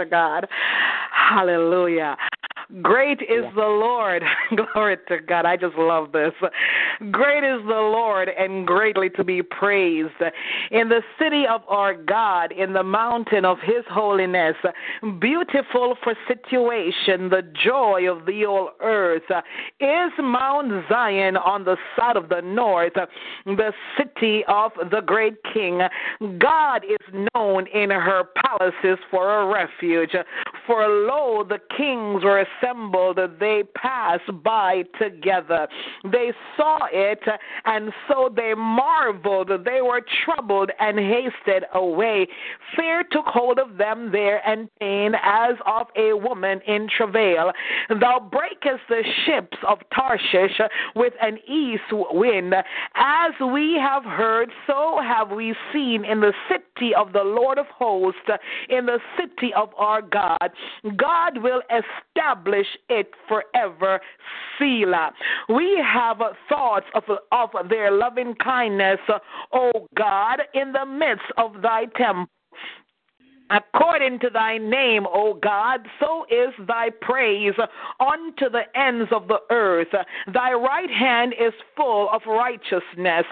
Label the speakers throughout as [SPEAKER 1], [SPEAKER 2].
[SPEAKER 1] To God. Hallelujah. Great is the Lord. Glory to God. I just love this. Great is the Lord and greatly to be praised. In the city of our God, in the mountain of his holiness, beautiful for situation, the joy of the whole earth, is Mount Zion on the side of the north, the city of the great king. God is known in her palaces for a refuge. For lo, the kings were assembled, they passed by together. They saw it, and so they marveled. They were troubled and hasted away. Fear took hold of them there, and pain as of a woman in travail. Thou breakest the ships of Tarshish with an east wind. As we have heard, so have we seen in the city of the Lord of hosts, in the city of our God. God will establish it forever. Selah. We have thoughts of, of their loving kindness, O God, in the midst of thy temple. According to thy name, O God, so is thy praise unto the ends of the earth. Thy right hand is full of righteousness.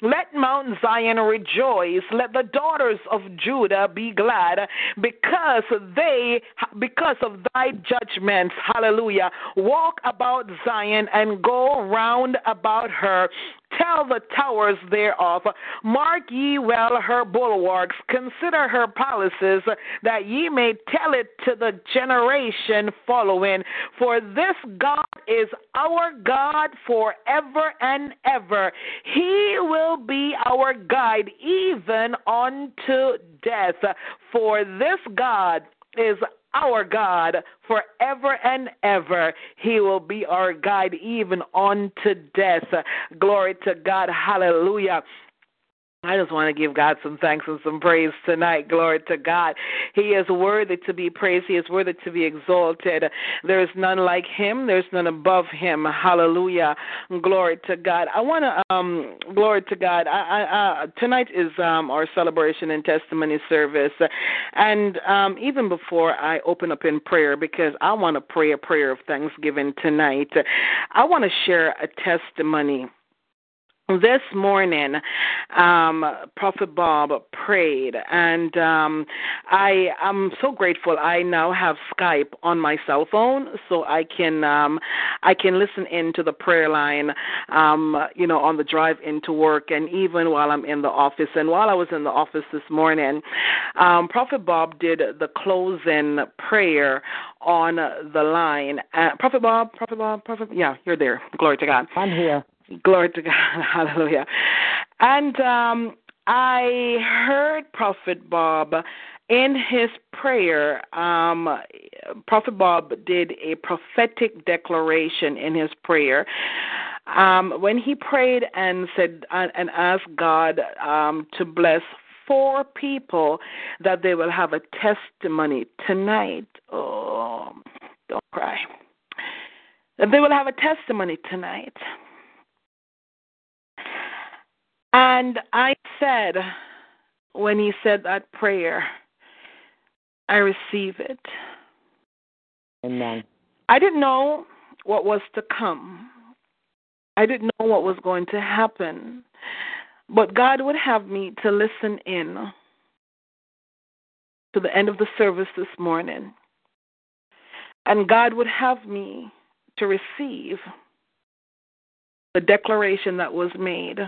[SPEAKER 1] Let Mount Zion rejoice. Let the daughters of Judah be glad because they because of thy judgments. Hallelujah. Walk about Zion and go round about her. Tell the towers thereof, mark ye well her bulwarks, consider her palaces, that ye may tell it to the generation following. For this God is our God forever and ever. He will be our guide even unto death. For this God is our God forever and ever. He will be our guide even unto death. Glory to God. Hallelujah. I just want to give God some thanks and some praise tonight. Glory to God. He is worthy to be praised. He is worthy to be exalted. There is none like him. There's none above him. Hallelujah. Glory to God. I want to, um, glory to God. I, I, uh, tonight is um, our celebration and testimony service. And um, even before I open up in prayer, because I want to pray a prayer of thanksgiving tonight, I want to share a testimony this morning um prophet bob prayed and um i i'm so grateful. I now have skype on my cell phone so i can um i can listen into the prayer line um you know on the drive into work and even while i'm in the office. And while i was in the office this morning um prophet bob did the closing prayer on the line. Uh, prophet bob prophet bob prophet yeah you're there. Glory to god.
[SPEAKER 2] I'm here.
[SPEAKER 1] Glory to God. Hallelujah. And um, I heard Prophet Bob in his prayer. Um, Prophet Bob did a prophetic declaration in his prayer. Um, when he prayed and said and, asked God um, to bless four people that they will have a testimony tonight. Oh, don't cry. That they will have a testimony tonight. And I said, when he said that prayer, I receive it.
[SPEAKER 2] Amen.
[SPEAKER 1] I didn't know what was to come. I didn't know what was going to happen. But God would have me to listen in to the end of the service this morning. And God would have me to receive the declaration that was made.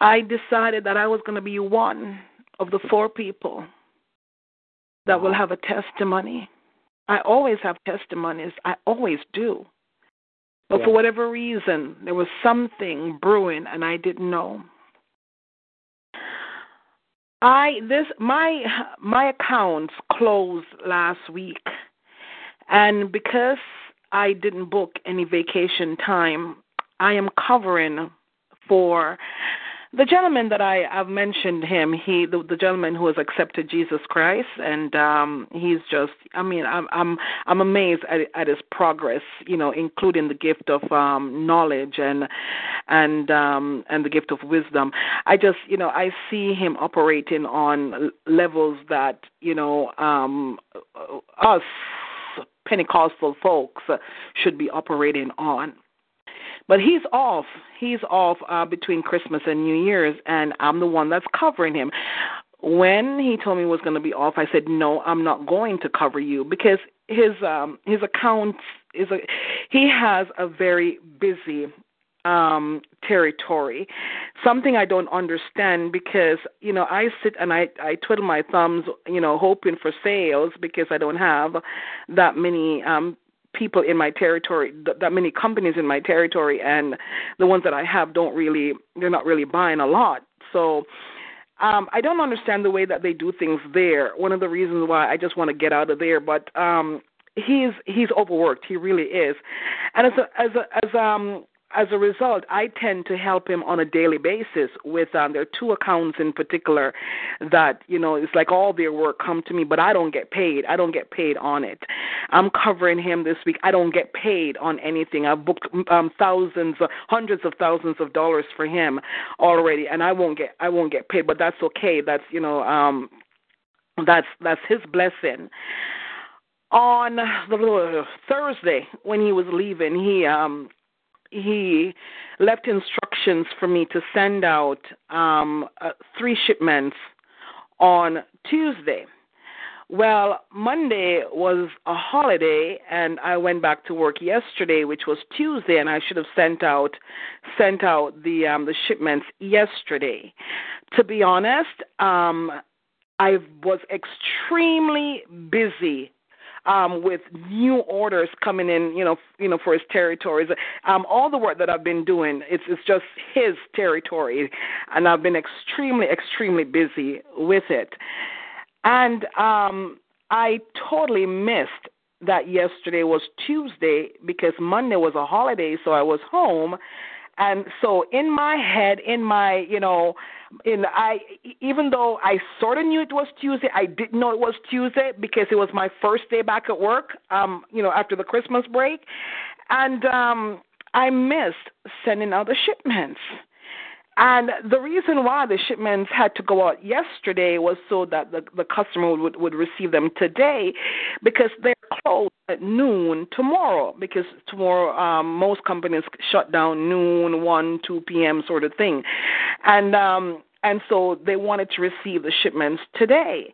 [SPEAKER 1] I decided that I was going to be one of the four people that will have a testimony. I always have testimonies. I always do. But
[SPEAKER 2] Yeah.
[SPEAKER 1] for whatever reason, there was something brewing and I didn't know. I this my my accounts closed last week. And because I didn't book any vacation time, I am covering for the gentleman that I I've mentioned him, he the, the gentleman who has accepted Jesus Christ, and um, he's just, I mean, I'm I'm I'm amazed at at his progress, you know, including the gift of um, knowledge and and um, and the gift of wisdom. I just, you know, I see him operating on levels that you know um, us Pentecostal folks should be operating on. But he's off. He's off uh, between Christmas and New Year's, and I'm the one that's covering him. When he told me he was going to be off, I said, "No, I'm not going to cover you because his um his account is a he has a very busy um territory something i don't understand because you know i sit and i i twiddle my thumbs you know hoping for sales because i don't have that many um people in my territory that many companies in my territory and the ones that I have don't really they're not really buying a lot. So um I don't understand the way that they do things there. One of the reasons why I just want to get out of there, but um he's he's overworked. He really is. And as a as a as um as a result, I tend to help him on a daily basis with um there are two accounts in particular that, you know, it's like all their work come to me, but I don't get paid. I don't get paid on it. I'm covering him this week. I don't get paid on anything. I've booked um thousands, hundreds of thousands of dollars for him already and I won't get I won't get paid, but that's okay. That's, you know, um that's that's his blessing on the Thursday when he was leaving, he um he left instructions for me to send out um, uh, three shipments on Tuesday. Well, Monday was a holiday, and I went back to work yesterday, which was Tuesday, and I should have sent out sent out the um, the shipments yesterday. To be honest, um, I was extremely busy um, with new orders coming in, you know, you know, for his territories. Um, all the work that I've been doing, it's it's just his territory, and I've been extremely, extremely busy with it. And um, I totally missed that yesterday was Tuesday because Monday was a holiday, so I was home. And so in my head, in my, you know, in I even though I sort of knew it was Tuesday, I didn't know it was Tuesday because it was my first day back at work, um, you know, after the Christmas break. And um I missed sending out the shipments. And the reason why the shipments had to go out yesterday was so that the, the customer would, would receive them today because they're closed at noon tomorrow because tomorrow um, most companies shut down noon, 1, 2 p.m. sort of thing. And, um, and so they wanted to receive the shipments today.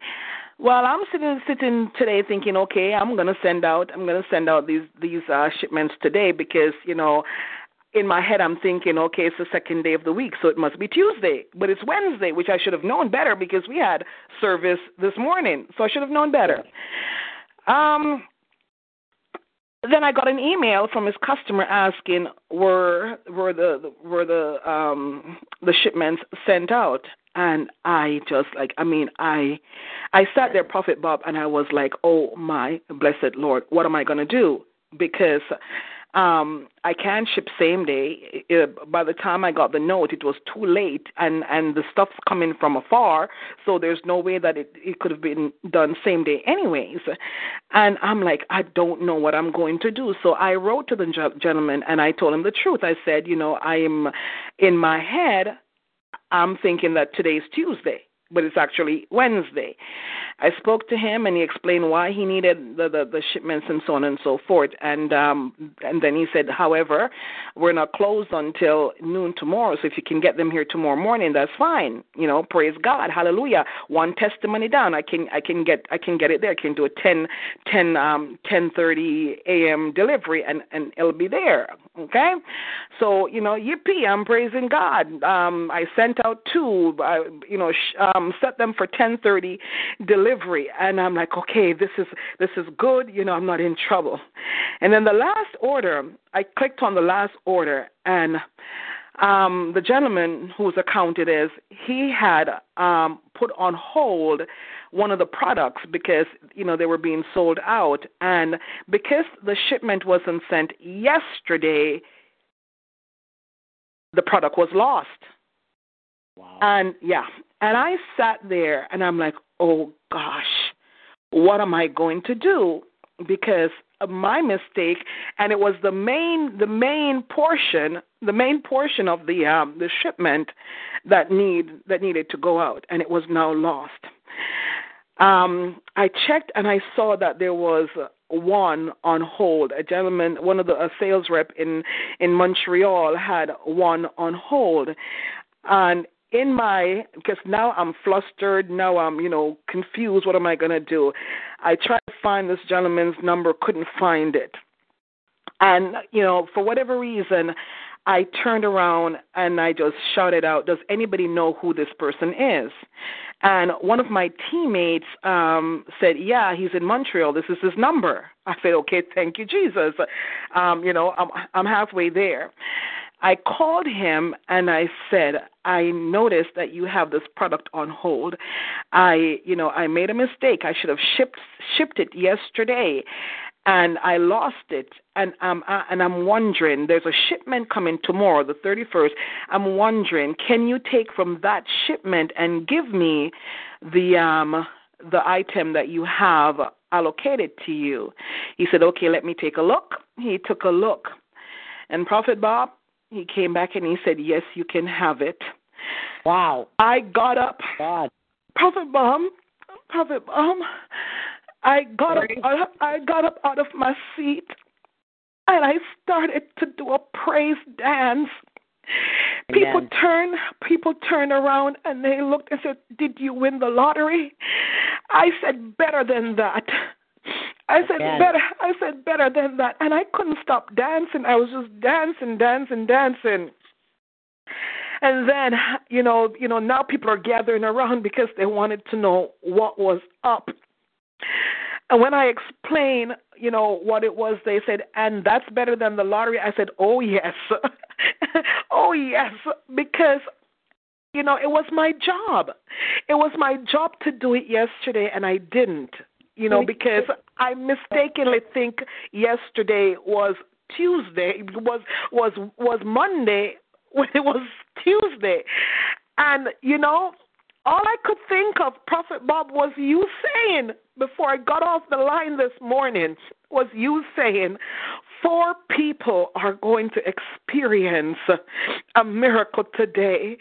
[SPEAKER 1] Well, I'm sitting sitting today thinking, okay, I'm gonna send out I'm gonna send out these these uh, shipments today because you know in my head I'm thinking, okay, it's the second day of the week, so it must be Tuesday. But it's Wednesday, which I should have known better because we had service this morning. So I should have known better. Um then I got an email from his customer asking were were the were the um the shipments sent out. And I just like I mean I I sat there prophet Bob and I was like oh my blessed Lord what am I going to do? Because um I can ship same day. Uh, by the time I got the note, it was too late, and and the stuff's coming from afar, so there's no way that it it could have been done same day anyways. And I'm like, I don't know what I'm going to do. So I wrote to the gentleman and I told him the truth. I said, you know, I'm in my head, I'm thinking that today's Tuesday but it's actually Wednesday. I spoke to him and he explained why he needed the, the, the shipments and so on and so forth. And um, and then he said, however, we're not closed until noon tomorrow. So if you can get them here tomorrow morning, that's fine. You know, praise God, hallelujah. One testimony down. I can I can get I can get it there. I can do a 10 10 um 10:30 a.m. delivery and and it'll be there. Okay, so you know, yippee! I'm praising God. Um, I sent out two. I, you know, sh- um, set them for 10:30 delivery, and I'm like, okay, this is this is good. You know, I'm not in trouble. And then the last order, I clicked on the last order, and um, the gentleman whose account it is, he had um, put on hold one of the products because you know they were being sold out, and because the shipment wasn't sent yesterday, the product was lost.
[SPEAKER 2] Wow.
[SPEAKER 1] And yeah, and I sat there and I'm like, oh gosh, what am I going to do? Because my mistake, and it was the main the main portion the main portion of the um, the shipment that need that needed to go out, and it was now lost. Um, I checked and I saw that there was one on hold. A gentleman, one of the a sales rep in in Montreal, had one on hold, and in my because now I'm flustered, now I'm you know confused. What am I gonna do? I tried to find this gentleman's number, couldn't find it, and you know for whatever reason. I turned around and I just shouted out, "Does anybody know who this person is?" And one of my teammates um, said, "Yeah, he's in Montreal. This is his number." I said, "Okay, thank you, Jesus. Um, you know, I'm I'm halfway there." I called him and I said, I noticed that you have this product on hold. I, you know, I made a mistake. I should have shipped shipped it yesterday and I lost it and um uh, and I'm wondering there's a shipment coming tomorrow the 31st. I'm wondering can you take from that shipment and give me the um the item that you have allocated to you. He said, "Okay, let me take a look." He took a look. And Prophet Bob, he came back and he said, Yes, you can have it.
[SPEAKER 2] Wow.
[SPEAKER 1] I got up.
[SPEAKER 2] God.
[SPEAKER 1] Prophet Bob, Prophet Bob, I got up I got up out of my seat and I started to do a praise dance. People
[SPEAKER 2] Amen.
[SPEAKER 1] turn people turn around and they looked and said, Did you win the lottery? I said, Better than that. I said better I said better than that and I couldn't stop dancing. I was just dancing, dancing, dancing. And then, you know, you know, now people are gathering around because they wanted to know what was up. And when I explained, you know, what it was, they said, and that's better than the lottery. I said, oh, yes. oh, yes. Because, you know, it was my job. It was my job to do it yesterday, and I didn't, you know, because I mistakenly think yesterday was Tuesday, was was was Monday when it was Tuesday. And, you know, all I could think of, Prophet Bob, was you saying before I got off the line this morning, was you saying, four people are going to experience a miracle today.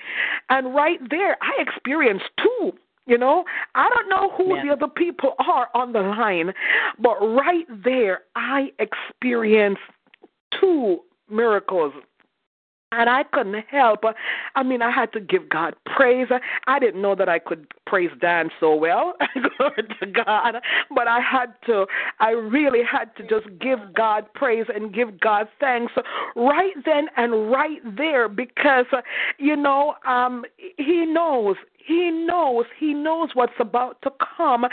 [SPEAKER 1] And right there, I experienced two. You know, I don't know who
[SPEAKER 2] Yeah.
[SPEAKER 1] the other people are on the line, but right there, I experienced two miracles and I couldn't help. I mean, I had to give God praise. I didn't know that I could praise dance so well. Glory to God. But I had to, I really had to just give God praise and give God thanks right then and right there because, you know, um, He knows. He knows. He knows what's about to come.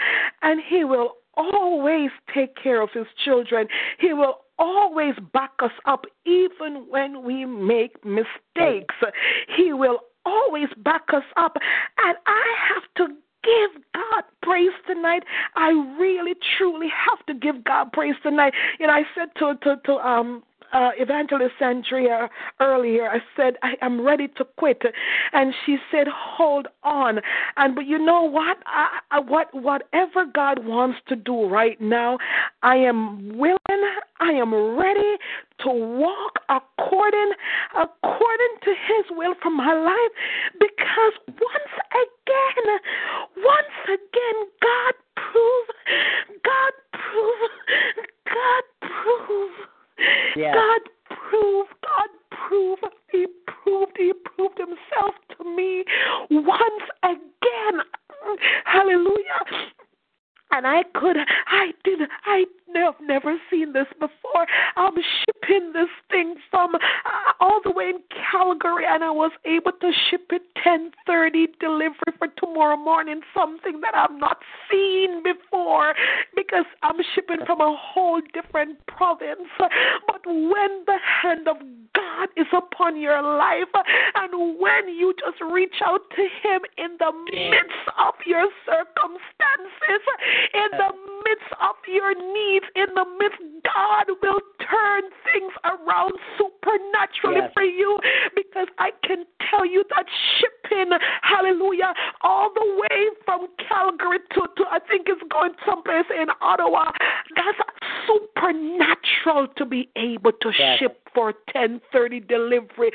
[SPEAKER 1] And He will always take care of His children. He will always back us up even when we make mistakes. He will always back us up. And I have to give God praise tonight. I really truly have to give God praise tonight. You know, I said to to, to um uh, Evangelist Andrea earlier, I said, I am ready to quit. And she said, hold on. And but you know what? I, I, what whatever God wants to do right now, I am willing, I am ready to walk according according to his will for my life because once again, once again, God prove, God prove, God proved.
[SPEAKER 2] Yes.
[SPEAKER 1] God proved, God proved, He proved, He proved Himself to me once again. Hallelujah. And I could, I did, I have never seen this before. I'm shipping this thing from uh, all the way in Calgary, and I was able to ship it 10:30 delivery for tomorrow morning. Something that I've not seen before because I'm shipping from a whole different province. But when the hand of God God is upon your life. And when you just reach out to Him in the midst of your circumstances, in the midst of your needs, in the midst, God will turn things around supernaturally
[SPEAKER 2] Yes.
[SPEAKER 1] for you because I can tell you that shipping, hallelujah, all the way from Calgary to, to I think it's going someplace in Ottawa, that's supernatural to be able to
[SPEAKER 2] Yes.
[SPEAKER 1] ship for 1030 delivery.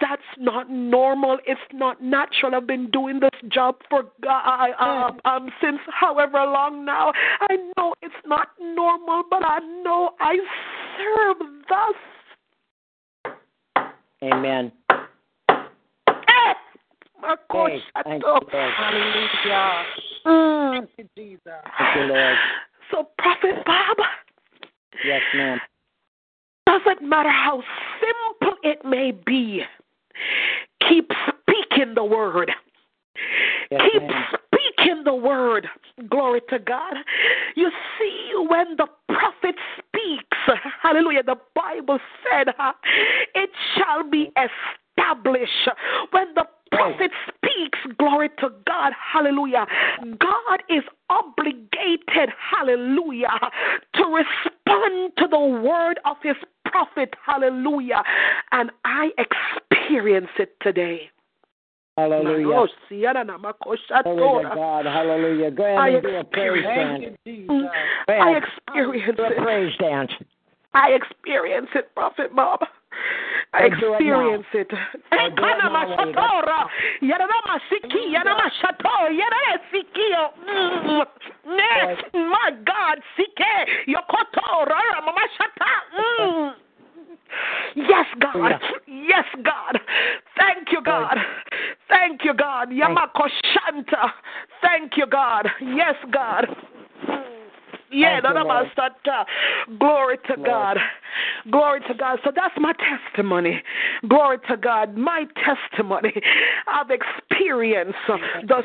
[SPEAKER 1] That's not normal. It's not natural. I've been doing this job for God, um, um, since however long now. I know it's not normal, but I know I serve thus.
[SPEAKER 2] Amen.
[SPEAKER 1] Eh, my
[SPEAKER 2] Hey,
[SPEAKER 1] gosh,
[SPEAKER 2] thank you, Lord.
[SPEAKER 1] Hallelujah. Mm.
[SPEAKER 2] Thank you, Lord.
[SPEAKER 1] So, Prophet Bob,
[SPEAKER 2] Yes, ma'am.
[SPEAKER 1] Doesn't matter how simple it may be, keep speaking the word.
[SPEAKER 2] Yes,
[SPEAKER 1] keep
[SPEAKER 2] ma'am.
[SPEAKER 1] speaking the word. Glory to God. You see, when the prophet speaks, hallelujah, the Bible said, it shall be established. When the prophet speaks, glory to God, hallelujah, God is obligated, hallelujah, to respond to the word of his prophet, hallelujah. And I experience it today.
[SPEAKER 2] Hallelujah.
[SPEAKER 1] Oh,
[SPEAKER 2] Glory to. God. Hallelujah. Go ahead
[SPEAKER 1] I
[SPEAKER 2] and do a praise dance.
[SPEAKER 1] I experience it.
[SPEAKER 2] praise dance.
[SPEAKER 1] I experience it, Prophet Bob. I
[SPEAKER 2] Or do it
[SPEAKER 1] experience it.
[SPEAKER 2] Or do it now while you got-
[SPEAKER 1] Ekanamashatora, yaramasiki, yaramashato, yarasikio. Mm, Next, my God, sike, yokotora, ramamashata. Mm. Yes, God. Yes, God. Thank you, God. Thank you, God. Yamakoshanta. Thank you, God. Yes, God. Yeah,
[SPEAKER 2] Thank you, Lord.
[SPEAKER 1] Nanabasata. Glory to God. Glory to God. So that's my testimony. Glory to God. My testimony. I've experienced the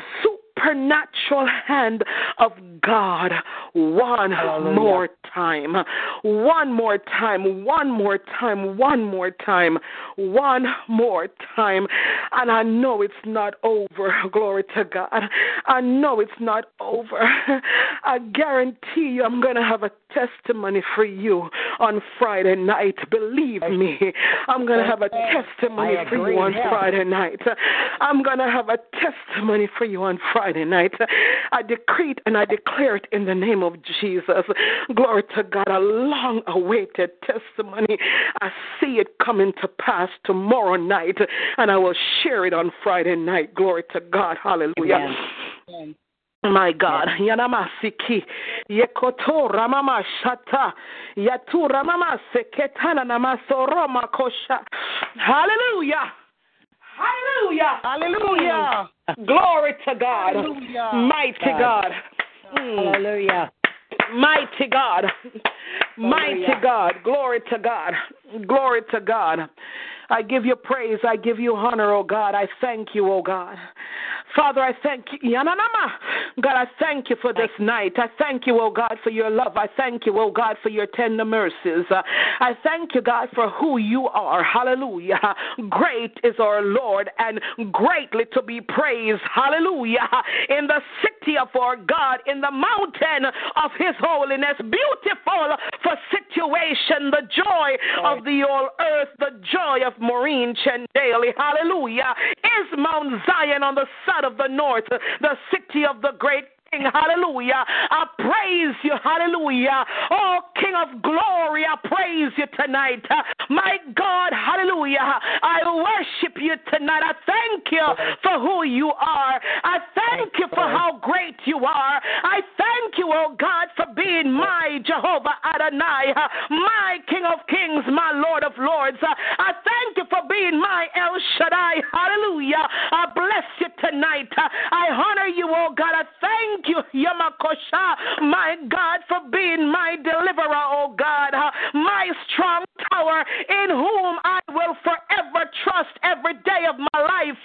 [SPEAKER 1] supernatural hand of God one
[SPEAKER 2] Hallelujah.
[SPEAKER 1] more time. One more time. One more time. One more time. One more time. And I know it's not over. Glory to God. I know it's not over. I guarantee you I'm going to have a testimony for you on Friday night. Believe me. I'm going to have a testimony for you on. Friday night. I'm going to have a testimony for you on Friday night. I decree and I declare it in the name of Jesus. Glory to God. A long awaited testimony. I see it coming to pass tomorrow night and I will share it on Friday night. Glory to God. Hallelujah.
[SPEAKER 2] Amen.
[SPEAKER 1] My God, Yanamasiki, Yekoto Ramama Shata, Yatu Ramama Seketana Namasoroma Kosha. Hallelujah. Hallelujah. Hallelujah. Glory to God. Hallelujah. Mighty God. Mm.
[SPEAKER 2] Hallelujah.
[SPEAKER 1] Mighty God. Mighty
[SPEAKER 2] Hallelujah.
[SPEAKER 1] God. Glory to God. Glory to God. I give you praise. I give you honor, oh God. I thank you, oh God. Father, I thank you. Yananama. God, I thank you for this night. I thank you, oh God, for your love. I thank you, oh God, for your tender mercies. Uh, I thank you, God, for who you are. Hallelujah. Great is our Lord and greatly to be praised. Hallelujah. In the city of our God, in the mountain of his holiness. Beautiful for situation, the joy of the old earth, the joy of Maureen Chendale. Hallelujah. Is Mount Zion on the side of the north, the city of the great hallelujah. I praise you, hallelujah. Oh, King of glory, I praise you tonight. My God, hallelujah. I worship you tonight. I thank you for who you are. I thank you for how great you are. I thank you, oh God, for being my Jehovah Adonai, my King of kings, my Lord of lords. I thank you for being my El Shaddai. Hallelujah. I bless you tonight. I honor you, oh God. I thank you, Yamakosha, my God, for being my deliverer, oh God, my strong tower in whom I will forever trust every day of my life.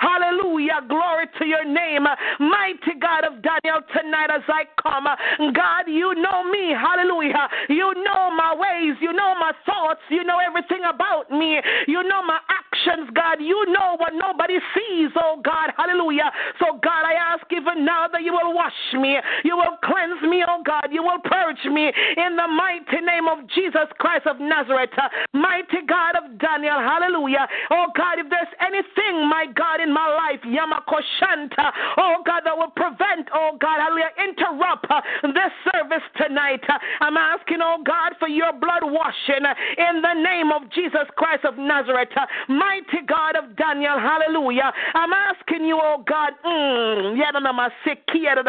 [SPEAKER 1] Hallelujah. Glory to your name. Mighty God of Daniel, tonight as I come, God, you know me. Hallelujah. You know my ways. You know my thoughts. You know everything about me. You know my actions, God. You know what nobody sees, oh God. Hallelujah. So, God, I ask even now that you will wash me. You will cleanse me, oh God. You will purge me in the mighty name of Jesus Christ of Nazareth. Mighty God of Daniel. Hallelujah. Oh God, if there's anything, my God, in my life, Yamakoshanta, oh God, that will prevent, oh God, hallelujah, interrupt this service tonight. I'm asking, oh God, for your blood washing in the name of Jesus Christ of Nazareth. Mighty God of Daniel, hallelujah. I'm asking you, oh God, mm,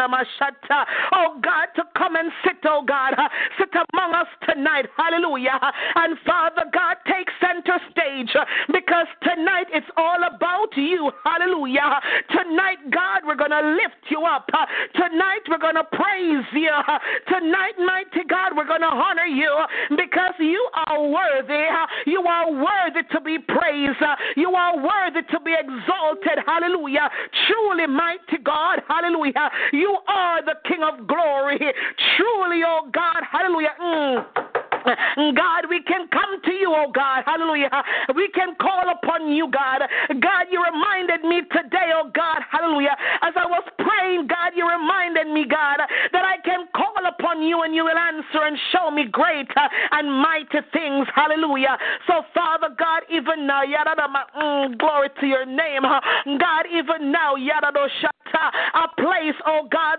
[SPEAKER 1] yadanamasiki, oh God, to come and sit, oh God, uh, sit among us tonight, hallelujah. And Father God, take center stage uh, because tonight it's all about you, hallelujah. Tonight, God, we're going to lift you up. Uh, Tonight, we're going to praise you. Tonight, mighty God, we're going to honor you because you are worthy. You are worthy to be praised. You are worthy to be exalted, hallelujah. Truly, mighty God, hallelujah. You are the King of glory. Truly, oh God, hallelujah. Mm. God, we can come to you, oh God. Hallelujah. We can call upon you, God. God, you reminded me today, oh God. Hallelujah. As I was praying, God, you reminded me, God, that I can call upon you and you will answer and show me great and mighty things. Hallelujah. So, Father God, even now, mm, glory to your name. God, even now, yadado shata, a place, oh God,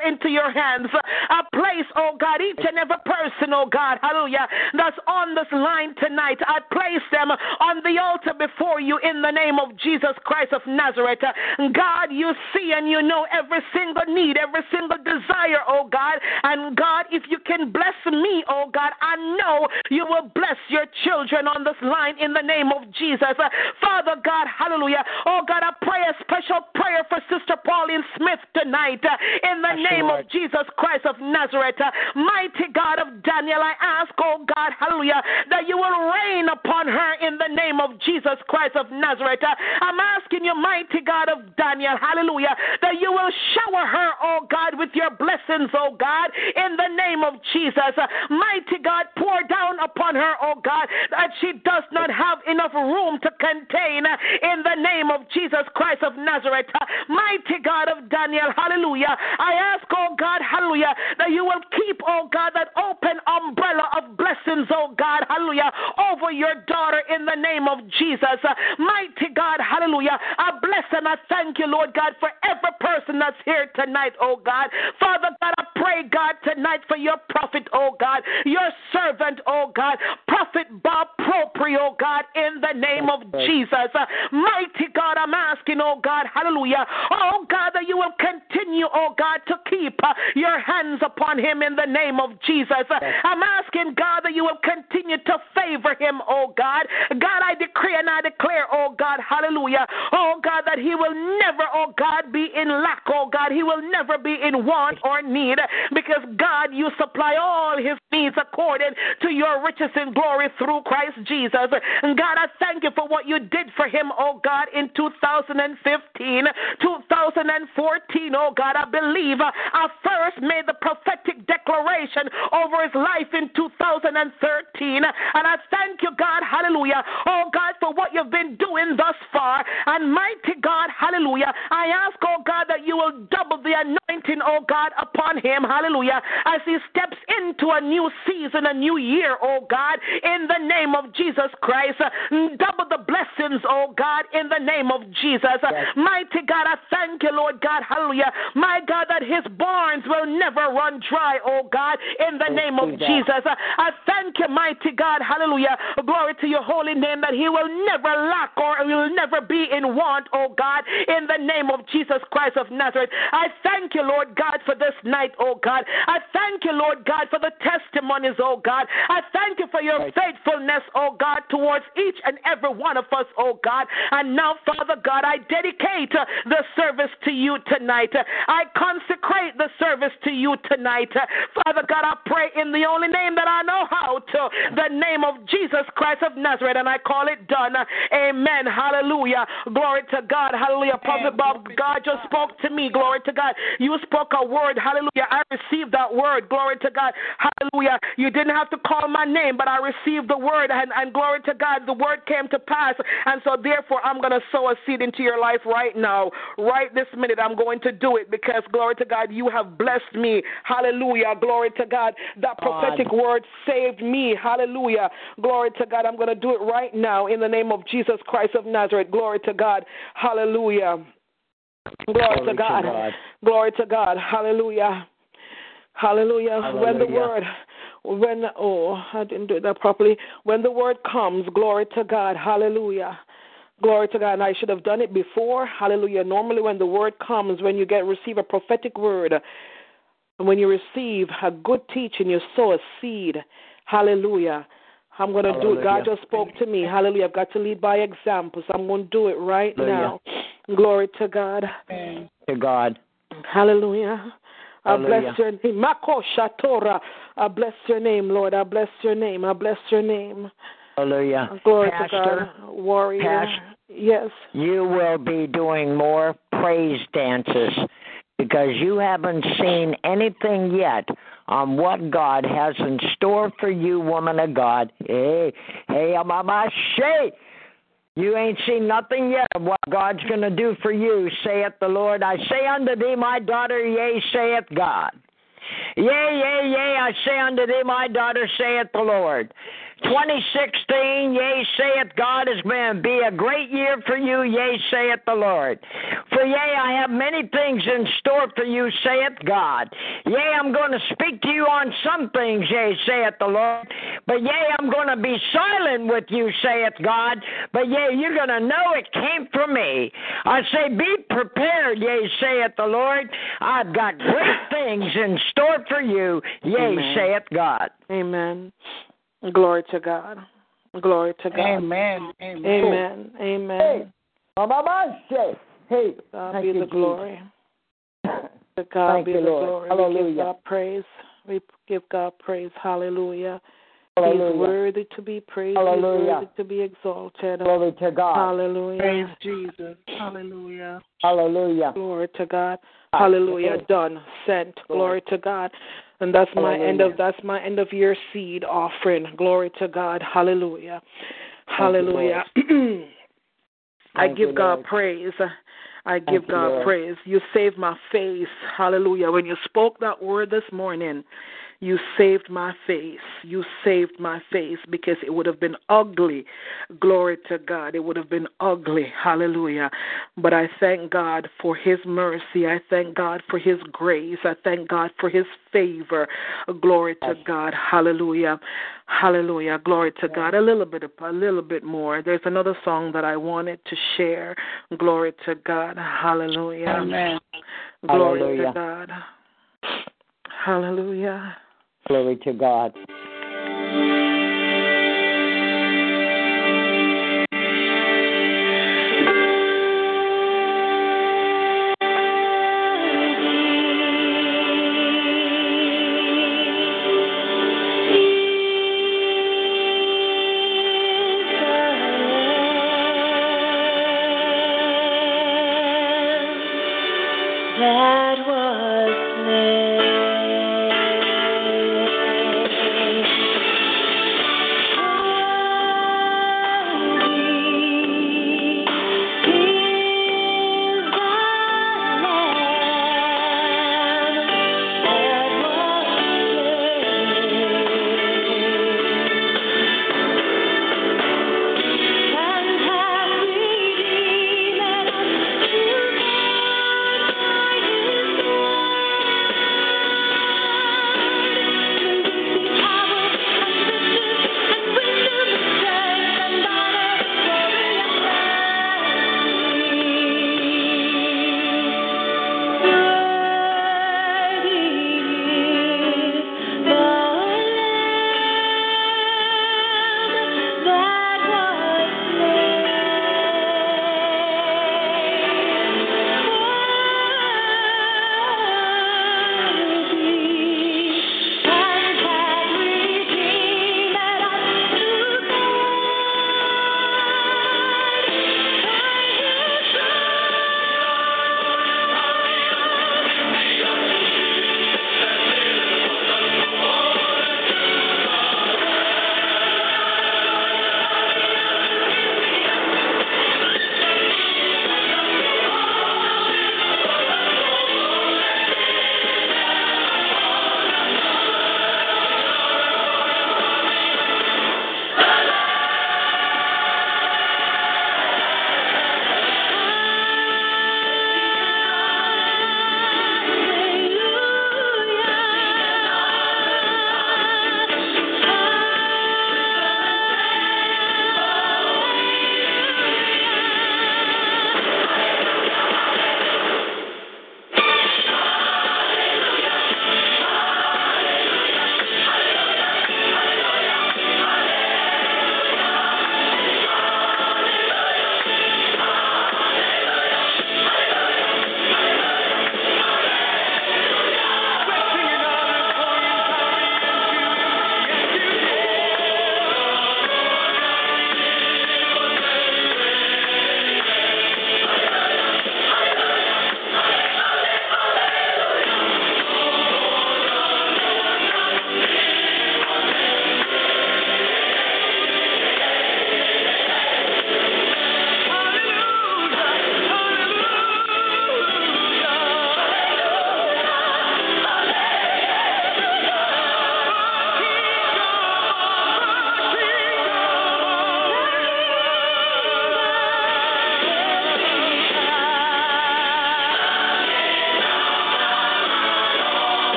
[SPEAKER 1] into your hands. A place, oh God, each and every person, oh God, hallelujah, that's on this line tonight. I place them on the altar before you in the name of Jesus Christ of Nazareth. God, you see and you know every single need, every single desire, oh God. And God, if you can bless me, oh God, I know you will bless your children on this line in the name of Jesus. Father God, hallelujah. Oh God, I pray a special prayer for Sister Pauline Smith tonight in the name of Jesus Christ of Nazareth. Mighty God of Daniel, I ask, oh God, hallelujah, that you will rain upon her in the name of Jesus Christ of Nazareth. I'm asking you, mighty God of Daniel, hallelujah, that you will shower her, oh God, with your blessings, oh God, in the name of Jesus. Mighty God, pour down upon her, oh God, that she does not have enough room to contain in the name of Jesus Christ of Nazareth. Mighty God of Daniel, hallelujah. I ask, oh God, hallelujah, that you will keep, oh God, that open umbrella of blessings, oh God, hallelujah, over your daughter in the name of Jesus. Mighty God, hallelujah. I bless and I thank you, Lord God, for every person that's here tonight, oh God. Father God, I pray, God, tonight for your prophet, oh God, your servant, oh God, Prophet Bob Propri, oh God, in the name of Jesus. Mighty God, I'm asking, oh God, hallelujah, oh God, that you will continue, oh God, to keep uh, your hands upon him in the name of Jesus. I'm asking, God, that you will continue to favor him, oh God. God, I decree and I declare, oh God, hallelujah, oh God, that he will never, oh God, be in lack, oh God. He will never be in want or need because, God, you supply all his needs according to your riches and glory through Christ Jesus. And God, I thank you for what you did for him, oh God, in 2015, 2014, oh God. I believe uh, I first made the prophetic declaration over his life in 2013. And I thank you, God, hallelujah, oh God, for what you've been doing thus far. And mighty God, hallelujah, I ask, oh God, that you will double the anointing, oh God, upon him, hallelujah, as he steps into a new season, a new year, oh God, in the name of Jesus Christ. Double the blessings, oh God, in the name of Jesus. Mighty God, I thank you, Lord God, hallelujah. My God, that his barns will never run dry, oh God, in the name of Jesus. I thank you, mighty God, hallelujah. Glory to your holy name that he will never lack or he will never be in want, oh God, in the name of Jesus Christ of Nazareth. I thank you, Lord God, for this night, oh God. I thank you, Lord God, for the testimonies, oh God. I thank you for your faithfulness, oh God, towards each and every one of us, oh God. And now, Father God, I dedicate uh, the service to you tonight. I consecrate the service to you tonight. Father God, I pray in the only name that I know how to, the name of Jesus Christ of Nazareth, and I call it done. Amen. Hallelujah. Glory to God. Hallelujah. Prophet Bob, God just spoke to me. Glory to God. You spoke a word. Hallelujah. I received that word. Glory to God. Hallelujah. You didn't have to call my name, but I received the word, and, and glory to God, the word came to pass. And so, therefore, I'm going to sow a seed into your life right now. Right this minute, I'm going to do it because, glory to God, you have blessed me. Hallelujah. Glory to God. That prophetic
[SPEAKER 2] God.
[SPEAKER 1] word saved me. Hallelujah. Glory to God. I'm going to do it right now in the name of Jesus Christ of Nazareth. Glory to God. Hallelujah. Glory, to,
[SPEAKER 2] to
[SPEAKER 1] God.
[SPEAKER 2] God.
[SPEAKER 1] Glory to God. Hallelujah. Hallelujah. When the word, when, oh, I didn't do that properly. When the word comes, glory to God. Hallelujah. Glory to God. And I should have done it before. Hallelujah. Normally, when the word comes, when you get receive a prophetic word, and when you receive a good teaching, you sow a seed. Hallelujah. I'm going to do it. God just spoke to me. Hallelujah. I've got to lead by example. So I'm going to do it right
[SPEAKER 2] Hallelujah.
[SPEAKER 1] now. Glory to God.
[SPEAKER 2] To God.
[SPEAKER 1] Hallelujah. I
[SPEAKER 2] Hallelujah.
[SPEAKER 1] bless your name. Mako Shatora. I bless your name, Lord. I bless your name. I bless your name.
[SPEAKER 2] Hallelujah.
[SPEAKER 1] Glory
[SPEAKER 2] Pastor,
[SPEAKER 1] to God. Warrior.
[SPEAKER 2] Pastor.
[SPEAKER 1] Yes.
[SPEAKER 2] you will be doing more praise dances because you haven't seen anything yet on what God has in store for you, woman of God. Hey, hey, Mama Shay. You ain't seen nothing yet of what God's going to do for you, saith the Lord. I say unto thee, my daughter, yea, saith God. Yea, yea, yea, I say unto thee, my daughter, saith the Lord. 2016, yea, saith God, is going to be a great year for you, yea, saith the Lord. For yea, I have many things in store for you, saith God. Yea, I'm going to speak to you on some things, yea, saith the Lord. But yea, I'm going to be silent with you, saith God. But yea, you're going to know it came from me. I say, be prepared, yea, saith the Lord. I've got great things in store for you, yea,
[SPEAKER 1] Amen.
[SPEAKER 2] saith God.
[SPEAKER 1] Amen. Glory to God. Glory to God.
[SPEAKER 3] Amen. Amen.
[SPEAKER 1] Amen. Amen.
[SPEAKER 2] Mama Shay. Hey,
[SPEAKER 1] God
[SPEAKER 2] thank
[SPEAKER 1] be
[SPEAKER 2] you,
[SPEAKER 1] the
[SPEAKER 2] Jesus.
[SPEAKER 1] glory. To God
[SPEAKER 2] Thank
[SPEAKER 1] be
[SPEAKER 2] you,
[SPEAKER 1] the
[SPEAKER 2] Lord.
[SPEAKER 1] glory. We give God praise. We give God praise. Hallelujah. He
[SPEAKER 2] Hallelujah.
[SPEAKER 1] is worthy to be praised. He is
[SPEAKER 2] Hallelujah.
[SPEAKER 1] worthy to be exalted.
[SPEAKER 2] Glory to God.
[SPEAKER 1] Hallelujah.
[SPEAKER 3] Praise Jesus. Hallelujah.
[SPEAKER 2] Hallelujah.
[SPEAKER 1] Glory to God. Hallelujah. Done. Sent. Glory to God. And that's my end of that's my end of year seed offering. Glory to God. Hallelujah.
[SPEAKER 2] you,
[SPEAKER 1] Hallelujah. I give
[SPEAKER 2] you,
[SPEAKER 1] God praise. I give
[SPEAKER 2] Thank
[SPEAKER 1] God praise. You saved my face. Hallelujah. When you spoke that word this morning, you saved my face. You saved my face because it would have been ugly. Glory to God. It would have been ugly. Hallelujah. But I thank God for His mercy. I thank God for His grace. I thank God for His favor. Glory to God. Hallelujah. Hallelujah. Glory to God. A little bit, a little bit more. There's another song that I wanted to share. Glory to God. Hallelujah.
[SPEAKER 3] Amen.
[SPEAKER 1] Glory
[SPEAKER 2] Hallelujah.
[SPEAKER 1] to God. Hallelujah.
[SPEAKER 2] Glory to God.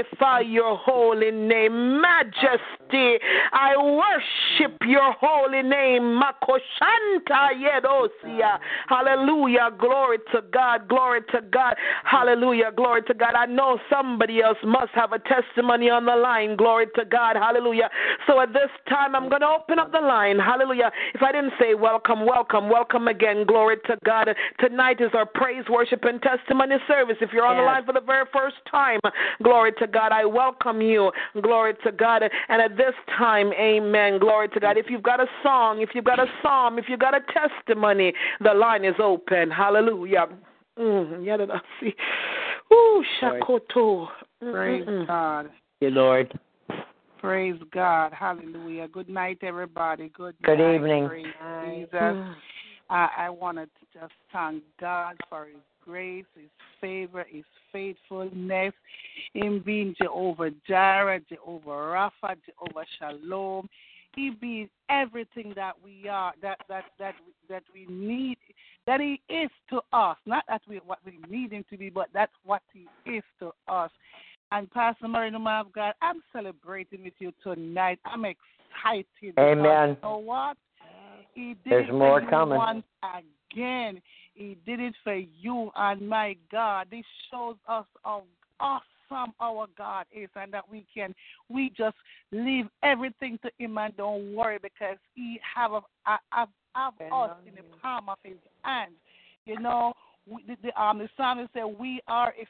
[SPEAKER 1] Magnify your holy name. Majesty. I worship your holy name. Makoshanta Yedosia. Hallelujah. Glory to God. Glory to God. Hallelujah. Glory to God. I know somebody else must have a testimony on the line. Glory to God. Hallelujah. So at this time, I'm going to open up the line. Hallelujah. If I didn't say welcome, welcome, welcome again. Glory to God. Tonight is our praise, worship, and testimony service. If you're on the line for the very first time, glory to God. I welcome you. Glory to God. And at this time, amen. Glory to God. If you've got a song, if you've got a psalm, if you've got a testimony, the line is open. Hallelujah. Mm, yeah, did I see? Ooh, shakoto. Mm,
[SPEAKER 3] Praise
[SPEAKER 1] mm, mm.
[SPEAKER 3] God.
[SPEAKER 2] you, Lord.
[SPEAKER 3] Praise God. Hallelujah. Good night, everybody. Good,
[SPEAKER 2] Good
[SPEAKER 3] night.
[SPEAKER 2] evening.
[SPEAKER 3] Praise
[SPEAKER 1] Mm.
[SPEAKER 3] Jesus. I, I want to just thank God for His grace, His favor, His faithfulness, Him being Jehovah Jireh, Jehovah Rapha, Jehovah Shalom. He being everything that we are, that that that that we need, that He is to us. Not that we what we need Him to be, but that's what He is to us. And Pastor Murray, no man of God, I'm celebrating with you tonight. I'm excited.
[SPEAKER 2] Amen.
[SPEAKER 3] You know what? He did
[SPEAKER 2] There's
[SPEAKER 3] it
[SPEAKER 2] more coming.
[SPEAKER 3] once again. He did it for you, and my God, this shows us how awesome our God is, and that we can we just leave everything to Him and don't worry because He have a, have, have us in the palm of His hand. You know, we, the, the, um, the psalmist said, "We are His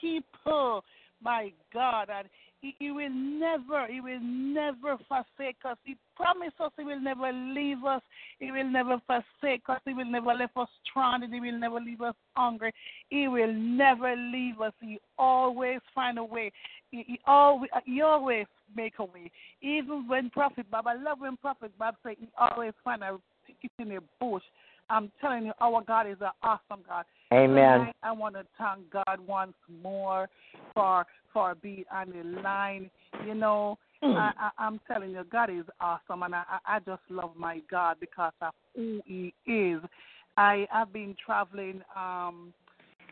[SPEAKER 3] people." My God, and he, he will never, He will never forsake us. He promised us He will never leave us. He will never forsake us. He will never leave us stranded. He will never leave us hungry. He will never leave us. He always find a way. He, he always, he always make a way. Even when Prophet Bob, I love when Prophet Bob said he always find a ticket in a bush. I'm telling you, our God is an awesome God.
[SPEAKER 2] Amen.
[SPEAKER 3] Tonight, I want to thank God once more for for being on the line. You know, I, I, I'm telling you, God is awesome, and I, I just love my God because of who He is. I have been traveling um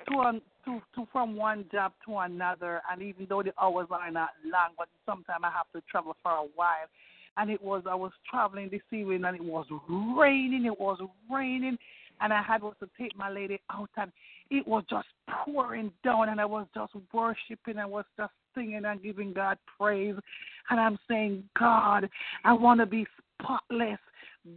[SPEAKER 3] to, to to from one job to another, and even though the hours are not long, but sometimes I have to travel for a while. And it was I was traveling this evening, and it was raining. It was raining, and I had to take my lady out, and it was just pouring down, and I was just worshiping. I was just singing and giving God praise, and I'm saying, God, I want to be spotless.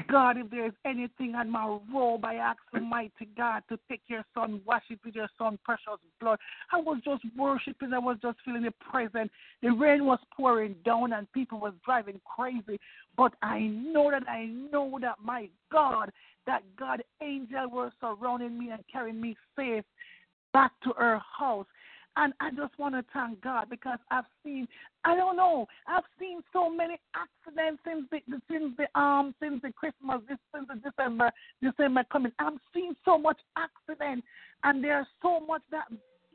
[SPEAKER 3] God, if there's anything on my robe, I ask Almighty God to take your son, wash it with your son precious blood. I was just worshiping, I was just feeling the presence. The rain was pouring down and people was driving crazy. But I know that I know that my God, that God angel were surrounding me and carrying me safe back to her house. And I just want to thank God because I've seen, I don't know, I've seen so many accidents since the since the um since the Christmas, this since the December December coming. I'm seeing so much accident, and there's so much that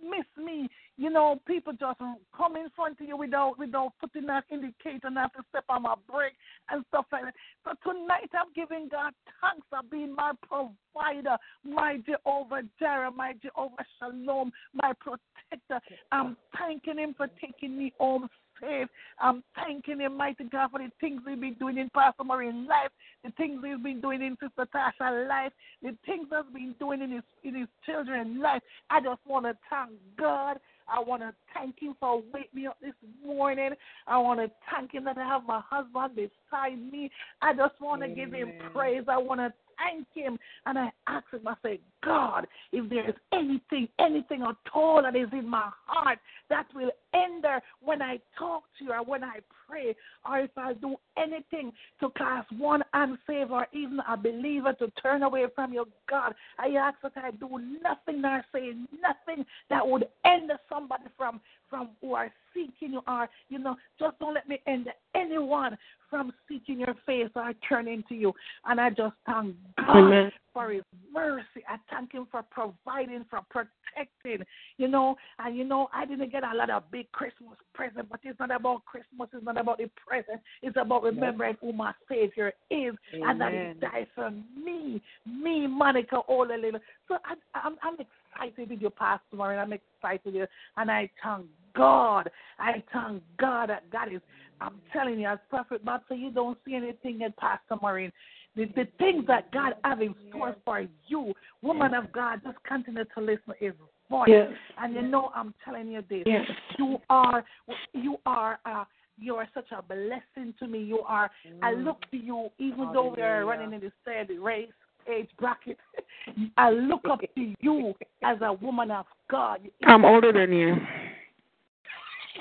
[SPEAKER 3] miss me. You know, people just come in front of you without without putting that indicator and have to step on my brake and stuff like that. So tonight I'm giving God thanks for being my provider, my Jehovah Jireh, my Jehovah Shalom, my protector. I'm thanking him for taking me home safe. I'm thanking Him, mighty God, for the things He's been doing in Pastor Marie's life, the things He's been doing in Sister Tasha's life, the things He's been doing in His in His children's life. I just want to thank God. I want to thank Him for waking me up this morning. I want to thank Him that I have my husband beside me. I just want to give Him praise. I want to thank Him. And I ask Him, I say, God, if there is anything, anything at all that is in my heart that will hinder when I talk to you or when I pray, or if I do anything to cause one unsaved or even a believer to turn away from your God, I ask that I do nothing nor say nothing that would hinder somebody from from who are seeking you are. you know just don't let me end anyone from seeking your face or turning to you and I just thank God
[SPEAKER 1] Amen.
[SPEAKER 3] for his mercy I thank him for providing for protecting you know and you know I didn't get a lot of big Christmas present but it's not about Christmas it's not about the present it's about remembering who my Savior is and that
[SPEAKER 1] Amen.
[SPEAKER 3] He died for me, me, Monica, all a little. So I, I'm, I'm excited with your Pastor Maureen. I'm excited with you, and I thank God. I thank God that God is. I'm telling you, as Prophet Bob you don't see anything in Pastor Maureen. The, the things that God have in store for you, woman of God, just continue to listen to His voice.
[SPEAKER 1] Yes.
[SPEAKER 3] And you know, I'm telling you this.
[SPEAKER 1] Yes.
[SPEAKER 3] You are, you are. Uh, you are such a blessing to me. You are. I look to you, even though we are running in the same race age bracket. I look up to you as a woman of God.
[SPEAKER 1] I'm older than you.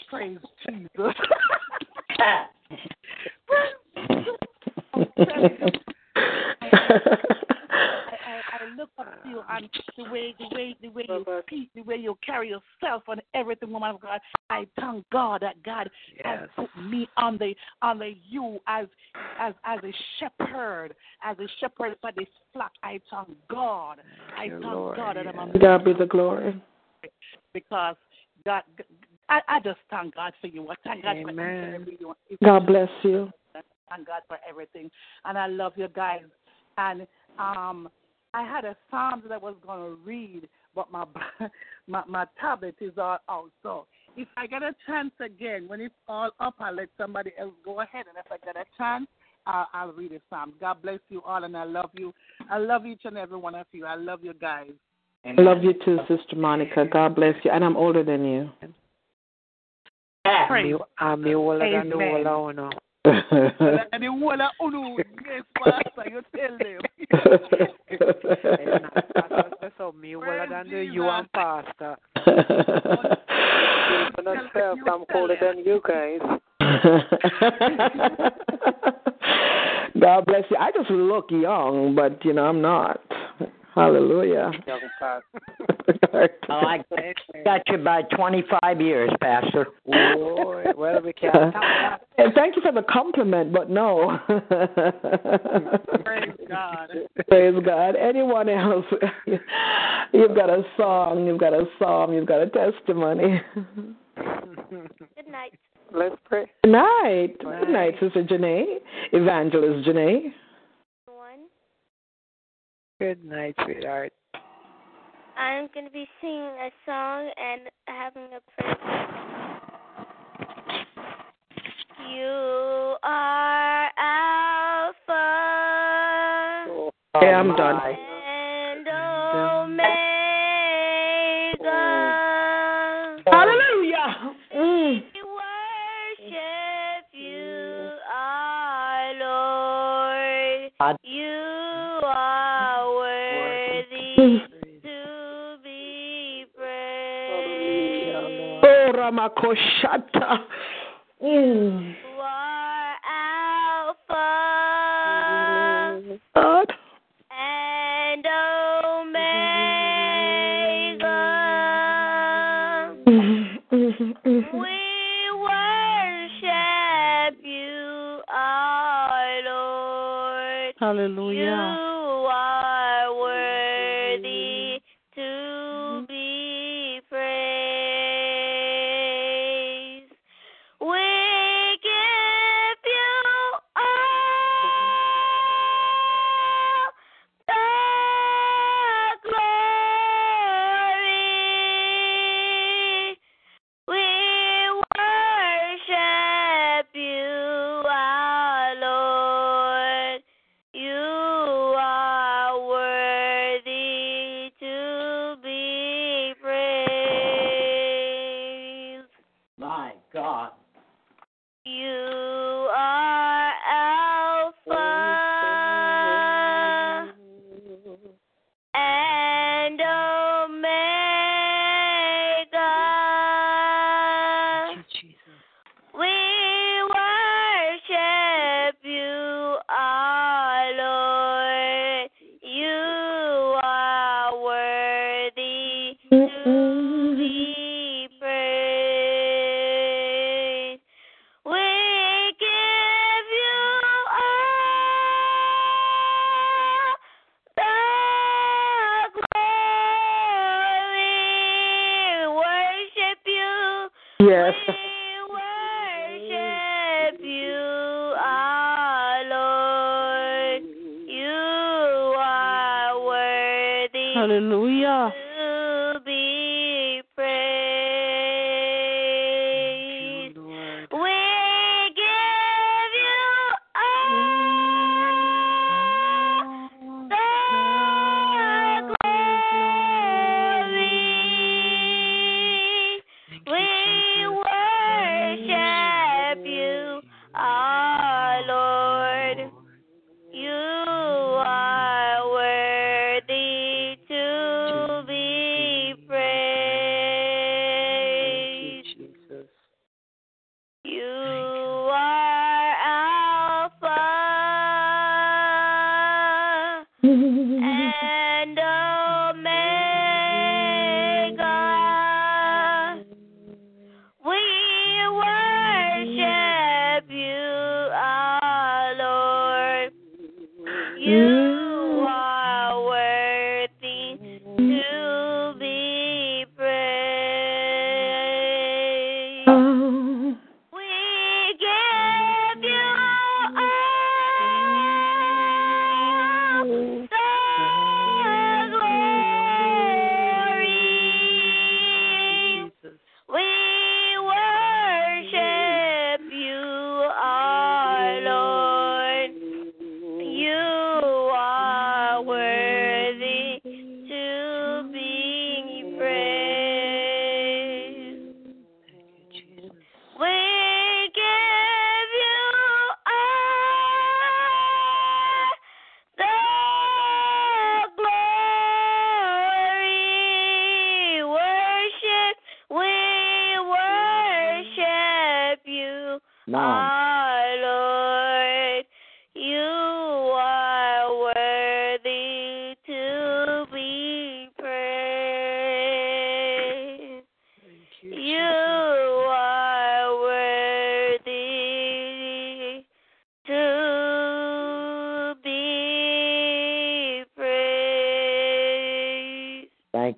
[SPEAKER 3] Praise Jesus. I'm telling you, I, I, I look up to you and the way the way the way you speak, the way you carry yourself and everything, woman of God. I thank God that God has put me on the on the you as as as a shepherd, as a shepherd for this flock. I thank God. I thank God that I'm a
[SPEAKER 1] God be the glory.
[SPEAKER 3] because God I, I just thank God for you. I thank God for each
[SPEAKER 1] Amen.
[SPEAKER 3] and every.
[SPEAKER 1] God bless you.
[SPEAKER 3] Thank God for everything. And I love you guys. And um I had a psalm that I was gonna read, but my my my tablet is all out. So if I get a chance again, when it's all up, I'll let somebody else go ahead. And if I get a chance, I'll, I'll read a psalm. God bless you all, and I love you. I love each and every one of you. I love you guys.
[SPEAKER 1] I love you too, Sister Monica. God bless you. And I'm older than you.
[SPEAKER 3] Praise.
[SPEAKER 4] I'm the older the
[SPEAKER 3] Amen.
[SPEAKER 4] older.
[SPEAKER 3] And the whole of yes, Pastor, you tell them.
[SPEAKER 4] So me older than the you and pastor. For myself, I'm older than you guys.
[SPEAKER 1] God bless you. I just look young, but you know I'm not. Hallelujah.
[SPEAKER 2] Oh, I got you by 25 years, Pastor.
[SPEAKER 4] Well, we can't.
[SPEAKER 1] And thank you for the compliment, but no.
[SPEAKER 3] Praise God.
[SPEAKER 1] Praise God. Anyone else? You've got a song, you've got a psalm, you've got a testimony.
[SPEAKER 5] Good night.
[SPEAKER 4] Let's pray.
[SPEAKER 1] Good night. Good night, Sister Janae. Evangelist Janae.
[SPEAKER 4] Good night, sweetheart.
[SPEAKER 5] I'm going to be singing a song and having a prayer. You are Alpha
[SPEAKER 1] Okay, I'm done. Ramakoshata. Mm.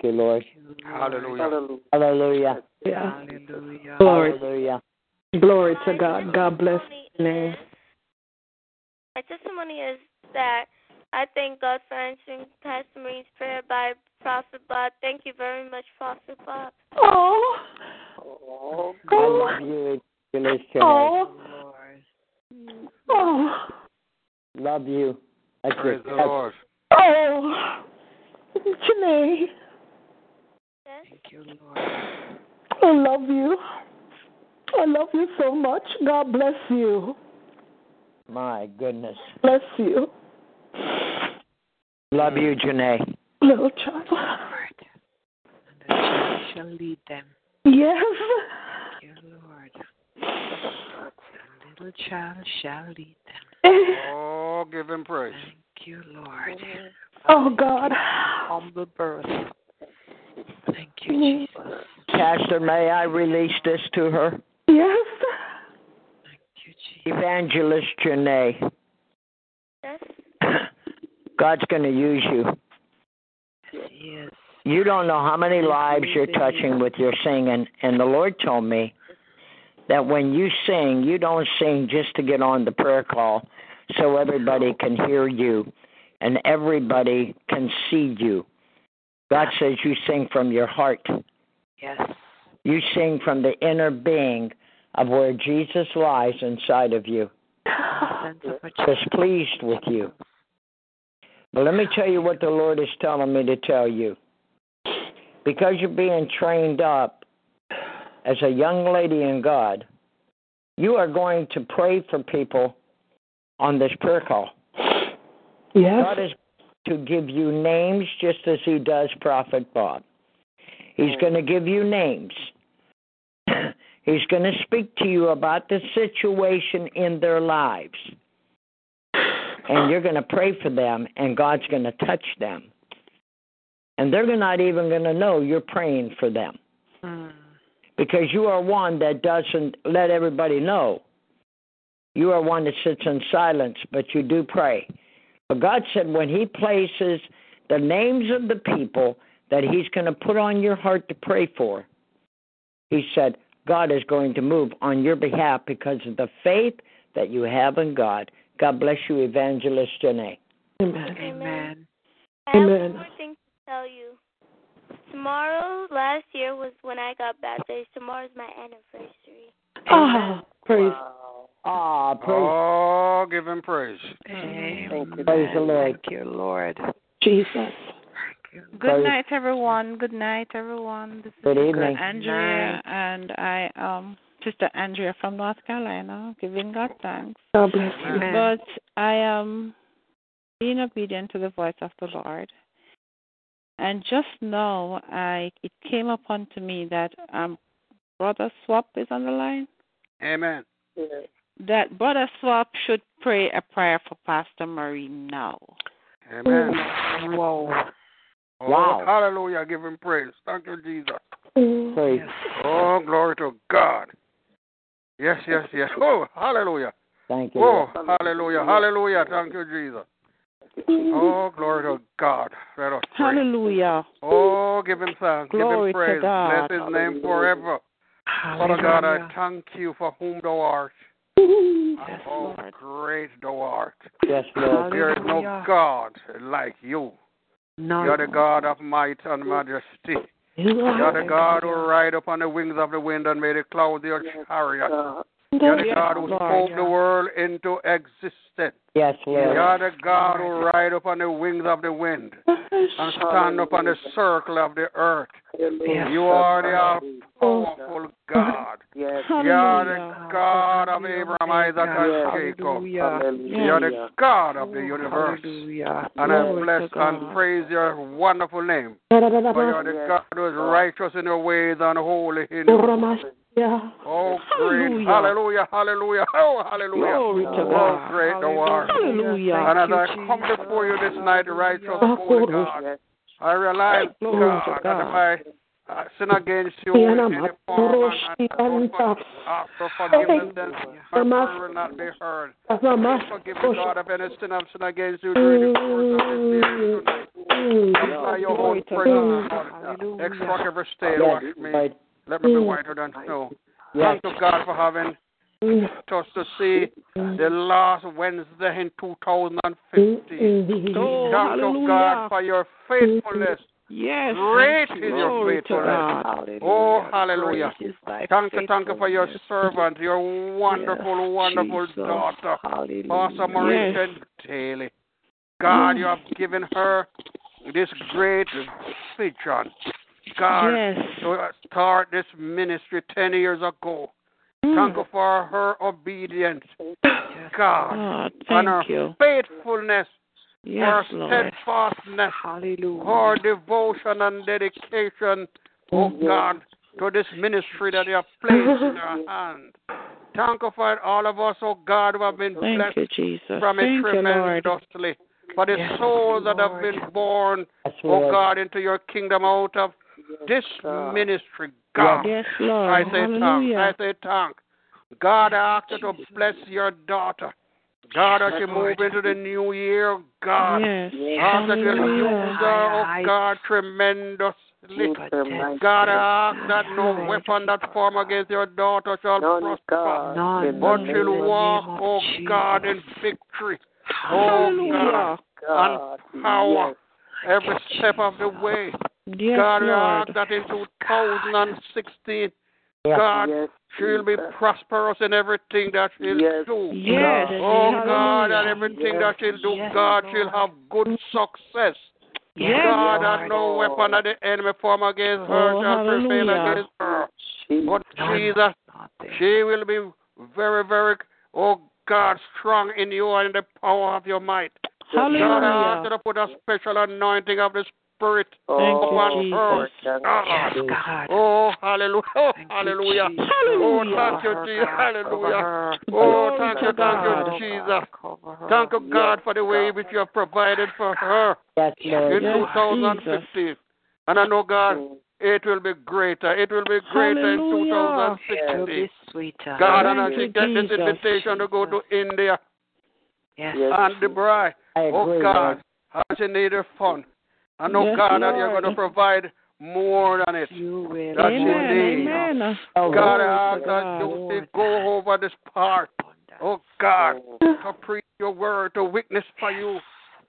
[SPEAKER 5] You, Lord.
[SPEAKER 6] Hallelujah. Hallelujah.
[SPEAKER 1] Yeah.
[SPEAKER 7] Hallelujah.
[SPEAKER 1] Glory.
[SPEAKER 2] Hallelujah.
[SPEAKER 1] Glory to God. God bless your name.
[SPEAKER 5] My testimony is that I thank God for answering Pastor Marie's prayer by Prophet Bob. Thank you very much, Prophet Bob.
[SPEAKER 1] Oh. oh.
[SPEAKER 2] I love you, Evangelist
[SPEAKER 1] Oh. Oh.
[SPEAKER 2] Love you. That's
[SPEAKER 7] Praise
[SPEAKER 2] it.
[SPEAKER 7] the Lord.
[SPEAKER 1] Oh. Janae,
[SPEAKER 7] Thank you, Lord.
[SPEAKER 1] I love you. I love you so much. God bless you.
[SPEAKER 2] My goodness.
[SPEAKER 1] Bless you.
[SPEAKER 2] Love you, Janae.
[SPEAKER 1] Little child.
[SPEAKER 7] The child shall lead them.
[SPEAKER 1] Yes.
[SPEAKER 7] Thank you, Lord. The little child shall lead them.
[SPEAKER 8] Oh, give him praise.
[SPEAKER 7] Thank you, Lord.
[SPEAKER 1] Oh, God.
[SPEAKER 7] Humble birth. Thank you, Jesus.
[SPEAKER 2] Pastor, may I release this to her?
[SPEAKER 1] Yes. Thank you, Jesus.
[SPEAKER 2] Evangelist Janae. God's going to use you.
[SPEAKER 4] Yes.
[SPEAKER 2] You don't know how many lives you're touching with your singing. And the Lord told me that when you sing, you don't sing just to get on the prayer call so everybody can hear you and everybody can see you. God says you sing from your heart.
[SPEAKER 4] Yes.
[SPEAKER 2] You sing from the inner being of where Jesus lies inside of you. Just pleased with you. But let me tell you what the Lord is telling me to tell you. Because you're being trained up as a young lady in God, you are going to pray for people on this prayer call.
[SPEAKER 1] Yes.
[SPEAKER 2] God is to give you names just as he does Prophet Bob. He's going to give you names. He's going to speak to you about the situation in their lives. And you're going to pray for them, and God's going to touch them. And they're not even going to know you're praying for them. Hmm. Because you are one that doesn't let everybody know. You are one that sits in silence, but you do pray. But God said when He places the names of the people that He's going to put on your heart to pray for, He said, God is going to move on your behalf because of the faith that you have in God. God bless you, Evangelist Janae.
[SPEAKER 1] Amen.
[SPEAKER 4] Amen.
[SPEAKER 5] I have
[SPEAKER 1] Amen.
[SPEAKER 5] one more thing to tell you. Tomorrow, last year, was when I got baptized. Tomorrow's my anniversary.
[SPEAKER 1] Ah, praise.
[SPEAKER 2] Ah, praise,
[SPEAKER 8] Oh, give him praise.
[SPEAKER 4] Amen.
[SPEAKER 2] Thank you, praise the Lord.
[SPEAKER 4] Thank you, Lord.
[SPEAKER 1] Jesus.
[SPEAKER 7] Good
[SPEAKER 2] Praise-
[SPEAKER 7] night, everyone. Good night, everyone. This is
[SPEAKER 2] Good
[SPEAKER 7] Sister
[SPEAKER 2] evening.
[SPEAKER 7] Andrea, and I um Sister Andrea from North Carolina, giving God thanks.
[SPEAKER 1] God bless you.
[SPEAKER 4] Amen.
[SPEAKER 7] But I am being obedient to the voice of the Lord. And just now, I it came upon to me that um Brother Swap is on the line.
[SPEAKER 8] Amen.
[SPEAKER 7] That Brother Swap should pray a prayer for Pastor Marie now.
[SPEAKER 8] Amen.
[SPEAKER 4] Whoa.
[SPEAKER 8] Oh,
[SPEAKER 2] Wow.
[SPEAKER 8] hallelujah. Give him praise. Thank you, Jesus.
[SPEAKER 2] Praise.
[SPEAKER 8] Oh, glory to God. Yes, yes, yes. Oh, hallelujah.
[SPEAKER 2] Thank you.
[SPEAKER 8] Oh, hallelujah. Hallelujah. Thank you, Jesus. Oh, glory to God. Let us pray.
[SPEAKER 7] Hallelujah.
[SPEAKER 8] Oh, give him thanks.
[SPEAKER 7] Glory
[SPEAKER 8] give him praise.
[SPEAKER 7] God.
[SPEAKER 8] Bless his name forever. Father God, I thank you for whom thou art.
[SPEAKER 4] Yes,
[SPEAKER 8] oh,
[SPEAKER 4] Lord.
[SPEAKER 8] great thou art.
[SPEAKER 2] Yes, Lord.
[SPEAKER 8] There is no God like you.
[SPEAKER 4] None.
[SPEAKER 8] You're the God of might and majesty. The God who ride upon the wings of the wind and made the clouds your chariot. You're the
[SPEAKER 7] Yes,
[SPEAKER 8] God who spoke the world into existence.
[SPEAKER 2] Yes, Lord.
[SPEAKER 8] You're the God who ride upon the wings of the wind and stand upon the circle of the earth. You are the all powerful God. You're the God of Abraham, Isaac, and Jacob. You're the God of the universe. And I bless and praise your wonderful name. For you're the God who is righteous in your ways and holy in your ways. Oh, great.
[SPEAKER 7] Hallelujah.
[SPEAKER 8] Hallelujah. Hallelujah. Oh, hallelujah.
[SPEAKER 7] Glory to
[SPEAKER 8] Oh, great thou art.
[SPEAKER 7] Hallelujah.
[SPEAKER 8] And as I come before you this night, righteous, holy God, I realize,
[SPEAKER 7] Glory
[SPEAKER 8] God, that if I uh, sin against you in any form and, and don't ask for forgiveness, then my prayer will not be heard. Please forgive me, God, of any sin I've sinned against you during the course of this day tonight. Apply your
[SPEAKER 7] Glory
[SPEAKER 8] own prayer,
[SPEAKER 7] God.
[SPEAKER 8] Lord. Extract every stain, wash me. Let me be mm. whiter than snow.
[SPEAKER 2] Yes.
[SPEAKER 8] Thank you, God, for having us to see the last Wednesday in 2015.
[SPEAKER 7] Oh, mm,
[SPEAKER 8] Thank you. God, for your faithfulness.
[SPEAKER 7] Yes.
[SPEAKER 8] Great is your
[SPEAKER 7] to
[SPEAKER 8] faithfulness. Oh, hallelujah.
[SPEAKER 4] Great is thy
[SPEAKER 8] Thank you, thank you for your servant, your wonderful,
[SPEAKER 4] Yes,
[SPEAKER 8] wonderful
[SPEAKER 4] Jesus.
[SPEAKER 8] daughter,
[SPEAKER 4] Hallelujah.
[SPEAKER 8] Pastor
[SPEAKER 7] Yes.
[SPEAKER 8] Daly. God, you mm. have given her this great vision. God,
[SPEAKER 7] Yes.
[SPEAKER 8] to start this ministry 10 years ago.
[SPEAKER 7] Mm.
[SPEAKER 8] Thank you for her obedience, God,
[SPEAKER 7] God,
[SPEAKER 8] and her
[SPEAKER 7] thank you.
[SPEAKER 8] faithfulness,
[SPEAKER 7] Yes,
[SPEAKER 8] her
[SPEAKER 7] Lord.
[SPEAKER 8] steadfastness,
[SPEAKER 4] Hallelujah.
[SPEAKER 8] her devotion and dedication, oh God, to this ministry that you have placed in her hand. Thank you for all of us, oh God, who have been
[SPEAKER 7] Thank
[SPEAKER 8] blessed
[SPEAKER 7] you, Jesus.
[SPEAKER 8] from it
[SPEAKER 7] Thank you, Lord.
[SPEAKER 8] tremendously. For the
[SPEAKER 4] Yes,
[SPEAKER 8] souls that have been born,
[SPEAKER 2] Yes,
[SPEAKER 8] oh
[SPEAKER 2] Lord.
[SPEAKER 8] God, into your kingdom out of this ministry, God.
[SPEAKER 7] Yes, Lord.
[SPEAKER 8] I say thank.
[SPEAKER 7] Hallelujah.
[SPEAKER 8] I say thank. God, I ask you to bless your daughter. God, as you move into the new year, God,
[SPEAKER 7] Yes.
[SPEAKER 8] ask that you'll use her, oh God, tremendously. God, I ask that no weapon that form against your daughter shall prosper,
[SPEAKER 4] None.
[SPEAKER 8] but
[SPEAKER 4] In
[SPEAKER 8] she'll walk, oh God, in victory. Oh God, and power every step of the way.
[SPEAKER 7] Yes,
[SPEAKER 8] God,
[SPEAKER 7] Lord.
[SPEAKER 8] that in 2016,
[SPEAKER 2] Yes.
[SPEAKER 8] God,
[SPEAKER 4] Yes,
[SPEAKER 8] she'll be
[SPEAKER 4] Jesus.
[SPEAKER 8] prosperous in everything that she'll
[SPEAKER 4] Yes.
[SPEAKER 8] do.
[SPEAKER 7] Yes.
[SPEAKER 8] Oh God, and everything
[SPEAKER 4] Yes.
[SPEAKER 8] that she'll do,
[SPEAKER 4] Yes,
[SPEAKER 8] God, she'll have good success.
[SPEAKER 7] Yes,
[SPEAKER 8] God,
[SPEAKER 4] Lord.
[SPEAKER 8] and no weapon that the enemy form against her
[SPEAKER 7] Oh,
[SPEAKER 8] shall prevail
[SPEAKER 7] hallelujah.
[SPEAKER 8] against her.
[SPEAKER 4] Jesus.
[SPEAKER 8] But Jesus, she will be very, very, oh God, strong in you and in the power of your might. Hallelujah. God, I ask you to put a special anointing of the Spirit
[SPEAKER 7] Thank you,
[SPEAKER 8] upon
[SPEAKER 7] Jesus.
[SPEAKER 8] her.
[SPEAKER 4] Yes,
[SPEAKER 8] God.
[SPEAKER 4] God.
[SPEAKER 8] Oh, hallelujah. Oh,
[SPEAKER 4] Thank you,
[SPEAKER 8] hallelujah. Oh,
[SPEAKER 7] Hallelujah.
[SPEAKER 8] thank you, Jesus. Hallelujah. Oh, thank you, thank you, Jesus. Thank you, God, for the way
[SPEAKER 4] God.
[SPEAKER 8] which you have provided for her
[SPEAKER 2] Yes,
[SPEAKER 8] in
[SPEAKER 7] Yes,
[SPEAKER 8] 2015. And I know, God,
[SPEAKER 4] Mm.
[SPEAKER 8] it will be greater. It will be greater in
[SPEAKER 7] Hallelujah.
[SPEAKER 4] It will
[SPEAKER 8] 2016.
[SPEAKER 4] be sweeter.
[SPEAKER 8] God, and
[SPEAKER 7] Thank
[SPEAKER 8] as she
[SPEAKER 7] you,
[SPEAKER 8] get this
[SPEAKER 7] Jesus.
[SPEAKER 8] invitation to go to India
[SPEAKER 4] Yes.
[SPEAKER 2] Yes.
[SPEAKER 8] and the bride,
[SPEAKER 2] I
[SPEAKER 8] oh God,
[SPEAKER 2] Lord.
[SPEAKER 8] as she need her fun. I know,
[SPEAKER 7] Yes,
[SPEAKER 8] God, that you're going to provide more than it.
[SPEAKER 4] You will.
[SPEAKER 8] That she
[SPEAKER 7] Amen.
[SPEAKER 8] needs.
[SPEAKER 7] Amen.
[SPEAKER 2] Oh,
[SPEAKER 8] God,
[SPEAKER 7] Glory
[SPEAKER 8] I
[SPEAKER 7] to
[SPEAKER 8] ask that
[SPEAKER 7] God.
[SPEAKER 8] you will go over this part. Oh God, to preach your word, to witness for you.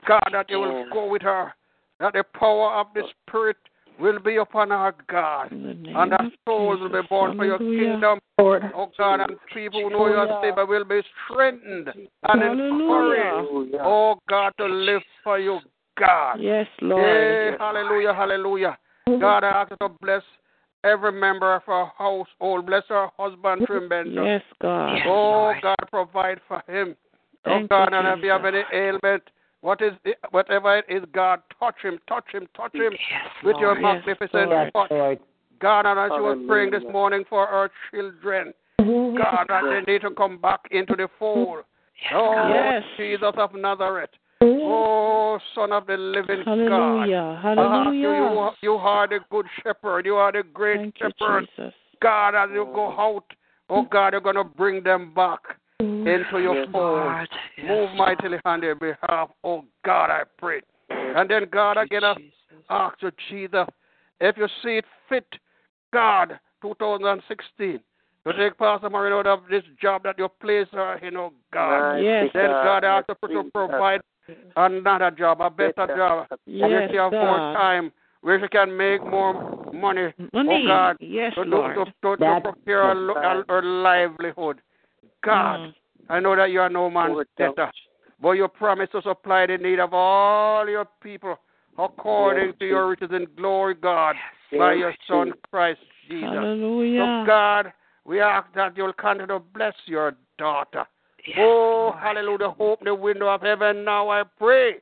[SPEAKER 8] God, that you will go with her. That the power of the Spirit will be upon her, God.
[SPEAKER 7] In the name
[SPEAKER 8] And that
[SPEAKER 7] of
[SPEAKER 8] souls will be
[SPEAKER 7] Jesus.
[SPEAKER 8] born for your
[SPEAKER 7] Hallelujah.
[SPEAKER 8] kingdom.
[SPEAKER 1] Lord.
[SPEAKER 8] Oh God, and people who know your Savior will be strengthened and
[SPEAKER 7] Hallelujah.
[SPEAKER 8] encouraged. Oh God, to live for you, God.
[SPEAKER 7] Yes,
[SPEAKER 8] Hey,
[SPEAKER 7] Lord.
[SPEAKER 8] hallelujah, hallelujah. Mm-hmm. God, I ask you to bless every member of our household. Bless our husband, Trimbendo.
[SPEAKER 7] Yes, God.
[SPEAKER 8] Oh, God, provide for him. Oh, God,
[SPEAKER 7] you,
[SPEAKER 8] and if you have any ailment, what is it, whatever it is, God, touch him, touch him, touch him with your
[SPEAKER 7] Yes,
[SPEAKER 8] magnificent
[SPEAKER 7] Lord.
[SPEAKER 8] touch.
[SPEAKER 2] Lord.
[SPEAKER 8] God, and as you were praying this morning for our children, mm-hmm. God, that they need to come back into the fold. Oh,
[SPEAKER 7] Yes.
[SPEAKER 8] Jesus of Nazareth. Oh, Son of the living God.
[SPEAKER 7] Hallelujah.
[SPEAKER 8] Ah, you,
[SPEAKER 7] Hallelujah.
[SPEAKER 8] you, you are the good shepherd. You are the great
[SPEAKER 7] Thank you,
[SPEAKER 8] shepherd.
[SPEAKER 7] Jesus.
[SPEAKER 8] God, as you go out, oh God, you're going to bring them back into your
[SPEAKER 4] Yes,
[SPEAKER 8] fold.
[SPEAKER 4] Lord. Yes,
[SPEAKER 8] Move mightily on their behalf. Oh God, I pray. And then, God, again, I ask you, Jesus, if you see it fit, God, 2016, to take Pastor Maureen out of this job that you placed her in, oh God.
[SPEAKER 4] Mighty
[SPEAKER 7] Yes.
[SPEAKER 8] Then, God, I ask
[SPEAKER 4] yes,
[SPEAKER 8] you to provide another job, a better
[SPEAKER 4] Better.
[SPEAKER 8] job, where
[SPEAKER 7] Yes,
[SPEAKER 8] she have more time, where she can make more money.
[SPEAKER 7] Money.
[SPEAKER 8] Oh God,
[SPEAKER 7] Yes,
[SPEAKER 8] to, to,
[SPEAKER 7] Lord.
[SPEAKER 8] to, to, to
[SPEAKER 2] That's
[SPEAKER 8] procure her, her, her livelihood. God,
[SPEAKER 7] Mm.
[SPEAKER 8] I know that you are no man's
[SPEAKER 4] Lord, don't.
[SPEAKER 8] debtor, but you promise to supply the need of all your people according to your riches in glory, God, by
[SPEAKER 4] Yes,
[SPEAKER 8] your Son
[SPEAKER 4] Jesus.
[SPEAKER 8] Christ Jesus. So,
[SPEAKER 7] Hallelujah.
[SPEAKER 8] God, we ask that you'll continue to bless your daughter.
[SPEAKER 4] Yes,
[SPEAKER 8] oh,
[SPEAKER 4] Lord.
[SPEAKER 8] hallelujah. Open the window of heaven now, I pray.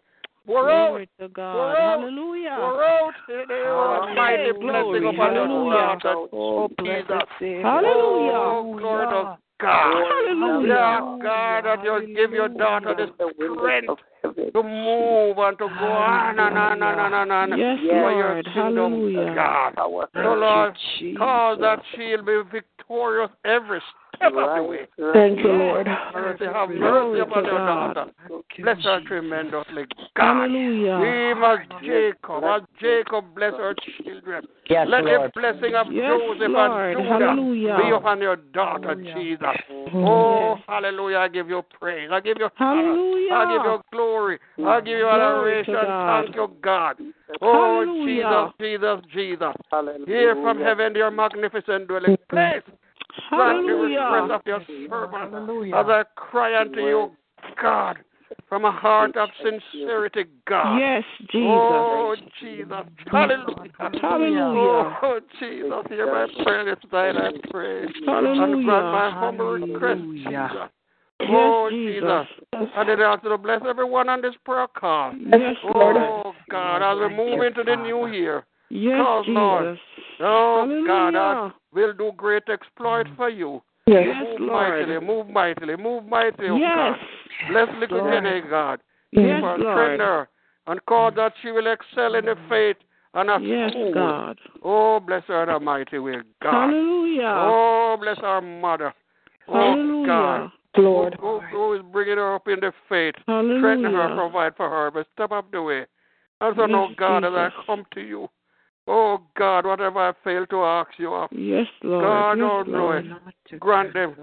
[SPEAKER 8] Pour out,
[SPEAKER 7] Glory to God.
[SPEAKER 8] Pour out.
[SPEAKER 7] Hallelujah.
[SPEAKER 8] pour out oh, oh, the almighty oh,
[SPEAKER 7] Glory.
[SPEAKER 8] blessing upon your
[SPEAKER 7] Hallelujah.
[SPEAKER 8] daughter,
[SPEAKER 4] Oh,
[SPEAKER 8] Jesus.
[SPEAKER 4] blessed Savior.
[SPEAKER 7] Hallelujah.
[SPEAKER 8] Oh, glory to God.
[SPEAKER 7] Hallelujah.
[SPEAKER 8] We ask God that you'll give your daughter the
[SPEAKER 4] The windows
[SPEAKER 8] strength
[SPEAKER 4] of heaven.
[SPEAKER 8] to move and to go on and on and on and on
[SPEAKER 7] Yes,
[SPEAKER 8] for your kingdom,
[SPEAKER 7] Hallelujah.
[SPEAKER 8] God.
[SPEAKER 4] Our
[SPEAKER 8] So, Lord, cause that she'll be victorious every step of the
[SPEAKER 4] Right,
[SPEAKER 8] way.
[SPEAKER 1] Thank you, Lord.
[SPEAKER 8] Mercy, have mercy upon your daughter. Bless her tremendously, God.
[SPEAKER 7] Hallelujah.
[SPEAKER 8] Even as Jacob, as Jacob bless her children.
[SPEAKER 2] Yes,
[SPEAKER 8] Let
[SPEAKER 2] Lord.
[SPEAKER 8] the blessing of
[SPEAKER 7] Yes,
[SPEAKER 8] Joseph
[SPEAKER 7] Lord.
[SPEAKER 8] and Judah
[SPEAKER 7] Hallelujah.
[SPEAKER 8] be upon your daughter, Jesus. Oh, hallelujah. I give you praise. I give you honor.
[SPEAKER 7] Hallelujah.
[SPEAKER 8] I give you glory. I give you
[SPEAKER 7] Glory
[SPEAKER 8] adoration.
[SPEAKER 7] to God.
[SPEAKER 8] Thank you, God. Oh,
[SPEAKER 7] Hallelujah.
[SPEAKER 8] Jesus, Jesus, Jesus.
[SPEAKER 4] Hallelujah.
[SPEAKER 8] Hear from heaven your magnificent dwelling place. Grant the request
[SPEAKER 7] Hallelujah.
[SPEAKER 8] of your servant as I cry unto you, God, from a heart of sincerity, God.
[SPEAKER 7] Yes, Jesus.
[SPEAKER 8] Oh, Jesus. Hallelujah.
[SPEAKER 7] Hallelujah.
[SPEAKER 8] Oh, Jesus. Hear my prayer this night, I pray. And
[SPEAKER 7] Hallelujah.
[SPEAKER 8] grant my humble request, Jesus.
[SPEAKER 7] Yes,
[SPEAKER 8] Oh,
[SPEAKER 7] Jesus.
[SPEAKER 8] Jesus. And then ask you to bless everyone on this prayer call.
[SPEAKER 7] Yes, Lord.
[SPEAKER 8] Oh, God, as we move into the new year.
[SPEAKER 7] Yes,
[SPEAKER 8] Cause, Lord.
[SPEAKER 7] Jesus.
[SPEAKER 8] Oh, God, I will do great exploit for you.
[SPEAKER 1] Yes.
[SPEAKER 7] Yes,
[SPEAKER 8] Move
[SPEAKER 7] Lord.
[SPEAKER 8] mightily, move mightily, move mightily, oh
[SPEAKER 7] Yes.
[SPEAKER 8] God. Bless little
[SPEAKER 7] Lord.
[SPEAKER 8] Jenny, God.
[SPEAKER 7] Yes,
[SPEAKER 8] for
[SPEAKER 7] Lord.
[SPEAKER 8] train her and cause that she will excel in the faith and at
[SPEAKER 7] Yes,
[SPEAKER 8] school.
[SPEAKER 7] God.
[SPEAKER 8] Oh, bless her in a mighty way, God.
[SPEAKER 7] Hallelujah.
[SPEAKER 8] Oh, bless our mother.
[SPEAKER 4] Oh, Hallelujah.
[SPEAKER 8] Oh, God.
[SPEAKER 1] Lord.
[SPEAKER 8] Who, who is bringing her up in the faith?
[SPEAKER 4] Hallelujah.
[SPEAKER 8] Strengthen her, provide for her, but step up the way. And so, no,
[SPEAKER 4] Yes,
[SPEAKER 8] God, as I come to you, oh, God, whatever I fail to ask you of,
[SPEAKER 4] Yes, Lord.
[SPEAKER 8] God,
[SPEAKER 4] yes,
[SPEAKER 8] oh,
[SPEAKER 4] Lord.
[SPEAKER 8] it. Grant them.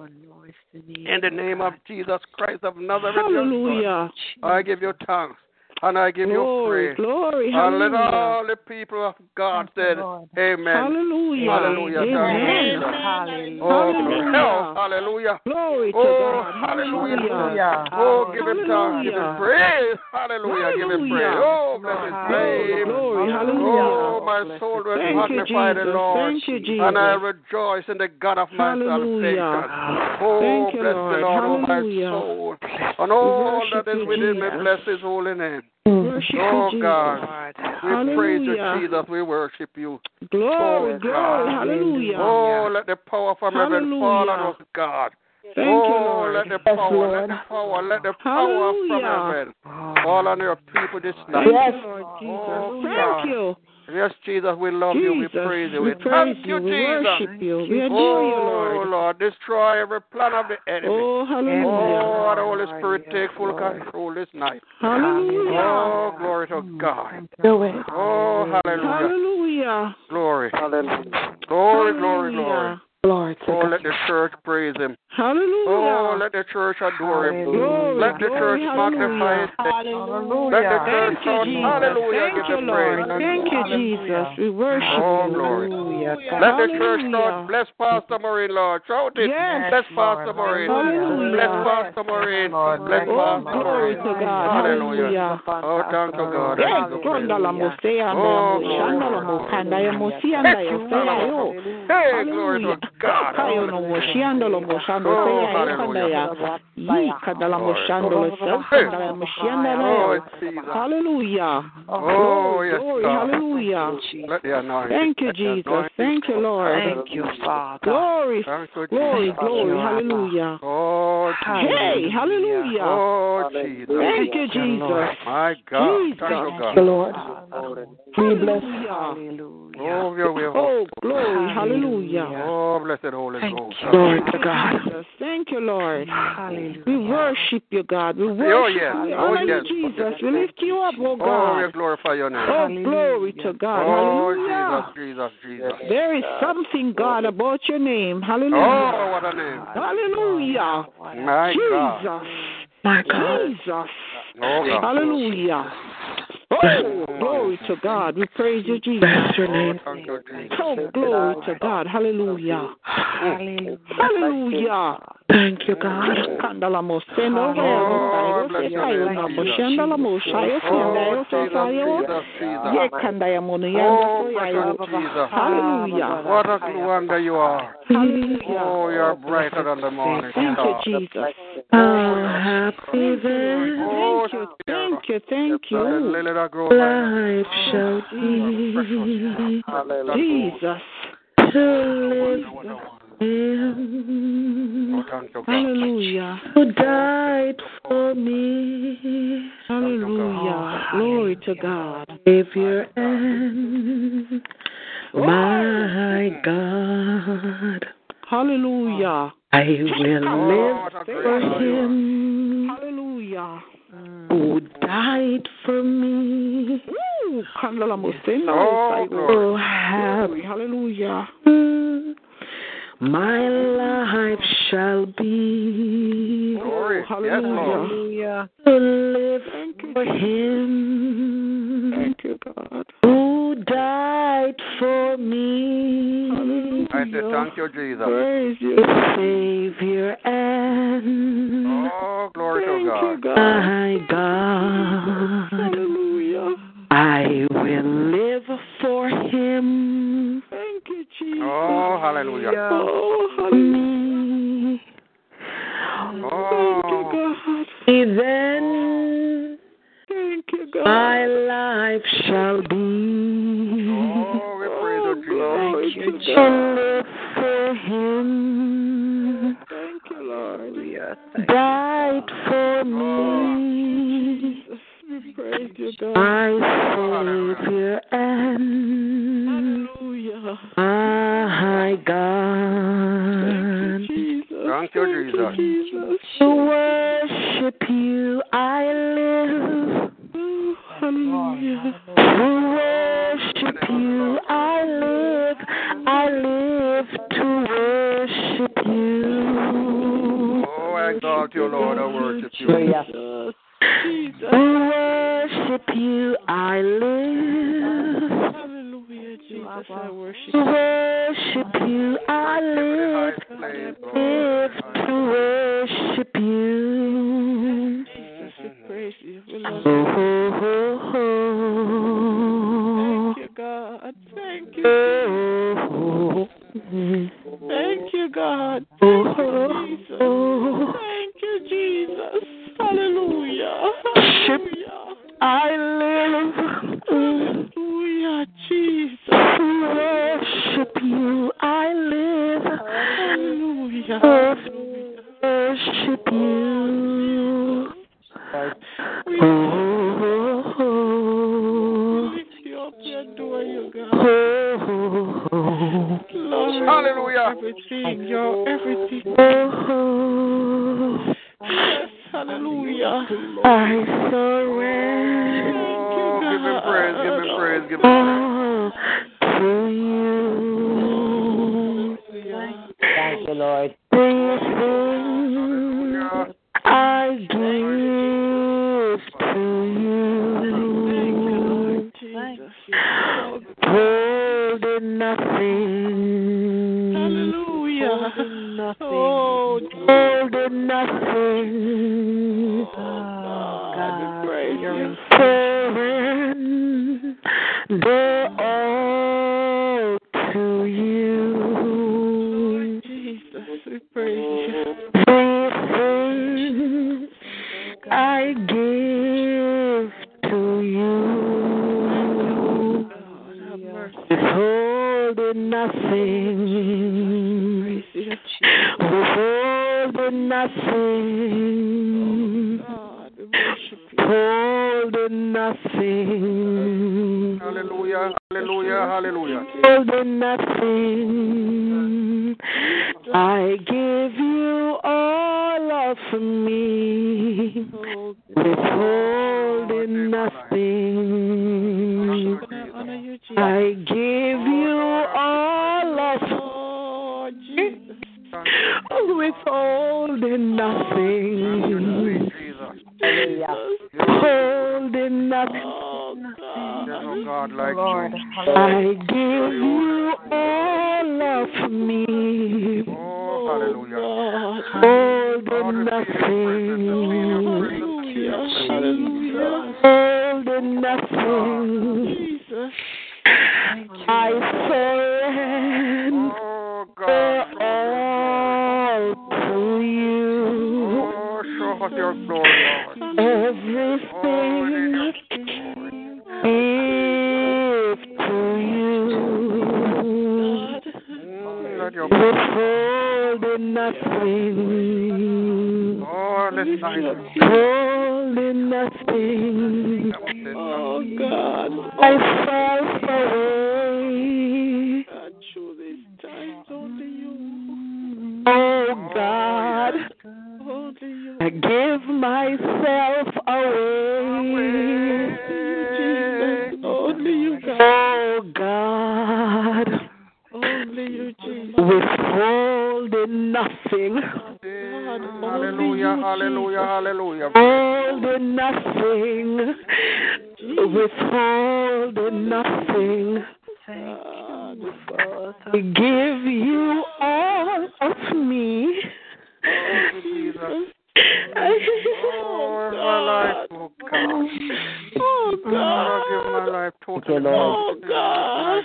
[SPEAKER 8] In the name of Jesus Christ of Nazareth,
[SPEAKER 4] Hallelujah.
[SPEAKER 8] I give you thanks and I give
[SPEAKER 4] Glory,
[SPEAKER 8] you praise.
[SPEAKER 4] glory,
[SPEAKER 8] And let all the people of God said, Amen.
[SPEAKER 4] Hallelujah.
[SPEAKER 8] Hallelujah.
[SPEAKER 4] Amen.
[SPEAKER 8] Thank you. Oh,
[SPEAKER 4] Hallelujah.
[SPEAKER 8] health. Hallelujah.
[SPEAKER 4] Glory to
[SPEAKER 8] Oh,
[SPEAKER 4] God.
[SPEAKER 8] hallelujah. Oh, give him thanks. Give him praise. Hallelujah. Give him praise. Oh, bless his name.
[SPEAKER 4] glory,
[SPEAKER 8] Oh, my soul will magnify the Lord.
[SPEAKER 4] Thank you, Jesus.
[SPEAKER 8] And I rejoice in the God of my
[SPEAKER 4] Hallelujah.
[SPEAKER 8] salvation. Ah. Oh,
[SPEAKER 4] Thank you,
[SPEAKER 8] bless
[SPEAKER 4] Lord.
[SPEAKER 8] the Lord, oh my soul. And all that is within me, bless his holy name. Mm.
[SPEAKER 4] Worship
[SPEAKER 8] Oh. God. We praise you, Jesus. We worship you.
[SPEAKER 4] Glory,
[SPEAKER 8] Oh,
[SPEAKER 4] glory,
[SPEAKER 8] God.
[SPEAKER 4] hallelujah.
[SPEAKER 8] Oh, let the power from heaven fall on us, God.
[SPEAKER 4] Thank you,
[SPEAKER 8] oh,
[SPEAKER 4] Lord.
[SPEAKER 8] let the
[SPEAKER 1] Yes,
[SPEAKER 8] power,
[SPEAKER 1] Lord.
[SPEAKER 8] let the power, let the power from heaven fall on your people this night.
[SPEAKER 1] Yes.
[SPEAKER 4] Lord oh, Jesus.
[SPEAKER 8] Oh,
[SPEAKER 4] Thank
[SPEAKER 8] God.
[SPEAKER 4] you.
[SPEAKER 8] Yes, Jesus, we love you. We praise you.
[SPEAKER 4] We
[SPEAKER 8] We
[SPEAKER 4] praise
[SPEAKER 8] thank
[SPEAKER 4] you.
[SPEAKER 8] you,
[SPEAKER 4] We
[SPEAKER 8] Jesus.
[SPEAKER 4] worship you. We adore
[SPEAKER 8] oh,
[SPEAKER 4] you, Lord.
[SPEAKER 8] Lord, destroy every plan of the enemy.
[SPEAKER 4] Oh, hallelujah.
[SPEAKER 8] Oh, the Holy Spirit take full control this night.
[SPEAKER 4] Hallelujah.
[SPEAKER 8] Oh, glory to God.
[SPEAKER 1] Do it.
[SPEAKER 8] Oh, hallelujah.
[SPEAKER 4] Hallelujah.
[SPEAKER 8] Glory. Glory, glory, glory.
[SPEAKER 1] Glory to
[SPEAKER 8] Oh,
[SPEAKER 1] God.
[SPEAKER 8] let the church praise him.
[SPEAKER 4] Hallelujah.
[SPEAKER 8] Oh, let the church adore him.
[SPEAKER 4] Glory,
[SPEAKER 8] Let the church magnify his
[SPEAKER 4] hallelujah.
[SPEAKER 8] Let the church
[SPEAKER 4] Thank you,
[SPEAKER 8] shout
[SPEAKER 4] Jesus.
[SPEAKER 8] hallelujah.
[SPEAKER 4] Thank you, Lord. Thank you, Jesus. We worship
[SPEAKER 8] Oh,
[SPEAKER 4] you.
[SPEAKER 8] glory.
[SPEAKER 4] Hallelujah.
[SPEAKER 8] Let the church
[SPEAKER 4] Hallelujah.
[SPEAKER 8] shout, bless Pastor Maureen, Lord. Shout it.
[SPEAKER 4] Yes.
[SPEAKER 8] Bless Pastor Maureen.
[SPEAKER 4] Hallelujah.
[SPEAKER 8] Bless Pastor Maureen. Bless
[SPEAKER 4] Oh,
[SPEAKER 8] Pastor
[SPEAKER 4] glory
[SPEAKER 8] Maureen.
[SPEAKER 4] to God.
[SPEAKER 8] Hallelujah.
[SPEAKER 4] Hallelujah.
[SPEAKER 8] Oh, thank you, God. I
[SPEAKER 4] Yes,
[SPEAKER 8] give you praise.
[SPEAKER 4] Ronda oh, la Mosea, anda
[SPEAKER 8] Oh,
[SPEAKER 4] ya
[SPEAKER 8] glory.
[SPEAKER 4] La Mokanda ya Mosianda ya Osea yo.
[SPEAKER 8] Hey, glory to
[SPEAKER 4] Hallelujah.
[SPEAKER 8] God.
[SPEAKER 4] Hayo no Moshianda lo Moshanda
[SPEAKER 8] Oh,
[SPEAKER 4] Osea yo kanda
[SPEAKER 8] hallelujah.
[SPEAKER 4] ya. Yi kanda la
[SPEAKER 8] Glory.
[SPEAKER 4] Moshanda lo Osea kanda ya Moshianda la
[SPEAKER 8] Oh,
[SPEAKER 4] ya.
[SPEAKER 8] Jesus.
[SPEAKER 4] Hallelujah.
[SPEAKER 8] Oh,
[SPEAKER 4] Glory,
[SPEAKER 8] yes,
[SPEAKER 4] glory,
[SPEAKER 8] God.
[SPEAKER 4] hallelujah.
[SPEAKER 8] Let the anointing.
[SPEAKER 4] Thank you,
[SPEAKER 8] let the
[SPEAKER 4] Jesus.
[SPEAKER 8] anointing
[SPEAKER 4] Thank you,
[SPEAKER 8] fall.
[SPEAKER 4] Lord.
[SPEAKER 7] Thank you, Father.
[SPEAKER 4] Glory,
[SPEAKER 8] Thank you,
[SPEAKER 4] glory,
[SPEAKER 8] Jesus.
[SPEAKER 4] glory, hallelujah.
[SPEAKER 8] Oh, Jesus.
[SPEAKER 4] Hey, hallelujah.
[SPEAKER 8] Oh, Jesus.
[SPEAKER 4] Thank you, Jesus.
[SPEAKER 8] My God.
[SPEAKER 4] Jesus.
[SPEAKER 8] Thank you,
[SPEAKER 1] the
[SPEAKER 8] God.
[SPEAKER 1] Lord. We bless.
[SPEAKER 4] Hallelujah.
[SPEAKER 8] Oh, your will.
[SPEAKER 4] Oh, glory, hallelujah.
[SPEAKER 8] Oh, Oh, blessed Holy Ghost.
[SPEAKER 1] Glory to God.
[SPEAKER 4] Jesus. Thank you, Lord.
[SPEAKER 7] Hallelujah.
[SPEAKER 4] We worship you, God. We
[SPEAKER 8] Oh,
[SPEAKER 4] worship
[SPEAKER 8] yes.
[SPEAKER 4] you. We
[SPEAKER 8] Oh,
[SPEAKER 4] honor
[SPEAKER 8] yes.
[SPEAKER 4] you, Jesus. We lift you up, oh
[SPEAKER 8] Oh, we glorify your name.
[SPEAKER 4] Oh, glory to God.
[SPEAKER 8] Oh,
[SPEAKER 4] Hallelujah.
[SPEAKER 8] Jesus, Jesus, Jesus.
[SPEAKER 4] There is something, God, about your name. Hallelujah.
[SPEAKER 8] Oh,
[SPEAKER 4] Hallelujah.
[SPEAKER 8] what a name.
[SPEAKER 4] Hallelujah.
[SPEAKER 8] My God.
[SPEAKER 4] Jesus.
[SPEAKER 1] My God.
[SPEAKER 4] Jesus.
[SPEAKER 8] Oh, God.
[SPEAKER 4] Hallelujah. Oh, glory to God. We praise you, Jesus.
[SPEAKER 1] Bless your name.
[SPEAKER 8] Thank you, Jesus.
[SPEAKER 4] Oh, glory to God. Hallelujah.
[SPEAKER 7] Hallelujah.
[SPEAKER 4] Hallelujah.
[SPEAKER 1] Thank you, God.
[SPEAKER 4] Kandala mosendo
[SPEAKER 8] Oh,
[SPEAKER 4] hero
[SPEAKER 8] bless your
[SPEAKER 4] sayo
[SPEAKER 8] name,
[SPEAKER 4] na
[SPEAKER 8] Jesus.
[SPEAKER 4] moshenda la moshayo kenda
[SPEAKER 8] Oh,
[SPEAKER 4] yo so sayo
[SPEAKER 8] Jesus, Jesus,
[SPEAKER 4] ye
[SPEAKER 8] Jesus.
[SPEAKER 4] kanda ya mono yanda
[SPEAKER 8] Oh,
[SPEAKER 4] so yayo
[SPEAKER 8] precious Jesus.
[SPEAKER 4] hallelujah.
[SPEAKER 8] Ah, what a wonder you are. Oh, you're brighter than the morning
[SPEAKER 4] thank you. Jesus.
[SPEAKER 1] How happy then
[SPEAKER 8] Oh,
[SPEAKER 4] thank you thank you thank you.
[SPEAKER 8] Lily that
[SPEAKER 1] life shall be
[SPEAKER 4] Jesus.
[SPEAKER 1] To live him
[SPEAKER 8] Oh, thank you, God.
[SPEAKER 4] hallelujah
[SPEAKER 1] who died for me.
[SPEAKER 4] hallelujah glory to God
[SPEAKER 1] Savior and my God.
[SPEAKER 4] hallelujah
[SPEAKER 1] I will
[SPEAKER 8] Oh,
[SPEAKER 1] live
[SPEAKER 8] what a great
[SPEAKER 1] for
[SPEAKER 8] God you are.
[SPEAKER 1] him
[SPEAKER 4] hallelujah
[SPEAKER 1] who died for me.
[SPEAKER 4] Woo! Kandala mosendo
[SPEAKER 8] Oh,
[SPEAKER 4] sayo
[SPEAKER 8] glory.
[SPEAKER 1] Oh,
[SPEAKER 4] Glory, hallelujah
[SPEAKER 1] my life shall be
[SPEAKER 8] Glory.
[SPEAKER 4] Hallelujah.
[SPEAKER 7] Hallelujah.
[SPEAKER 1] to live for him
[SPEAKER 4] Thank you, God.
[SPEAKER 1] who died for me.
[SPEAKER 8] I say thank you, Jesus.
[SPEAKER 4] Praise you.
[SPEAKER 1] Savior and
[SPEAKER 8] Oh, glory
[SPEAKER 4] Thank
[SPEAKER 8] to
[SPEAKER 4] you,
[SPEAKER 8] God.
[SPEAKER 4] God.
[SPEAKER 1] my God.
[SPEAKER 4] Hallelujah.
[SPEAKER 1] I will live for him.
[SPEAKER 4] Thank you, Jesus.
[SPEAKER 8] Oh, hallelujah.
[SPEAKER 4] Oh, hallelujah.
[SPEAKER 1] Me.
[SPEAKER 4] Thank you,
[SPEAKER 8] Oh,
[SPEAKER 4] God.
[SPEAKER 1] Then
[SPEAKER 4] Thank you, God.
[SPEAKER 1] my life shall be
[SPEAKER 8] oh, we praise you, oh, Jesus.
[SPEAKER 4] Glory to
[SPEAKER 1] to
[SPEAKER 4] God.
[SPEAKER 1] live for him.
[SPEAKER 4] Thank you, Lord.
[SPEAKER 1] Died for oh. me.
[SPEAKER 4] Jesus, we praise you, God.
[SPEAKER 1] My Savior and
[SPEAKER 4] Hallelujah.
[SPEAKER 1] my
[SPEAKER 4] Thank
[SPEAKER 1] God.
[SPEAKER 4] you, Jesus.
[SPEAKER 8] Thank you, Jesus.
[SPEAKER 1] To worship you, I live.
[SPEAKER 4] Hallelujah.
[SPEAKER 1] To worship you, I live. I live to worship you.
[SPEAKER 8] Oh, I exalt you, Lord. I worship you.
[SPEAKER 4] Jesus. Jesus.
[SPEAKER 1] To worship you, I live.
[SPEAKER 4] Hallelujah, Jesus. I worship
[SPEAKER 1] To
[SPEAKER 4] you.
[SPEAKER 1] worship you, I live. Live to worship you.
[SPEAKER 4] Jesus, we praise you. We love
[SPEAKER 1] Oh,
[SPEAKER 4] you.
[SPEAKER 1] oh, oh,
[SPEAKER 4] Thank you, God. Thank you.
[SPEAKER 1] oh.
[SPEAKER 4] Thank you, God.
[SPEAKER 1] Oh,
[SPEAKER 4] Thank you, Jesus.
[SPEAKER 1] oh.
[SPEAKER 4] Thank you, Jesus. Hallelujah. Hallelujah.
[SPEAKER 1] I live.
[SPEAKER 4] Hallelujah, Jesus.
[SPEAKER 1] Worship you, I live.
[SPEAKER 4] Hallelujah.
[SPEAKER 1] Worship you.
[SPEAKER 4] We
[SPEAKER 1] Oh, oh,
[SPEAKER 4] lift you up. We adore you, God.
[SPEAKER 1] oh, oh,
[SPEAKER 4] Lord,
[SPEAKER 8] Hallelujah.
[SPEAKER 4] everything. You're everything.
[SPEAKER 1] oh.
[SPEAKER 4] Yes, hallelujah.
[SPEAKER 1] I surrender
[SPEAKER 8] Oh, give him praise, give him praise, give him praise.
[SPEAKER 1] to you.
[SPEAKER 2] Thank you, Lord.
[SPEAKER 1] This thing I give to you.
[SPEAKER 4] Jesus.
[SPEAKER 1] Holding nothing.
[SPEAKER 4] Hallelujah.
[SPEAKER 1] Oh, holding nothing.
[SPEAKER 4] Oh, God, we praise you.
[SPEAKER 1] Surrender all to you.
[SPEAKER 4] Jesus, we praise you.
[SPEAKER 1] Everything I give to you.
[SPEAKER 4] Oh, God.
[SPEAKER 1] Withholding nothing. Withholding nothing.
[SPEAKER 4] God, we worship you.
[SPEAKER 1] Holding nothing.
[SPEAKER 8] Hallelujah, hallelujah, hallelujah.
[SPEAKER 1] Holding nothing. I give you all of me. Withholding nothing.
[SPEAKER 4] You, Jesus.
[SPEAKER 1] I give you all of
[SPEAKER 4] Oh, Jesus.
[SPEAKER 1] Withholding nothing.
[SPEAKER 8] Jesus.
[SPEAKER 1] Holding nothing.
[SPEAKER 4] Oh, God.
[SPEAKER 8] like
[SPEAKER 7] Lord.
[SPEAKER 1] I give you all of me.
[SPEAKER 8] Oh, hallelujah.
[SPEAKER 4] God.
[SPEAKER 1] Holding nothing.
[SPEAKER 4] Hallelujah. Hallelujah.
[SPEAKER 1] Holding nothing.
[SPEAKER 4] Jesus.
[SPEAKER 1] I surrender
[SPEAKER 8] Oh, your glory, Lord.
[SPEAKER 1] Everything give to you.
[SPEAKER 8] Let your
[SPEAKER 1] Withholding nothing.
[SPEAKER 8] Oh, let's
[SPEAKER 1] Holding nothing.
[SPEAKER 4] Oh, God.
[SPEAKER 1] Oh, I fell away.
[SPEAKER 4] God, through these times, only you.
[SPEAKER 1] Oh God,
[SPEAKER 4] Only you.
[SPEAKER 1] I give myself away.
[SPEAKER 4] Jesus. Only you, God.
[SPEAKER 1] Oh God,
[SPEAKER 4] Only you, Jesus.
[SPEAKER 1] withholding nothing.
[SPEAKER 4] God, only
[SPEAKER 8] Hallelujah,
[SPEAKER 4] you,
[SPEAKER 8] hallelujah, hallelujah.
[SPEAKER 1] Holding nothing, withholding nothing.
[SPEAKER 4] God.
[SPEAKER 1] I give you all of me.
[SPEAKER 8] Jesus.
[SPEAKER 1] I,
[SPEAKER 8] Oh, my life, oh God.
[SPEAKER 4] Oh,
[SPEAKER 8] I
[SPEAKER 4] God.
[SPEAKER 8] give my life
[SPEAKER 2] Thank you,
[SPEAKER 8] totally.
[SPEAKER 2] Lord.
[SPEAKER 4] Oh, God.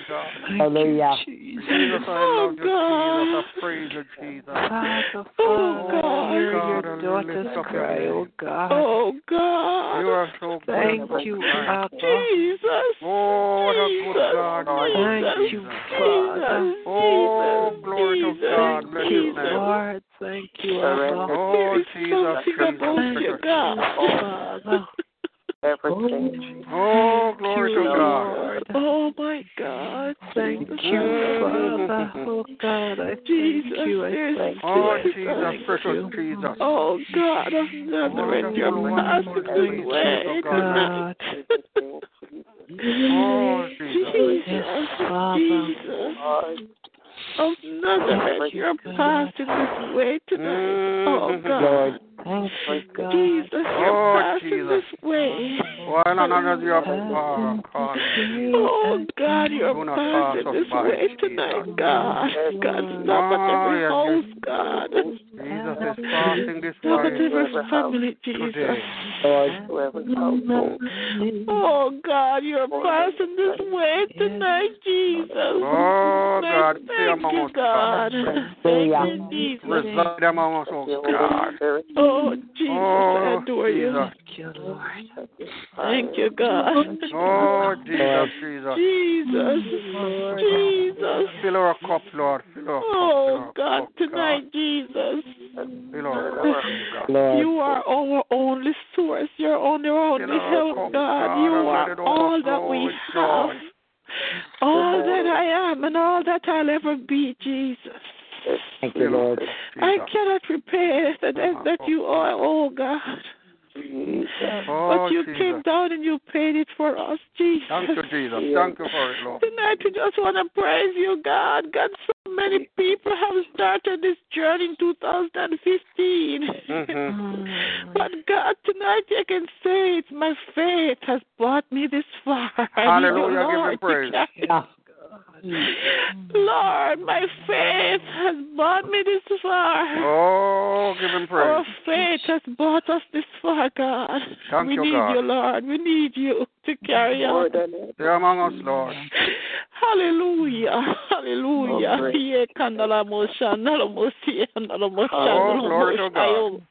[SPEAKER 2] Hallelujah.
[SPEAKER 8] Jesus, I love you, Jesus. I praise you, Jesus.
[SPEAKER 7] Father,
[SPEAKER 4] Oh, God.
[SPEAKER 7] hear
[SPEAKER 8] God,
[SPEAKER 7] your
[SPEAKER 8] I
[SPEAKER 7] daughters
[SPEAKER 8] lift up your
[SPEAKER 7] cry, oh God.
[SPEAKER 4] Oh, God.
[SPEAKER 8] You are so.
[SPEAKER 7] Thank you. Abba.
[SPEAKER 4] Jesus.
[SPEAKER 8] Oh, what a good. God
[SPEAKER 7] Thank you. Father.
[SPEAKER 8] Oh, glory to. God. Bless
[SPEAKER 7] you. Lord. Thank you, Abba.
[SPEAKER 8] Oh, Jesus,
[SPEAKER 4] something about
[SPEAKER 8] Jesus.
[SPEAKER 4] you, God.
[SPEAKER 7] Father.
[SPEAKER 2] Everything.
[SPEAKER 8] Oh, glory
[SPEAKER 7] Thank
[SPEAKER 8] to
[SPEAKER 7] you,
[SPEAKER 8] God.
[SPEAKER 4] Oh, my God.
[SPEAKER 7] thank you, Father. Oh God, I thank you. I thank
[SPEAKER 8] Oh,
[SPEAKER 7] you.
[SPEAKER 8] Jesus, precious Jesus.
[SPEAKER 4] Oh God of Nazareth, your passing way.
[SPEAKER 7] God.
[SPEAKER 8] Oh, Jesus.
[SPEAKER 7] Yes, Father.
[SPEAKER 4] Jesus of Nazareth, you're passing this way tonight. Mm-hmm. Oh God.
[SPEAKER 2] Lord.
[SPEAKER 7] Thank you, God.
[SPEAKER 4] Jesus, you're
[SPEAKER 8] Oh,
[SPEAKER 4] passing
[SPEAKER 8] Jesus.
[SPEAKER 4] this way.
[SPEAKER 8] Why not under your power,
[SPEAKER 4] Oh God, you're
[SPEAKER 8] Do
[SPEAKER 4] passing this way tonight, God. God, stop at
[SPEAKER 8] Oh,
[SPEAKER 4] every
[SPEAKER 8] yes,
[SPEAKER 4] house, God.
[SPEAKER 8] Jesus is passing this
[SPEAKER 4] Stop at
[SPEAKER 8] way
[SPEAKER 4] every family, Jesus. Oh God, you're passing this way tonight, Jesus.
[SPEAKER 8] Oh, God, stay
[SPEAKER 4] Thank
[SPEAKER 8] among
[SPEAKER 4] you,
[SPEAKER 8] us,
[SPEAKER 4] God. Thank you, Jesus.
[SPEAKER 8] Reside among us, oh God.
[SPEAKER 4] Oh, Jesus, I
[SPEAKER 8] Oh,
[SPEAKER 4] adore you.
[SPEAKER 8] Jesus.
[SPEAKER 7] Thank you, Lord.
[SPEAKER 4] Thank you, God.
[SPEAKER 8] Oh, Jesus, Jesus.
[SPEAKER 4] Jesus. Jesus.
[SPEAKER 8] Fill our cup, Lord. Fill our cup. Oh, fill
[SPEAKER 4] Oh, God,
[SPEAKER 8] cup,
[SPEAKER 4] tonight, Jesus.
[SPEAKER 8] Fill our cup, oh,
[SPEAKER 2] Lord.
[SPEAKER 4] You are our only source. You're only our only help,
[SPEAKER 8] cup,
[SPEAKER 4] God. You are all that we
[SPEAKER 8] oh,
[SPEAKER 4] have.
[SPEAKER 8] Joy.
[SPEAKER 4] All that I am and all that I'll ever be, Jesus.
[SPEAKER 2] Thank you, Lord.
[SPEAKER 4] I cannot repay the debt that you owe, oh God.
[SPEAKER 8] Oh,
[SPEAKER 4] But you
[SPEAKER 8] Jesus.
[SPEAKER 4] came down and you paid it for us, Jesus.
[SPEAKER 8] Thank you, Jesus. Thank you for it, Lord.
[SPEAKER 4] Tonight we just want to praise you, God. God, so many people have started this journey in 2015.
[SPEAKER 8] Mhm.
[SPEAKER 4] But God, tonight I can say it's my faith has brought me this far. I need
[SPEAKER 8] Hallelujah. Give him
[SPEAKER 4] Lord, to
[SPEAKER 8] praise.
[SPEAKER 4] carry
[SPEAKER 2] Yeah. Mm.
[SPEAKER 4] Lord, my faith has brought me this far.
[SPEAKER 8] Oh, give him praise.
[SPEAKER 4] Our faith has brought us this far, God.
[SPEAKER 8] Thank
[SPEAKER 4] we
[SPEAKER 8] you,
[SPEAKER 4] need
[SPEAKER 8] God.
[SPEAKER 4] you, Lord. We need you to carry on.
[SPEAKER 8] Stay among us, Lord.
[SPEAKER 4] Hallelujah. Hallelujah. Ye kandala mosha, nala mosi, nala mosha,
[SPEAKER 8] Oh,
[SPEAKER 4] nala
[SPEAKER 8] glory to
[SPEAKER 4] oh.
[SPEAKER 8] God.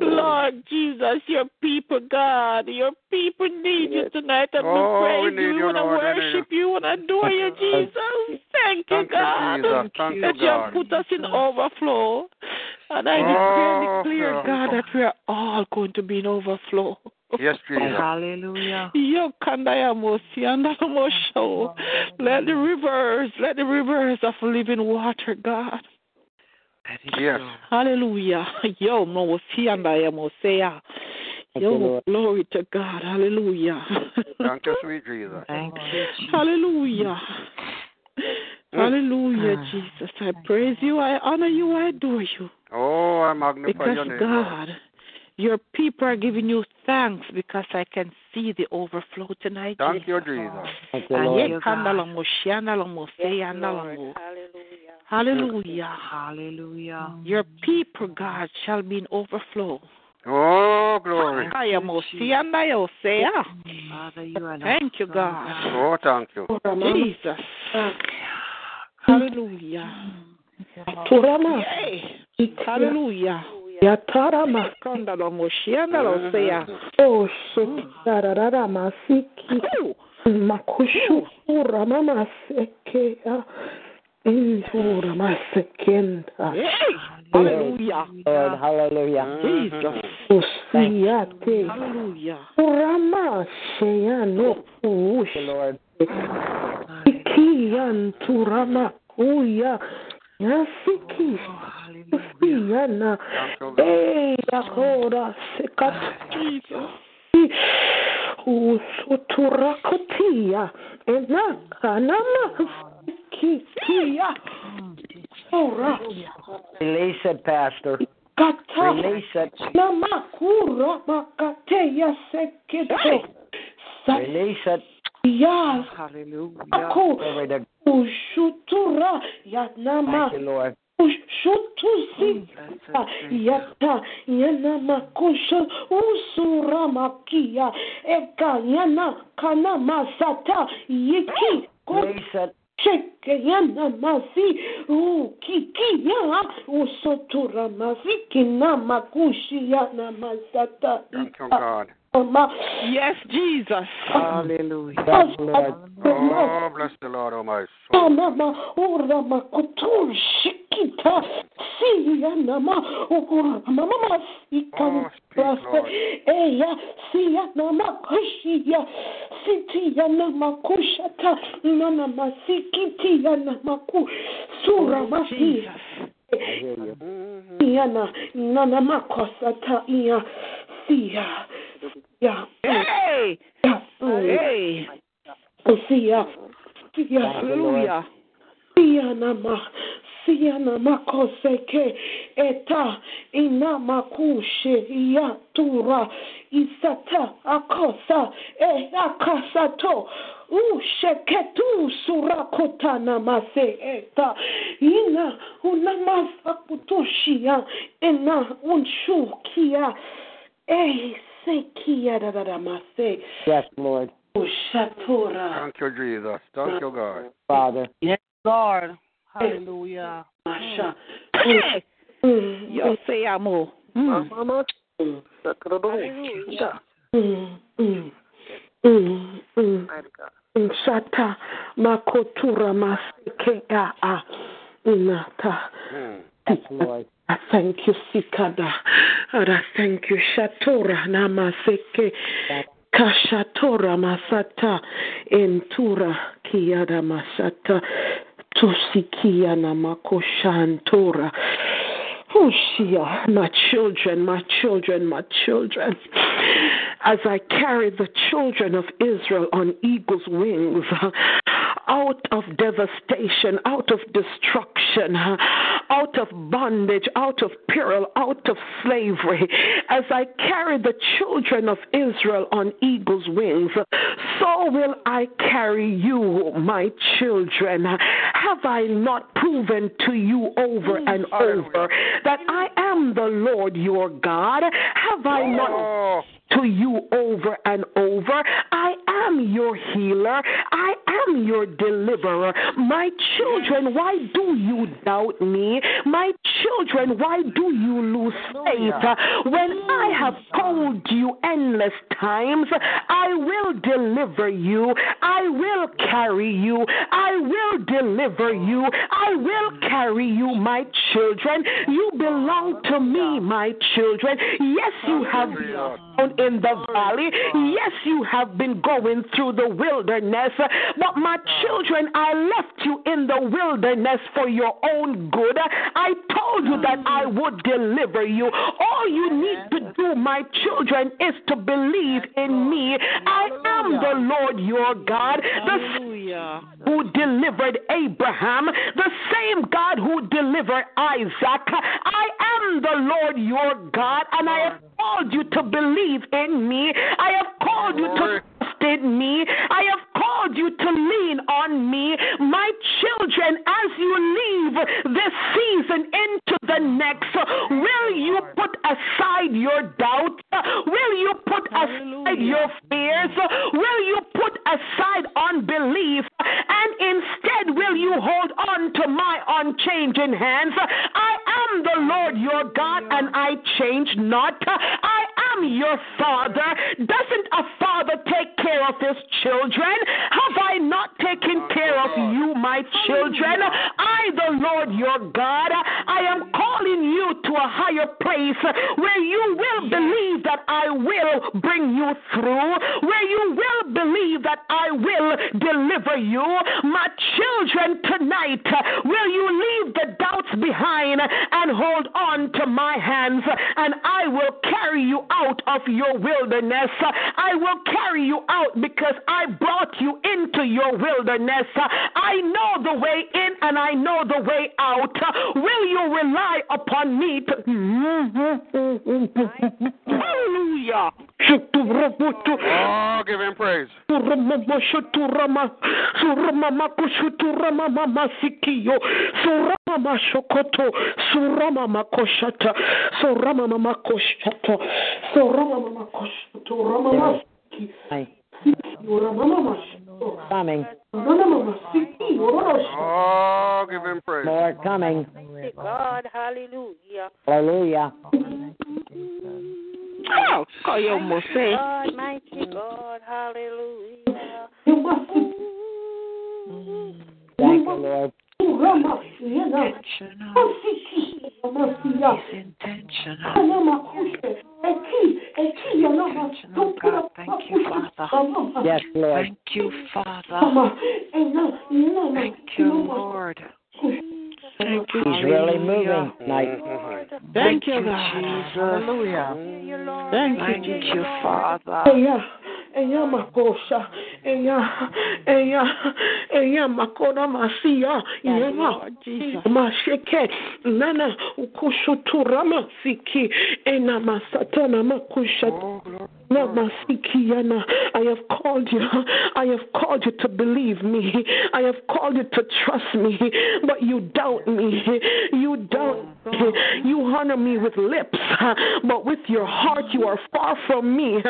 [SPEAKER 4] Yo. Lord Jesus, your people, God, your people need you tonight, and
[SPEAKER 8] Oh,
[SPEAKER 4] we
[SPEAKER 8] we
[SPEAKER 4] praise you. We
[SPEAKER 8] you,
[SPEAKER 4] want to
[SPEAKER 8] Lord. We need
[SPEAKER 4] worship you and adore you, Jesus. Thank you,
[SPEAKER 8] Thank you,
[SPEAKER 4] God,
[SPEAKER 8] Jesus. Thank you,
[SPEAKER 4] that you have put us in overflow. And I
[SPEAKER 8] Oh,
[SPEAKER 4] declare, declare. God, that we are all going to be in overflow.
[SPEAKER 8] Yes, Jesus.
[SPEAKER 7] Hallelujah.
[SPEAKER 4] Yo kandaya mosi andala mosho. Let the rivers, let the rivers of living water, God.
[SPEAKER 8] Yes.
[SPEAKER 4] Hallelujah. Yo mosi andaya mosea.
[SPEAKER 2] Thank you,
[SPEAKER 4] Yo,
[SPEAKER 2] Lord.
[SPEAKER 4] glory to God. Hallelujah.
[SPEAKER 8] Thank you, sweet Jesus.
[SPEAKER 7] Thank you, Jesus.
[SPEAKER 4] Hallelujah. Mm. Hallelujah, mm. Jesus. I praise you. I honor you. I adore you.
[SPEAKER 8] Oh, I magnify
[SPEAKER 4] Because,
[SPEAKER 8] your name. Lord.
[SPEAKER 4] God, your people are giving you thanks because I can see the overflow tonight.
[SPEAKER 8] Thank you,
[SPEAKER 4] Jesus.
[SPEAKER 8] Jesus.
[SPEAKER 2] Thank you, Lord.
[SPEAKER 4] yet, kandala mo, shiandala mo, seyandala mo. Hallelujah.
[SPEAKER 7] Hallelujah. Mm.
[SPEAKER 4] Your people, God, shall be in overflow.
[SPEAKER 8] Oh, glory.
[SPEAKER 4] Kaya mo, sianda yo, seya.
[SPEAKER 7] Father, you are
[SPEAKER 4] Thank you, God.
[SPEAKER 8] Oh, thank you.
[SPEAKER 4] Jesus. Hallelujah. Mm.
[SPEAKER 1] Turama.
[SPEAKER 4] Yay. Mm-hmm. Oh, ah, hallelujah.
[SPEAKER 1] Yatarama.
[SPEAKER 4] Kandala mo, shiandala seya.
[SPEAKER 1] Oh, shit. Dararara masiki. Makushu. Urama maseke. Urama sekenda.
[SPEAKER 4] Yay. Hallelujah.
[SPEAKER 2] Lord, hallelujah. Mm-hmm.
[SPEAKER 4] Jesus.
[SPEAKER 1] Usiyate.
[SPEAKER 4] Hallelujah.
[SPEAKER 1] Urama sheyano. Ush.
[SPEAKER 2] Lord.
[SPEAKER 1] Ikiyan turama kuya. Yasiki. Oh, Usiyana.
[SPEAKER 8] Thank.
[SPEAKER 1] Hey, yakora sekat.
[SPEAKER 4] Jesus.
[SPEAKER 1] Usuturakotia. Enakanama. Kikia. Ora.
[SPEAKER 2] Oh, Release it, Pastor.
[SPEAKER 1] Kata.
[SPEAKER 2] Release it.
[SPEAKER 1] Namakura makateya seketo.
[SPEAKER 2] Release it.
[SPEAKER 1] Yas.
[SPEAKER 7] Hallelujah.
[SPEAKER 2] Glory
[SPEAKER 1] Ushutura. Yanama.
[SPEAKER 2] Thank you, Lord.
[SPEAKER 1] Ushutusi. Mm, Yata. Yanama kusha. Usura makia. Eka. Yana. Kana masata. Yiki. Cheke yana masi u kiki ya usotura masi kina makushi yana masata
[SPEAKER 8] Thank you, God.
[SPEAKER 1] Mama
[SPEAKER 4] Yes, Jesus.
[SPEAKER 7] Hallelujah.
[SPEAKER 2] Yes, Lord.
[SPEAKER 8] Oh, bless the Lord, oh my soul.
[SPEAKER 1] Mama ora makutur shikita si yana ma ora mama si
[SPEAKER 8] Oh, speak, Lord.
[SPEAKER 1] eya si yana ma kushi ya Siti yana makushata nana masikiti yana maku sura masi. Yana nana makosata iya siya. Oh, ya.
[SPEAKER 7] Hey. Hey.
[SPEAKER 1] Siya. Siya.
[SPEAKER 7] Hallelujah.
[SPEAKER 1] Siya nama. Siya nama koseke eta inamakushe yatura isata akosa e akasato usheketu surakota namase eta ina unamasa kutoshia ena unshukia e sekia dadamase
[SPEAKER 2] Yes, Lord.
[SPEAKER 1] ushatura
[SPEAKER 8] Thank you, Jesus. Thank you, God.
[SPEAKER 2] Father.
[SPEAKER 3] Yes, Lord. Hallelujah.
[SPEAKER 1] Masha.
[SPEAKER 7] Yo say amo.
[SPEAKER 3] Hallelujah.
[SPEAKER 1] Mm, mm, mm, mm. Shata makotura maseke a a nata.
[SPEAKER 2] Yes, Lord.
[SPEAKER 1] I thank you, Sikada. I thank you, Shatora Namaseke. Kashatora Masata Entura Kiada Masata Tusikia Namakoshantora. Oh, Shia, my children, my children, my children. As I carry the children of Israel on eagle's wings, out of devastation, out of destruction, out of bondage, out of peril, out of slavery, as I carry the children of Israel on eagle's wings, so will I carry you, my children. Have I not proven to you over and over that I am the Lord your God? Have I not oh. To you over and over. I am your healer. I am your deliverer. My children, why do you doubt me? My children, why do you lose faith? When I have told you endless times, I will deliver you. I will carry you. I will deliver you. I will carry you, my children. You belong to me, my children. Yes, you have in the valley. Yes, you have been going through the wilderness. But my children, I left you in the wilderness for your own good. I told you that I would deliver you. All you need to do, my children, is to believe in me. I am the Lord your God, the who delivered Abraham, the same God who delivered Isaac. I am the Lord your God, and I called you to believe in me. I have called you to me. I have called you to lean on me. My children, as you leave this season into the next, will you put aside your doubt? Will you put aside your fears? Will you put aside unbelief? And instead, will you hold on to my unchanging hands? I am the Lord your God, and I change not. I am your father. Doesn't a father take care of his children? Have I not taken care of you, my children? I, the Lord your God, I am calling you to a higher place where you will believe that I will bring you through, where you will believe that I will deliver you. My children, tonight, will you leave the doubts behind and hold on to my hands, and I will carry you out of your wilderness. I will carry you out because I brought you into your wilderness. I know the way in and I know the way out. Will you rely upon me to. Hallelujah.
[SPEAKER 8] Oh, give him praise.
[SPEAKER 1] Surama shokoto, surama makoshata, surama makoshata, surama makoshato, rama masiki, urama mashato,
[SPEAKER 2] Coming.
[SPEAKER 1] rama masiki, urama
[SPEAKER 8] Oh, give him praise.
[SPEAKER 2] More coming.
[SPEAKER 5] God, hallelujah.
[SPEAKER 2] Hallelujah.
[SPEAKER 7] Oh, call you almost say.
[SPEAKER 5] God, mighty God, hallelujah.
[SPEAKER 2] Thank you, Lord.
[SPEAKER 1] Urama,
[SPEAKER 7] Intentional.
[SPEAKER 1] Masiki,
[SPEAKER 7] Intentional.
[SPEAKER 1] Anama kushe, eki, eki, yanama,
[SPEAKER 7] Intentional, God. Thank you, Father. Father.
[SPEAKER 2] Yes, Lord.
[SPEAKER 7] Thank you, Father. Thank you, Lord. Thank you,
[SPEAKER 2] He's really moving tonight.
[SPEAKER 7] Thank you, God.
[SPEAKER 4] Jesus. Hallelujah.
[SPEAKER 7] Thank you,
[SPEAKER 4] Thank you, Father.
[SPEAKER 1] Eya eya, masia, yema, masheke, nana ukushutura masiki, ena masatana makusha. Namasiki yana. I have called you. I have called you to believe me. I have called you to trust me, but you doubt me. You doubt me. You honor me with lips, but with your heart you are far from me.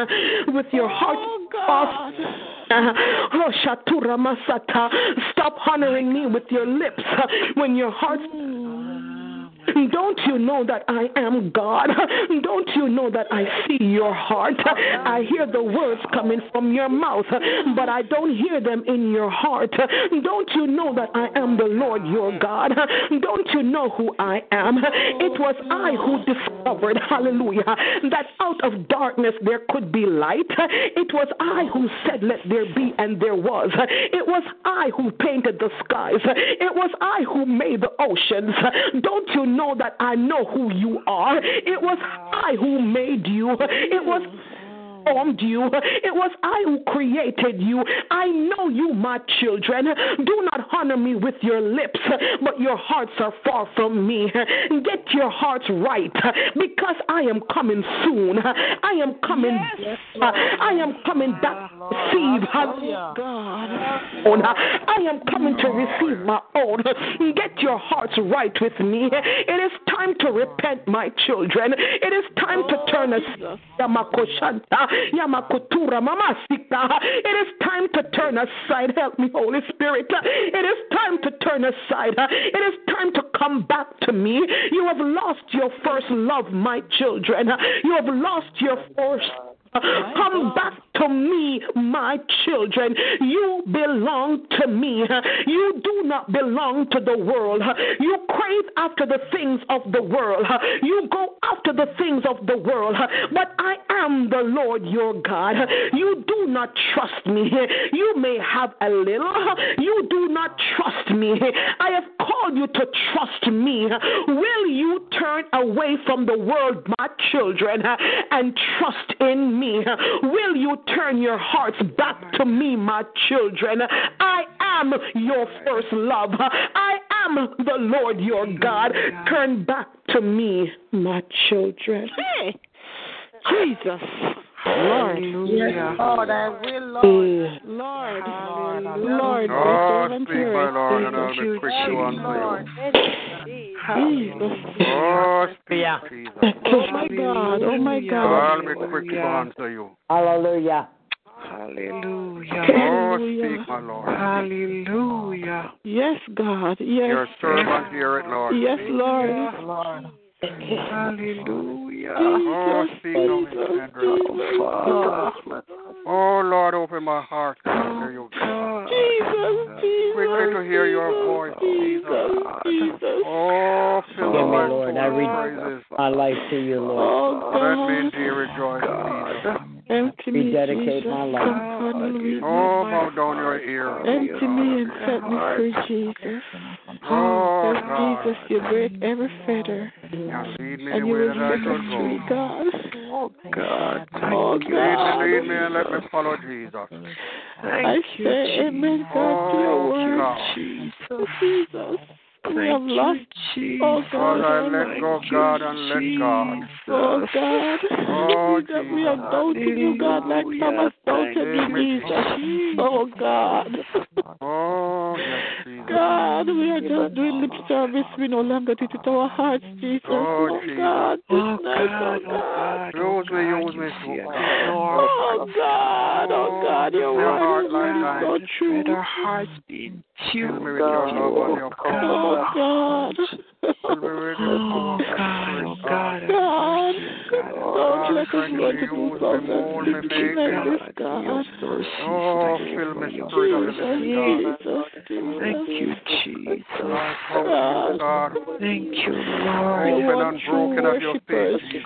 [SPEAKER 1] With your heart, Oh, far. Oh, Shatura Masata. Stop honoring me with your lips when your heart. Mm. Don't you know that I am God? Don't you know that I see your heart? I hear the words coming from your mouth, but I don't hear them in your heart. Don't you know that I am the Lord your God? Don't you know who I am? It was I who discovered, hallelujah, that out of darkness there could be light. It was I who said, Let there be, and there was. It was I who painted the skies. It was I who made the oceans. Don't you know that I know who you are? It was I who made you. It was formed you. It was I who created you. I know you, my children. Do not honor me with your lips, but your hearts are far from me. Get your hearts right because I am coming soon. I am coming. I am coming back to receive. God. I am coming to receive my own. Get your hearts right with me. It is time to repent, my children. It is time to turn aside. Yamakutura. It is time to turn aside. Help me, Holy Spirit. It is time to turn aside. It is time to come back to me. You have lost your first love, my children. You have lost your first Come back to me, my children. You belong to me. You do not belong to the world. You crave after the things of the world. You go after the things of the world. But I am the Lord your God. You do not trust me. You may have a little. You do not trust me. I have called you to trust me. Will you turn away from the world, my children, and trust in me? Will you turn your hearts back to me, my children? I am your first love. I am the Lord your God. Turn back to me, my children.
[SPEAKER 7] Hey, Jesus. Lord,
[SPEAKER 3] Yes, Lord, I will, Lord.
[SPEAKER 7] Lord,
[SPEAKER 3] Hallelujah.
[SPEAKER 7] Lord,
[SPEAKER 8] Oh,
[SPEAKER 7] the servant
[SPEAKER 8] speak, my
[SPEAKER 7] heareth.
[SPEAKER 8] Lord, and I'll
[SPEAKER 7] Thank
[SPEAKER 8] be
[SPEAKER 7] you,
[SPEAKER 8] quick to
[SPEAKER 3] Lord.
[SPEAKER 8] answer you.
[SPEAKER 7] Jesus.
[SPEAKER 8] Oh, speak,
[SPEAKER 2] Yeah.
[SPEAKER 8] Jesus.
[SPEAKER 7] Oh my God, oh my
[SPEAKER 8] I'll
[SPEAKER 7] God.
[SPEAKER 8] be quick to answer you.
[SPEAKER 2] Hallelujah.
[SPEAKER 4] Hallelujah.
[SPEAKER 8] Oh,
[SPEAKER 7] Hallelujah.
[SPEAKER 8] speak, my Lord.
[SPEAKER 4] Hallelujah.
[SPEAKER 7] Yes, God. Yes.
[SPEAKER 8] Your servant hear it, Lord.
[SPEAKER 7] Yes, Lord.
[SPEAKER 4] Yes, Lord. Hallelujah.
[SPEAKER 8] Oh,
[SPEAKER 7] Jesus,
[SPEAKER 8] speak, Lord,
[SPEAKER 7] Jesus,
[SPEAKER 8] tender.
[SPEAKER 7] Jesus,
[SPEAKER 4] Father.
[SPEAKER 8] Oh, Lord, open my heart to oh, hear you.
[SPEAKER 4] God.
[SPEAKER 7] Jesus, Jesus.
[SPEAKER 8] Quickly to hear your voice, Jesus.
[SPEAKER 7] Jesus, Jesus.
[SPEAKER 8] Oh, fill
[SPEAKER 2] Forgive me, Lord. I
[SPEAKER 8] with
[SPEAKER 2] read my life to you, Lord.
[SPEAKER 7] Oh
[SPEAKER 8] Let me
[SPEAKER 7] God,
[SPEAKER 8] indeed rejoice in Jesus.
[SPEAKER 7] empty me,
[SPEAKER 2] Rededicate
[SPEAKER 7] Jesus.
[SPEAKER 2] my life.
[SPEAKER 7] Come, hallelujah.
[SPEAKER 8] Oh, bow down your ear.
[SPEAKER 7] Empty me and set me free, Jesus.
[SPEAKER 8] Oh,
[SPEAKER 7] Yes, Jesus, you break every fetter,
[SPEAKER 8] Now lead me the
[SPEAKER 7] and you
[SPEAKER 8] way
[SPEAKER 7] will
[SPEAKER 8] that I
[SPEAKER 7] set us
[SPEAKER 8] should
[SPEAKER 7] free. God.
[SPEAKER 4] Oh, God.
[SPEAKER 7] Oh,
[SPEAKER 4] Thank you.
[SPEAKER 7] God.
[SPEAKER 8] Oh, lead me, and let me follow Jesus.
[SPEAKER 7] I
[SPEAKER 4] Thank you,
[SPEAKER 7] say amen, God, to your
[SPEAKER 8] Oh,
[SPEAKER 7] word.
[SPEAKER 8] God.
[SPEAKER 4] Jesus.
[SPEAKER 7] Jesus. We have
[SPEAKER 4] Thank
[SPEAKER 7] lost.
[SPEAKER 4] you, Jesus.
[SPEAKER 7] Oh, God.
[SPEAKER 8] I let go, God, and let God.
[SPEAKER 7] Oh,
[SPEAKER 4] Jesus.
[SPEAKER 7] God.
[SPEAKER 8] Oh,
[SPEAKER 7] Jesus, oh, we are
[SPEAKER 8] Jesus.
[SPEAKER 7] doubting you, God, like Thomas doubted
[SPEAKER 8] Thank
[SPEAKER 7] you,
[SPEAKER 8] you,
[SPEAKER 7] Jesus. Oh, God.
[SPEAKER 8] Oh, yes, Jesus.
[SPEAKER 7] God, we are just doing lip service. We no longer do it with our hearts, Jesus.
[SPEAKER 8] Oh,
[SPEAKER 7] Oh,
[SPEAKER 8] Jesus.
[SPEAKER 7] God. This
[SPEAKER 4] Oh,
[SPEAKER 7] night, oh, oh,
[SPEAKER 4] God.
[SPEAKER 7] oh,
[SPEAKER 4] Oh,
[SPEAKER 7] God.
[SPEAKER 4] God. Oh,
[SPEAKER 8] Use me,
[SPEAKER 4] God.
[SPEAKER 8] use me,
[SPEAKER 4] You see
[SPEAKER 8] so
[SPEAKER 4] us,
[SPEAKER 8] God.
[SPEAKER 4] Lord.
[SPEAKER 7] Oh, God. Oh, God. Your
[SPEAKER 8] My heart
[SPEAKER 7] word is
[SPEAKER 8] like
[SPEAKER 7] really
[SPEAKER 8] thine.
[SPEAKER 7] so
[SPEAKER 4] Let
[SPEAKER 7] true.
[SPEAKER 4] our hearts be in
[SPEAKER 8] Fill
[SPEAKER 4] tune.
[SPEAKER 8] me with your
[SPEAKER 4] with
[SPEAKER 8] love
[SPEAKER 4] you,
[SPEAKER 8] and your
[SPEAKER 4] oh,
[SPEAKER 8] power.
[SPEAKER 7] Oh,
[SPEAKER 4] God.
[SPEAKER 7] God.
[SPEAKER 4] Oh, God.
[SPEAKER 8] Oh,
[SPEAKER 4] oh,
[SPEAKER 8] God.
[SPEAKER 4] God. I
[SPEAKER 7] God.
[SPEAKER 4] worship God. I
[SPEAKER 7] Oh,
[SPEAKER 4] Lord, let us want to do something speaking like this, God.
[SPEAKER 8] Oh, fill me, Spirit of the living God.
[SPEAKER 7] Thank you, Jesus.
[SPEAKER 8] Oh, God.
[SPEAKER 7] Thank you, Lord.
[SPEAKER 8] Open and broken of your faith, Jesus.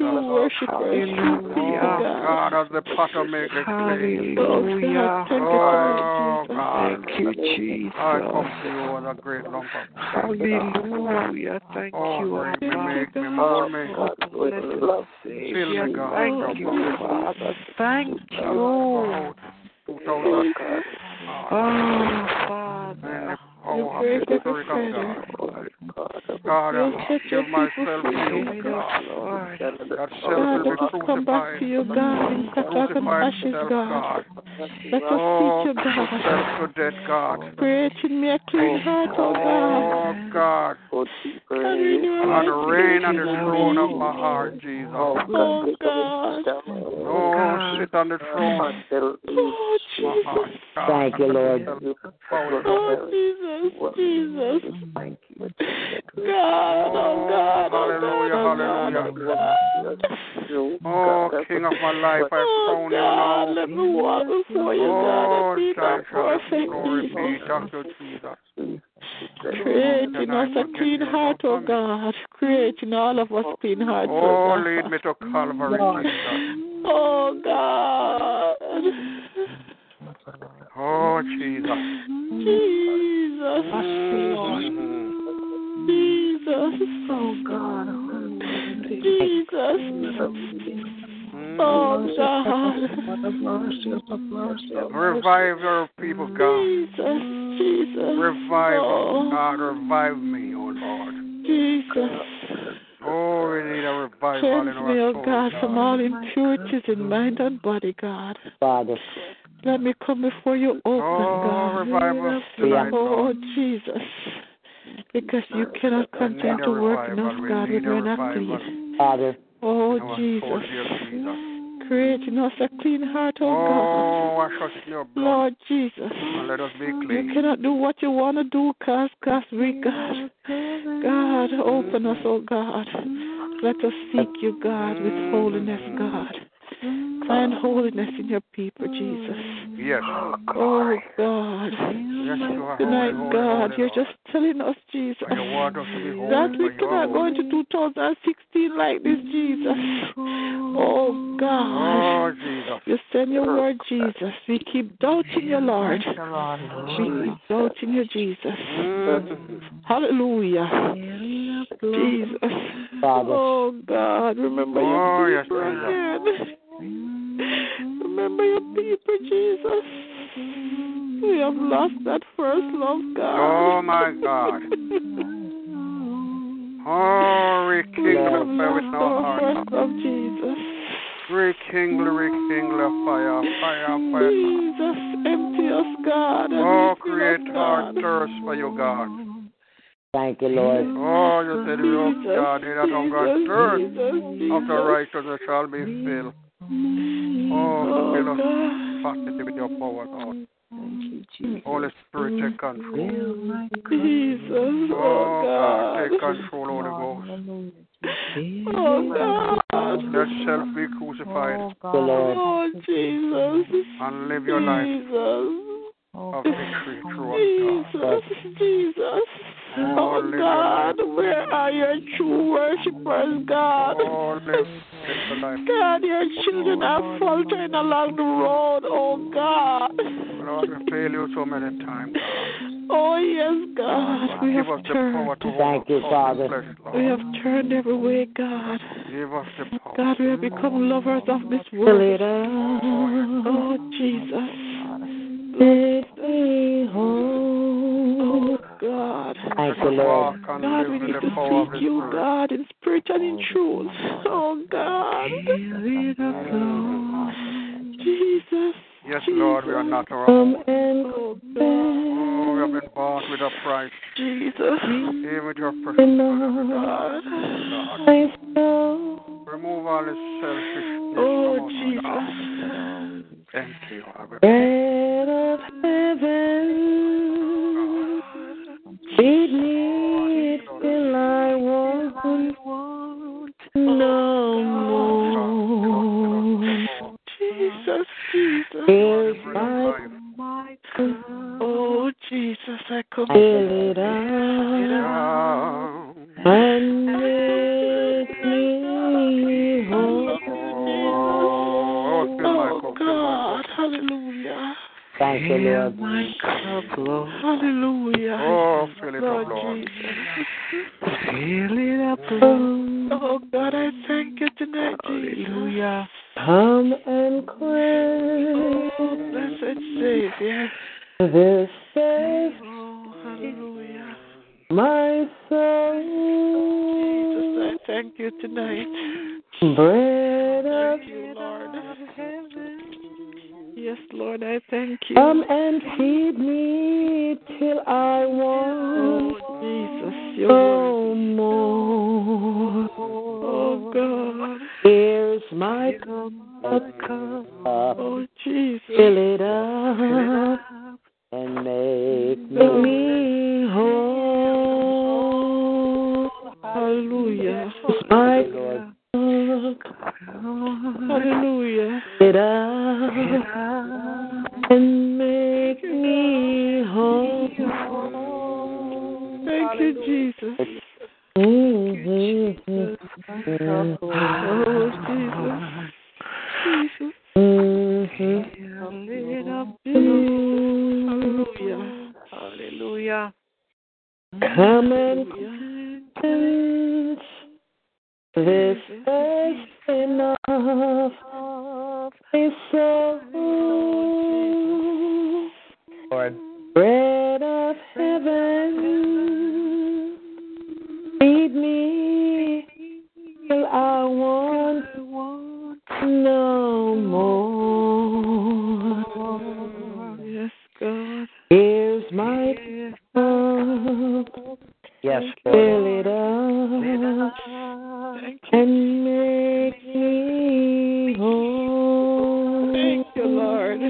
[SPEAKER 7] Hallelujah.
[SPEAKER 8] Oh, God, as the potter make clay.
[SPEAKER 7] Hallelujah.
[SPEAKER 8] Oh, God.
[SPEAKER 7] Thank you, Jesus.
[SPEAKER 8] I come to you as a great lump of
[SPEAKER 7] Hallelujah. Thank
[SPEAKER 8] Oh,
[SPEAKER 7] you,
[SPEAKER 8] make
[SPEAKER 7] Abba.
[SPEAKER 8] make me, mold me. Fill me, God.
[SPEAKER 7] Thank you, Father. Thank you.
[SPEAKER 8] Oh,
[SPEAKER 7] Oh, Father.
[SPEAKER 8] Oh, I'm Holy Spirit of God. God, I give myself to you, God. That self
[SPEAKER 4] God,
[SPEAKER 8] will
[SPEAKER 4] let
[SPEAKER 8] be
[SPEAKER 4] us come back
[SPEAKER 8] crucified.
[SPEAKER 4] to you, God, in such
[SPEAKER 8] Crucified
[SPEAKER 4] ashes,
[SPEAKER 8] self,
[SPEAKER 4] God.
[SPEAKER 8] God.
[SPEAKER 4] Let us
[SPEAKER 8] Oh,
[SPEAKER 4] you, God.
[SPEAKER 8] to death, God.
[SPEAKER 4] Create in me a clean oh, heart, oh God.
[SPEAKER 8] Oh, God.
[SPEAKER 4] And renew a right
[SPEAKER 8] And reign on the throne of my heart, Jesus.
[SPEAKER 4] Oh God.
[SPEAKER 8] Oh, sit on the throne.
[SPEAKER 4] Oh Jesus.
[SPEAKER 2] Thank you, Lord.
[SPEAKER 4] Oh Jesus, Jesus. Jesus. Thank you. God, oh, oh God, oh
[SPEAKER 8] Hallelujah,
[SPEAKER 4] God, oh
[SPEAKER 8] hallelujah. Oh, King of my life, I oh crown you
[SPEAKER 4] God,
[SPEAKER 8] now.
[SPEAKER 4] let me walk before you, God,
[SPEAKER 8] Oh,
[SPEAKER 4] and be
[SPEAKER 8] thy
[SPEAKER 4] not
[SPEAKER 8] shall the
[SPEAKER 4] perfect,
[SPEAKER 8] glory
[SPEAKER 4] Jesus.
[SPEAKER 8] be Jesus.
[SPEAKER 4] Create in us a clean heart, oh God. Create in all of us clean hearts,
[SPEAKER 8] Oh,
[SPEAKER 4] oh God.
[SPEAKER 8] lead me to Calvary, Jesus.
[SPEAKER 4] Oh God.
[SPEAKER 8] Oh, Jesus.
[SPEAKER 4] Jesus. Jesus.
[SPEAKER 7] Oh, God.
[SPEAKER 4] Jesus. Mm. Oh God.
[SPEAKER 8] Revive your people, God.
[SPEAKER 4] Jesus. Jesus.
[SPEAKER 8] Revive
[SPEAKER 4] oh.
[SPEAKER 8] us, God. Revive me, oh Lord.
[SPEAKER 4] Jesus.
[SPEAKER 8] Oh, we need a revival
[SPEAKER 4] Cleanse
[SPEAKER 8] in
[SPEAKER 4] me,
[SPEAKER 8] our
[SPEAKER 4] oh
[SPEAKER 8] soul,
[SPEAKER 4] God, from all impurities in mind and body, God.
[SPEAKER 2] Father.
[SPEAKER 4] Let me come before you oh, open,
[SPEAKER 8] Oh,
[SPEAKER 4] God.
[SPEAKER 8] revive us tonight,
[SPEAKER 4] Oh,
[SPEAKER 8] God.
[SPEAKER 4] Jesus. Because you cannot
[SPEAKER 8] We
[SPEAKER 4] continue to work in
[SPEAKER 8] revival.
[SPEAKER 4] us,
[SPEAKER 8] We
[SPEAKER 4] God, when
[SPEAKER 8] need a
[SPEAKER 4] we're not
[SPEAKER 8] revival.
[SPEAKER 4] clean.
[SPEAKER 2] Father.
[SPEAKER 4] Oh,
[SPEAKER 8] in
[SPEAKER 4] Jesus.
[SPEAKER 8] dear Jesus.
[SPEAKER 4] Create in us a clean heart, oh
[SPEAKER 8] Oh,
[SPEAKER 4] God.
[SPEAKER 8] wash us in your blood
[SPEAKER 4] Lord Jesus.
[SPEAKER 8] and let us be
[SPEAKER 4] You cannot do what you want to do, cause, cause we, God. God, open us, oh God. Let us seek you, God, with holiness, God. Find oh. holiness in your people, oh. Jesus.
[SPEAKER 8] Yes.
[SPEAKER 4] Oh, oh God.
[SPEAKER 8] Yes, you are
[SPEAKER 4] Tonight,
[SPEAKER 8] holy, holy,
[SPEAKER 4] God,
[SPEAKER 8] holy,
[SPEAKER 4] you're
[SPEAKER 8] Lord.
[SPEAKER 4] just telling us, Jesus,
[SPEAKER 8] And you want us to be holy,
[SPEAKER 4] that we
[SPEAKER 8] for you are
[SPEAKER 4] cannot go into 2016 like this, Jesus. Oh God.
[SPEAKER 8] Oh, Jesus.
[SPEAKER 4] You send your word, Jesus. We keep doubting you, Lord. We keep doubting you, Jesus. Mm. Hallelujah. Jesus.
[SPEAKER 2] Father.
[SPEAKER 4] Oh God, remember
[SPEAKER 8] Oh,
[SPEAKER 4] your
[SPEAKER 8] yes,
[SPEAKER 4] people
[SPEAKER 8] Jesus.
[SPEAKER 4] again. Remember your people, Jesus. We have lost that first love, God.
[SPEAKER 8] Oh, my God. Oh,
[SPEAKER 4] we
[SPEAKER 8] rekindle
[SPEAKER 4] have
[SPEAKER 8] the fire
[SPEAKER 4] lost
[SPEAKER 8] within our
[SPEAKER 4] our
[SPEAKER 8] heart.
[SPEAKER 4] first love, Jesus.
[SPEAKER 8] Rekindle, rekindle fire, fire, fire.
[SPEAKER 4] Jesus, empty us, God. and
[SPEAKER 8] Oh, create
[SPEAKER 4] us,
[SPEAKER 8] heart
[SPEAKER 4] God.
[SPEAKER 8] thirst for you, God.
[SPEAKER 2] Thank you, Lord.
[SPEAKER 8] Oh, you said you love God, he that hunger thirst
[SPEAKER 4] Jesus,
[SPEAKER 8] after
[SPEAKER 4] Jesus.
[SPEAKER 8] righteousness shall be filled. Oh,
[SPEAKER 4] Oh,
[SPEAKER 8] fill us
[SPEAKER 4] God.
[SPEAKER 8] capacity with your power, Lord. Holy Spirit, take control.
[SPEAKER 4] Jesus,
[SPEAKER 8] Oh,
[SPEAKER 4] oh
[SPEAKER 8] God,
[SPEAKER 4] God.
[SPEAKER 8] take control, Holy Ghost.
[SPEAKER 4] Oh God.
[SPEAKER 8] Let self be crucified
[SPEAKER 2] The Lord.
[SPEAKER 4] Oh Jesus.
[SPEAKER 8] and live your life
[SPEAKER 4] Jesus.
[SPEAKER 8] of victory through us, God.
[SPEAKER 4] Jesus, Jesus.
[SPEAKER 8] Oh, live your
[SPEAKER 4] God, where are your true worshippers, God?
[SPEAKER 8] Oh, live, live your life.
[SPEAKER 4] God, your children are faltering along the road, oh God.
[SPEAKER 8] Lord, we fail you so many times,
[SPEAKER 4] Oh yes, God, we have
[SPEAKER 8] Give us the
[SPEAKER 4] turned.
[SPEAKER 8] power to
[SPEAKER 2] Thank you, Father.
[SPEAKER 4] We have turned every way, God.
[SPEAKER 8] Give us the power.
[SPEAKER 4] God, we have become lovers of this world. Oh, Jesus. Let me home. Oh, God.
[SPEAKER 2] Thank you, Lord.
[SPEAKER 4] God, we need to seek you, God, in spirit and in truth. Oh, God. Jesus.
[SPEAKER 8] Yes, Lord, we are not our
[SPEAKER 4] Come
[SPEAKER 8] own.
[SPEAKER 4] and oh, God.
[SPEAKER 8] Oh, we have been bought with a price.
[SPEAKER 4] Jesus.
[SPEAKER 8] Even with your precious blood,
[SPEAKER 4] God.
[SPEAKER 8] God. Remove all this selfishness
[SPEAKER 4] Oh,
[SPEAKER 8] from us,
[SPEAKER 4] Jesus.
[SPEAKER 8] God. Empty our
[SPEAKER 4] Bread of heaven, oh, Feed me till I want no more.
[SPEAKER 1] Jesus, Jesus.
[SPEAKER 4] Oh, Jesus, I could
[SPEAKER 1] fill it out and make me whole.
[SPEAKER 4] Oh, God, hallelujah.
[SPEAKER 2] Thank you, Lord.
[SPEAKER 4] My cup, Lord. Hallelujah.
[SPEAKER 8] Oh, fill it
[SPEAKER 4] Lord
[SPEAKER 8] up, Lord.
[SPEAKER 4] Fill it up, oh, Lord. Oh, God, I thank you tonight, Hallelujah.
[SPEAKER 1] Come and quench
[SPEAKER 4] Oh, blessed Savior.
[SPEAKER 1] this oh, thirst,
[SPEAKER 4] Oh, hallelujah.
[SPEAKER 1] my soul.
[SPEAKER 4] Jesus, I thank you tonight.
[SPEAKER 1] Bread of
[SPEAKER 4] Thank you, Lord. Yes, Lord, I thank you.
[SPEAKER 1] Come and feed me till I want
[SPEAKER 4] Oh, Jesus,
[SPEAKER 1] no more.
[SPEAKER 4] Oh, God.
[SPEAKER 1] Here's my cup,
[SPEAKER 4] Oh, Jesus.
[SPEAKER 1] fill it up
[SPEAKER 2] And make me
[SPEAKER 1] whole.
[SPEAKER 4] Hallelujah.
[SPEAKER 1] My
[SPEAKER 4] Hallelujah.
[SPEAKER 1] it up and make me whole.
[SPEAKER 4] Thank you, Jesus.
[SPEAKER 1] Mhm.
[SPEAKER 4] Oh, Jesus. Jesus. Up, Jesus. Hallelujah. Hallelujah.
[SPEAKER 1] Come and this enough my soul.
[SPEAKER 2] Lord.
[SPEAKER 1] Bread of heaven, feed me till I want no more.
[SPEAKER 4] Yes, God.
[SPEAKER 1] Here's my cup,
[SPEAKER 2] Yes,
[SPEAKER 1] fill it up
[SPEAKER 4] Thank you.
[SPEAKER 1] and make me whole.
[SPEAKER 4] Thank you, Lord.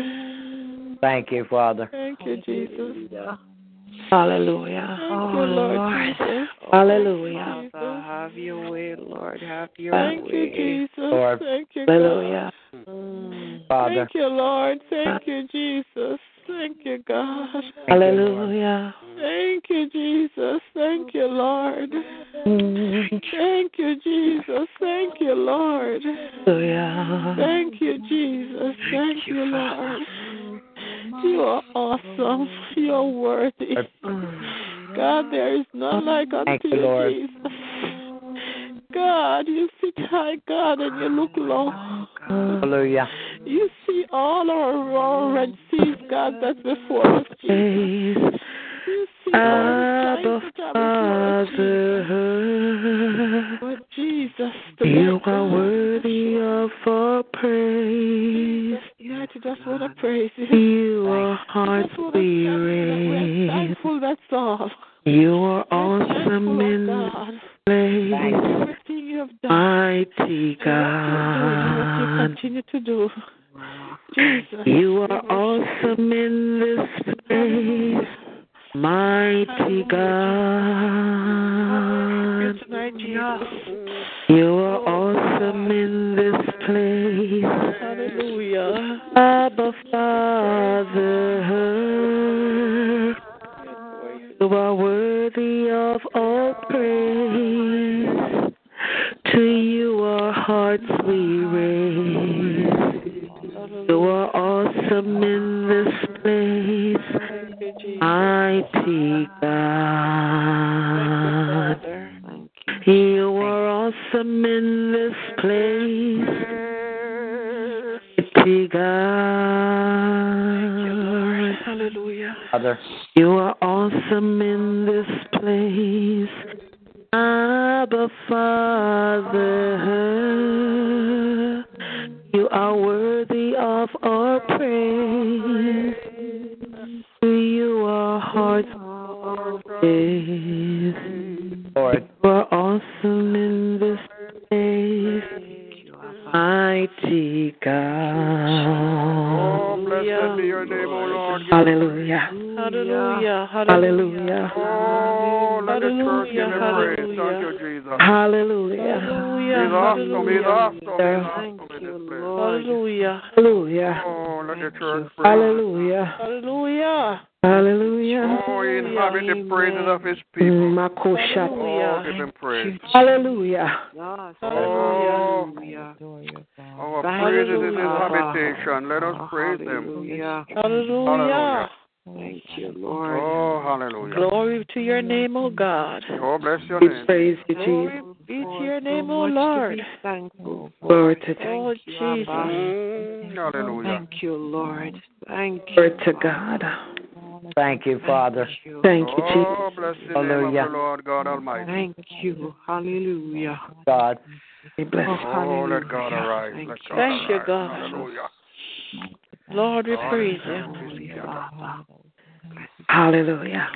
[SPEAKER 2] Thank you, Father.
[SPEAKER 4] Thank you, Jesus.
[SPEAKER 1] Hallelujah.
[SPEAKER 4] Thank you, oh, Lord Jesus.
[SPEAKER 1] Hallelujah.
[SPEAKER 4] Father, have your way, Lord. Have your
[SPEAKER 1] Thank
[SPEAKER 4] way.
[SPEAKER 1] Thank you,
[SPEAKER 4] Jesus.
[SPEAKER 2] Lord.
[SPEAKER 4] Thank you,
[SPEAKER 1] Hallelujah.
[SPEAKER 4] God.
[SPEAKER 2] Father.
[SPEAKER 4] Thank you, Lord. Thank you, Jesus. Thank you, God.
[SPEAKER 2] Thank you,
[SPEAKER 1] Hallelujah.
[SPEAKER 4] Thank you, Jesus. Thank you, Lord.
[SPEAKER 1] Mm.
[SPEAKER 4] Thank you, Jesus. Thank you, Lord.
[SPEAKER 1] Hallelujah.
[SPEAKER 4] Thank you, Jesus. Thank you, Lord. You are awesome. You are worthy. God, there is none like unto
[SPEAKER 2] Thank you,
[SPEAKER 4] you,
[SPEAKER 2] Lord.
[SPEAKER 4] Jesus. God, you sit high, God, and you look low.
[SPEAKER 2] Hallelujah.
[SPEAKER 4] You see all our wrong and seas, God, that's before us, Jesus. You see all the
[SPEAKER 1] Abba
[SPEAKER 4] signs that are before us,
[SPEAKER 1] Father.
[SPEAKER 4] Jesus. But Jesus, the
[SPEAKER 1] You are worthy of our praise.
[SPEAKER 4] Yeah, I just want to praise you.
[SPEAKER 1] You are hearts
[SPEAKER 4] just want to
[SPEAKER 1] we
[SPEAKER 4] thank you that we're thankful, that's all.
[SPEAKER 1] You are
[SPEAKER 4] oh
[SPEAKER 1] awesome
[SPEAKER 4] thankful,
[SPEAKER 1] in
[SPEAKER 4] oh God.
[SPEAKER 1] Place.
[SPEAKER 4] You have done.
[SPEAKER 1] Mighty
[SPEAKER 4] and what you're doing and what you
[SPEAKER 1] God.
[SPEAKER 4] continue to do. Jesus.
[SPEAKER 1] You are awesome in this place. Mighty God. You are awesome in this place.
[SPEAKER 4] Hallelujah.
[SPEAKER 1] Abba Father. You are worthy of all praise. To you our hearts we raise. You are awesome in this place. Mighty God. You are awesome in this place. Mighty God.
[SPEAKER 4] Hallelujah.
[SPEAKER 2] Father.
[SPEAKER 1] You are awesome in this place. Abba Father. You are worthy of our praise. To you our hearts praise.
[SPEAKER 2] Lord.
[SPEAKER 1] You are awesome in this place. Mighty God.
[SPEAKER 8] Oh, blessed be your name, O Lord.
[SPEAKER 1] Hallelujah.
[SPEAKER 4] Hallelujah.
[SPEAKER 1] Hallelujah.
[SPEAKER 8] Oh, let the church give him praise.
[SPEAKER 4] Hallelujah.
[SPEAKER 8] Thank you, Jesus.
[SPEAKER 1] Hallelujah.
[SPEAKER 8] He's awesome. He's awesome. He's
[SPEAKER 1] Hallelujah.
[SPEAKER 8] awesome
[SPEAKER 4] Hallelujah.
[SPEAKER 1] Hallelujah.
[SPEAKER 8] Oh, let the church praise.
[SPEAKER 1] Hallelujah.
[SPEAKER 4] Hallelujah.
[SPEAKER 1] Hallelujah.
[SPEAKER 8] Oh, he inhabit the praises of his people.
[SPEAKER 1] Mm, Makosha.
[SPEAKER 8] Oh, give him praise.
[SPEAKER 1] Hallelujah.
[SPEAKER 8] Oh, our praise is his habitation. Let us praise him.
[SPEAKER 4] Hallelujah.
[SPEAKER 9] Thank you, Lord.
[SPEAKER 8] Oh, hallelujah.
[SPEAKER 4] Glory to your name, O God.
[SPEAKER 8] Oh, bless your
[SPEAKER 1] We
[SPEAKER 8] name.
[SPEAKER 1] praise you,
[SPEAKER 4] Glory
[SPEAKER 1] Jesus.
[SPEAKER 4] be to your name, O Lord.
[SPEAKER 9] Thankful.
[SPEAKER 1] Glory to
[SPEAKER 4] Oh, Jesus.
[SPEAKER 8] Hallelujah.
[SPEAKER 9] Thank you, Lord. Thank you.
[SPEAKER 1] Glory to God.
[SPEAKER 2] Thank you, Father.
[SPEAKER 1] Thank you, oh, Jesus.
[SPEAKER 8] Oh, bless the name of
[SPEAKER 2] Hallelujah.
[SPEAKER 8] the Lord God Almighty.
[SPEAKER 9] Thank you. Hallelujah.
[SPEAKER 2] God.
[SPEAKER 1] We bless
[SPEAKER 9] Oh,
[SPEAKER 1] you.
[SPEAKER 8] Oh, let God
[SPEAKER 9] hallelujah.
[SPEAKER 8] arise.
[SPEAKER 9] Thank
[SPEAKER 8] Let
[SPEAKER 9] you.
[SPEAKER 8] God
[SPEAKER 4] Thank you. God.
[SPEAKER 8] Hallelujah.
[SPEAKER 4] Lord, we praise
[SPEAKER 8] is
[SPEAKER 4] you.
[SPEAKER 8] help his people.
[SPEAKER 1] Hallelujah.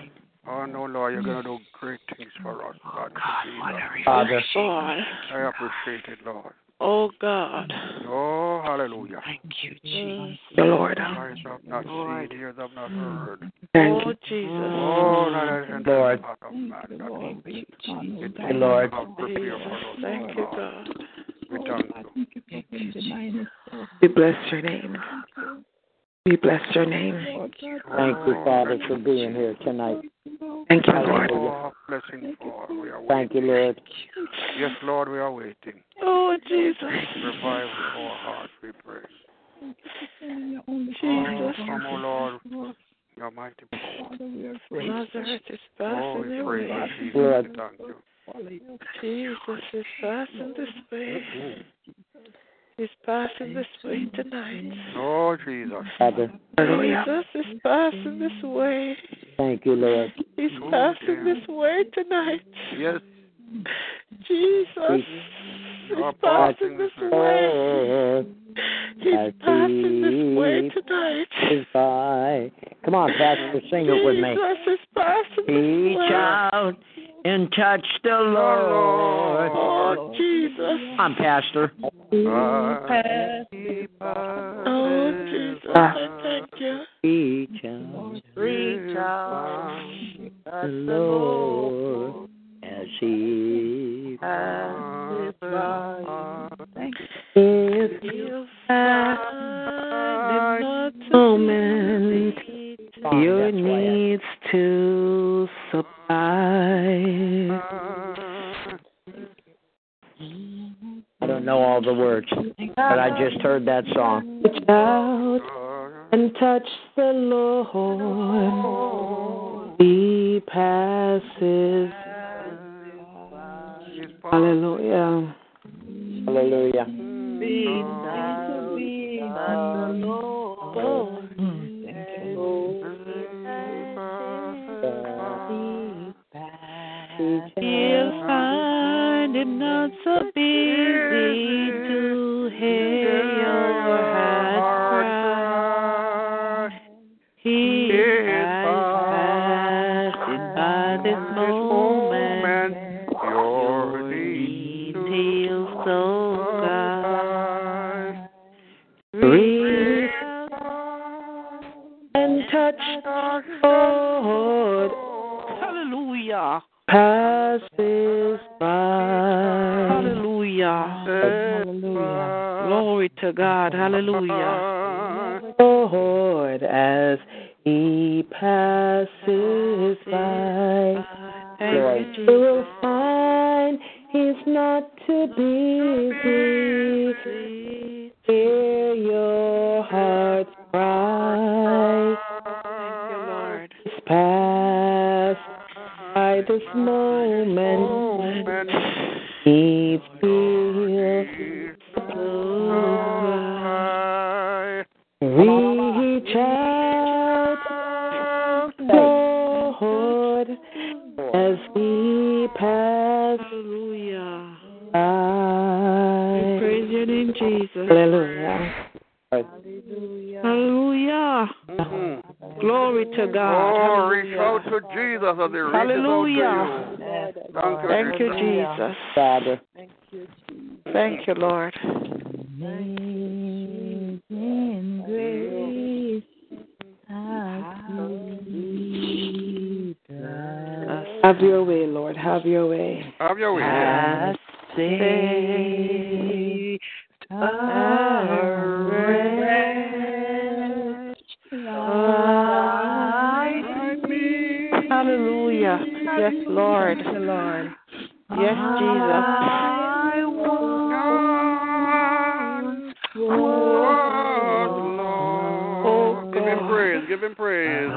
[SPEAKER 8] Oh, no, Lord, you're going to do great things for us, God. Jesus.
[SPEAKER 2] Father.
[SPEAKER 4] God.
[SPEAKER 8] I appreciate it, Lord.
[SPEAKER 4] Oh, God.
[SPEAKER 8] Oh, hallelujah.
[SPEAKER 9] Thank you. Jesus.
[SPEAKER 1] The Lord.
[SPEAKER 8] Eyes have not
[SPEAKER 9] Lord.
[SPEAKER 8] seen, ears have not heard.
[SPEAKER 1] Thank
[SPEAKER 4] Oh,
[SPEAKER 1] you.
[SPEAKER 4] Jesus.
[SPEAKER 8] Oh, that has entered the
[SPEAKER 2] Lord.
[SPEAKER 8] heart of man. That
[SPEAKER 9] Thank you,
[SPEAKER 8] it
[SPEAKER 9] Jesus.
[SPEAKER 2] you, Lord.
[SPEAKER 8] have prepared for
[SPEAKER 4] Thank you, God.
[SPEAKER 8] Thank you.
[SPEAKER 9] Thank you, Jesus.
[SPEAKER 1] We bless your name. We bless your name.
[SPEAKER 2] Thank you, Father, for being here tonight.
[SPEAKER 1] Thank you, Lord.
[SPEAKER 8] Blessing for
[SPEAKER 2] Thank you. Lord.
[SPEAKER 8] Yes, Lord, we are waiting.
[SPEAKER 4] Oh, Jesus.
[SPEAKER 8] Revive our hearts, we pray.
[SPEAKER 4] Jesus.
[SPEAKER 8] Oh, come, O Lord, your mighty power.
[SPEAKER 4] Nazareth is passing
[SPEAKER 8] we
[SPEAKER 4] away.
[SPEAKER 8] Oh, praise Jesus.
[SPEAKER 2] Lord.
[SPEAKER 8] We thank you.
[SPEAKER 4] Jesus is passing this way. He's passing this way tonight.
[SPEAKER 8] Oh, Jesus.
[SPEAKER 2] Father.
[SPEAKER 4] Jesus is passing this way.
[SPEAKER 2] Thank you, Lord.
[SPEAKER 4] He's oh, passing this way tonight.
[SPEAKER 8] Yes,
[SPEAKER 4] Jesus is
[SPEAKER 8] you
[SPEAKER 4] passing
[SPEAKER 8] passing
[SPEAKER 4] this
[SPEAKER 8] this
[SPEAKER 4] way. He's passing this way tonight.
[SPEAKER 2] is by. Come on, Pastor, sing it with me.
[SPEAKER 4] Jesus is passing this
[SPEAKER 2] Reach out and touch the Lord.
[SPEAKER 4] Oh, Jesus.
[SPEAKER 2] I'm Pastor.
[SPEAKER 8] I
[SPEAKER 4] Oh, Jesus, I thank you.
[SPEAKER 2] Reach out,
[SPEAKER 9] Reach out.
[SPEAKER 2] the Lord as He
[SPEAKER 9] Passes by. Thank you.
[SPEAKER 1] It's
[SPEAKER 4] He'll find it not
[SPEAKER 1] moment
[SPEAKER 2] Song,
[SPEAKER 1] your
[SPEAKER 2] that's
[SPEAKER 1] needs to supply.
[SPEAKER 2] I don't know all the words, but I just heard that song.
[SPEAKER 1] Reach out and touch the Lord. He passes. Hallelujah.
[SPEAKER 2] Hallelujah.
[SPEAKER 4] He'll find it not so easy to hear
[SPEAKER 1] Passes by.
[SPEAKER 4] Hallelujah.
[SPEAKER 9] Hallelujah.
[SPEAKER 4] Glory to God. Hallelujah.
[SPEAKER 1] Lord as he passes by.
[SPEAKER 4] Thank you,
[SPEAKER 1] will find he's not too busy. Hear your heart's cry.
[SPEAKER 4] Thank you, Lord.
[SPEAKER 1] This moment. Needs feel Reach out, Lord, as he passes
[SPEAKER 4] Hallelujah.
[SPEAKER 1] by.
[SPEAKER 4] Praise your name, Jesus.
[SPEAKER 1] Hallelujah.
[SPEAKER 4] Glory to God.
[SPEAKER 8] Glory, reach
[SPEAKER 4] Hallelujah.
[SPEAKER 8] to Jesus as he reaches
[SPEAKER 4] Hallelujah.
[SPEAKER 8] out to you. Thank you,
[SPEAKER 4] Thank you,
[SPEAKER 8] Jesus.
[SPEAKER 4] Jesus.
[SPEAKER 2] Father.
[SPEAKER 4] Thank you, Lord.
[SPEAKER 9] Amazing grace.
[SPEAKER 1] Have your way, Lord. Have your way.
[SPEAKER 8] Have your way.
[SPEAKER 9] Has saved
[SPEAKER 7] Yes, Jesus.
[SPEAKER 8] I want what, Lord? Give him praise. Give him praise.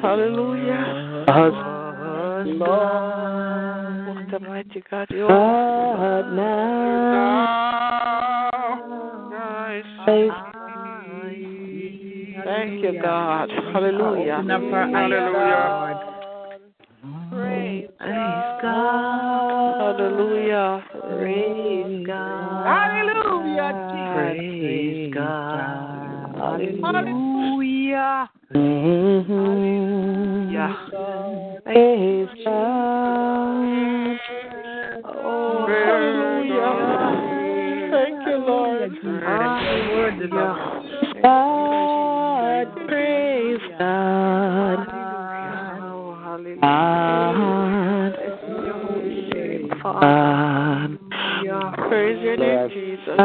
[SPEAKER 7] Hallelujah.
[SPEAKER 2] Lord,
[SPEAKER 7] What a mighty God you
[SPEAKER 2] but
[SPEAKER 7] are. Thank you, God. Hallelujah.
[SPEAKER 4] Open up our
[SPEAKER 8] Hallelujah.
[SPEAKER 4] Praise God.
[SPEAKER 3] Hallelujah.
[SPEAKER 4] Praise God.
[SPEAKER 7] Hallelujah,
[SPEAKER 2] Praise God.
[SPEAKER 7] Hallelujah.
[SPEAKER 2] Hallelujah. Mm-hmm. Praise God,
[SPEAKER 7] Praise your name, Jesus.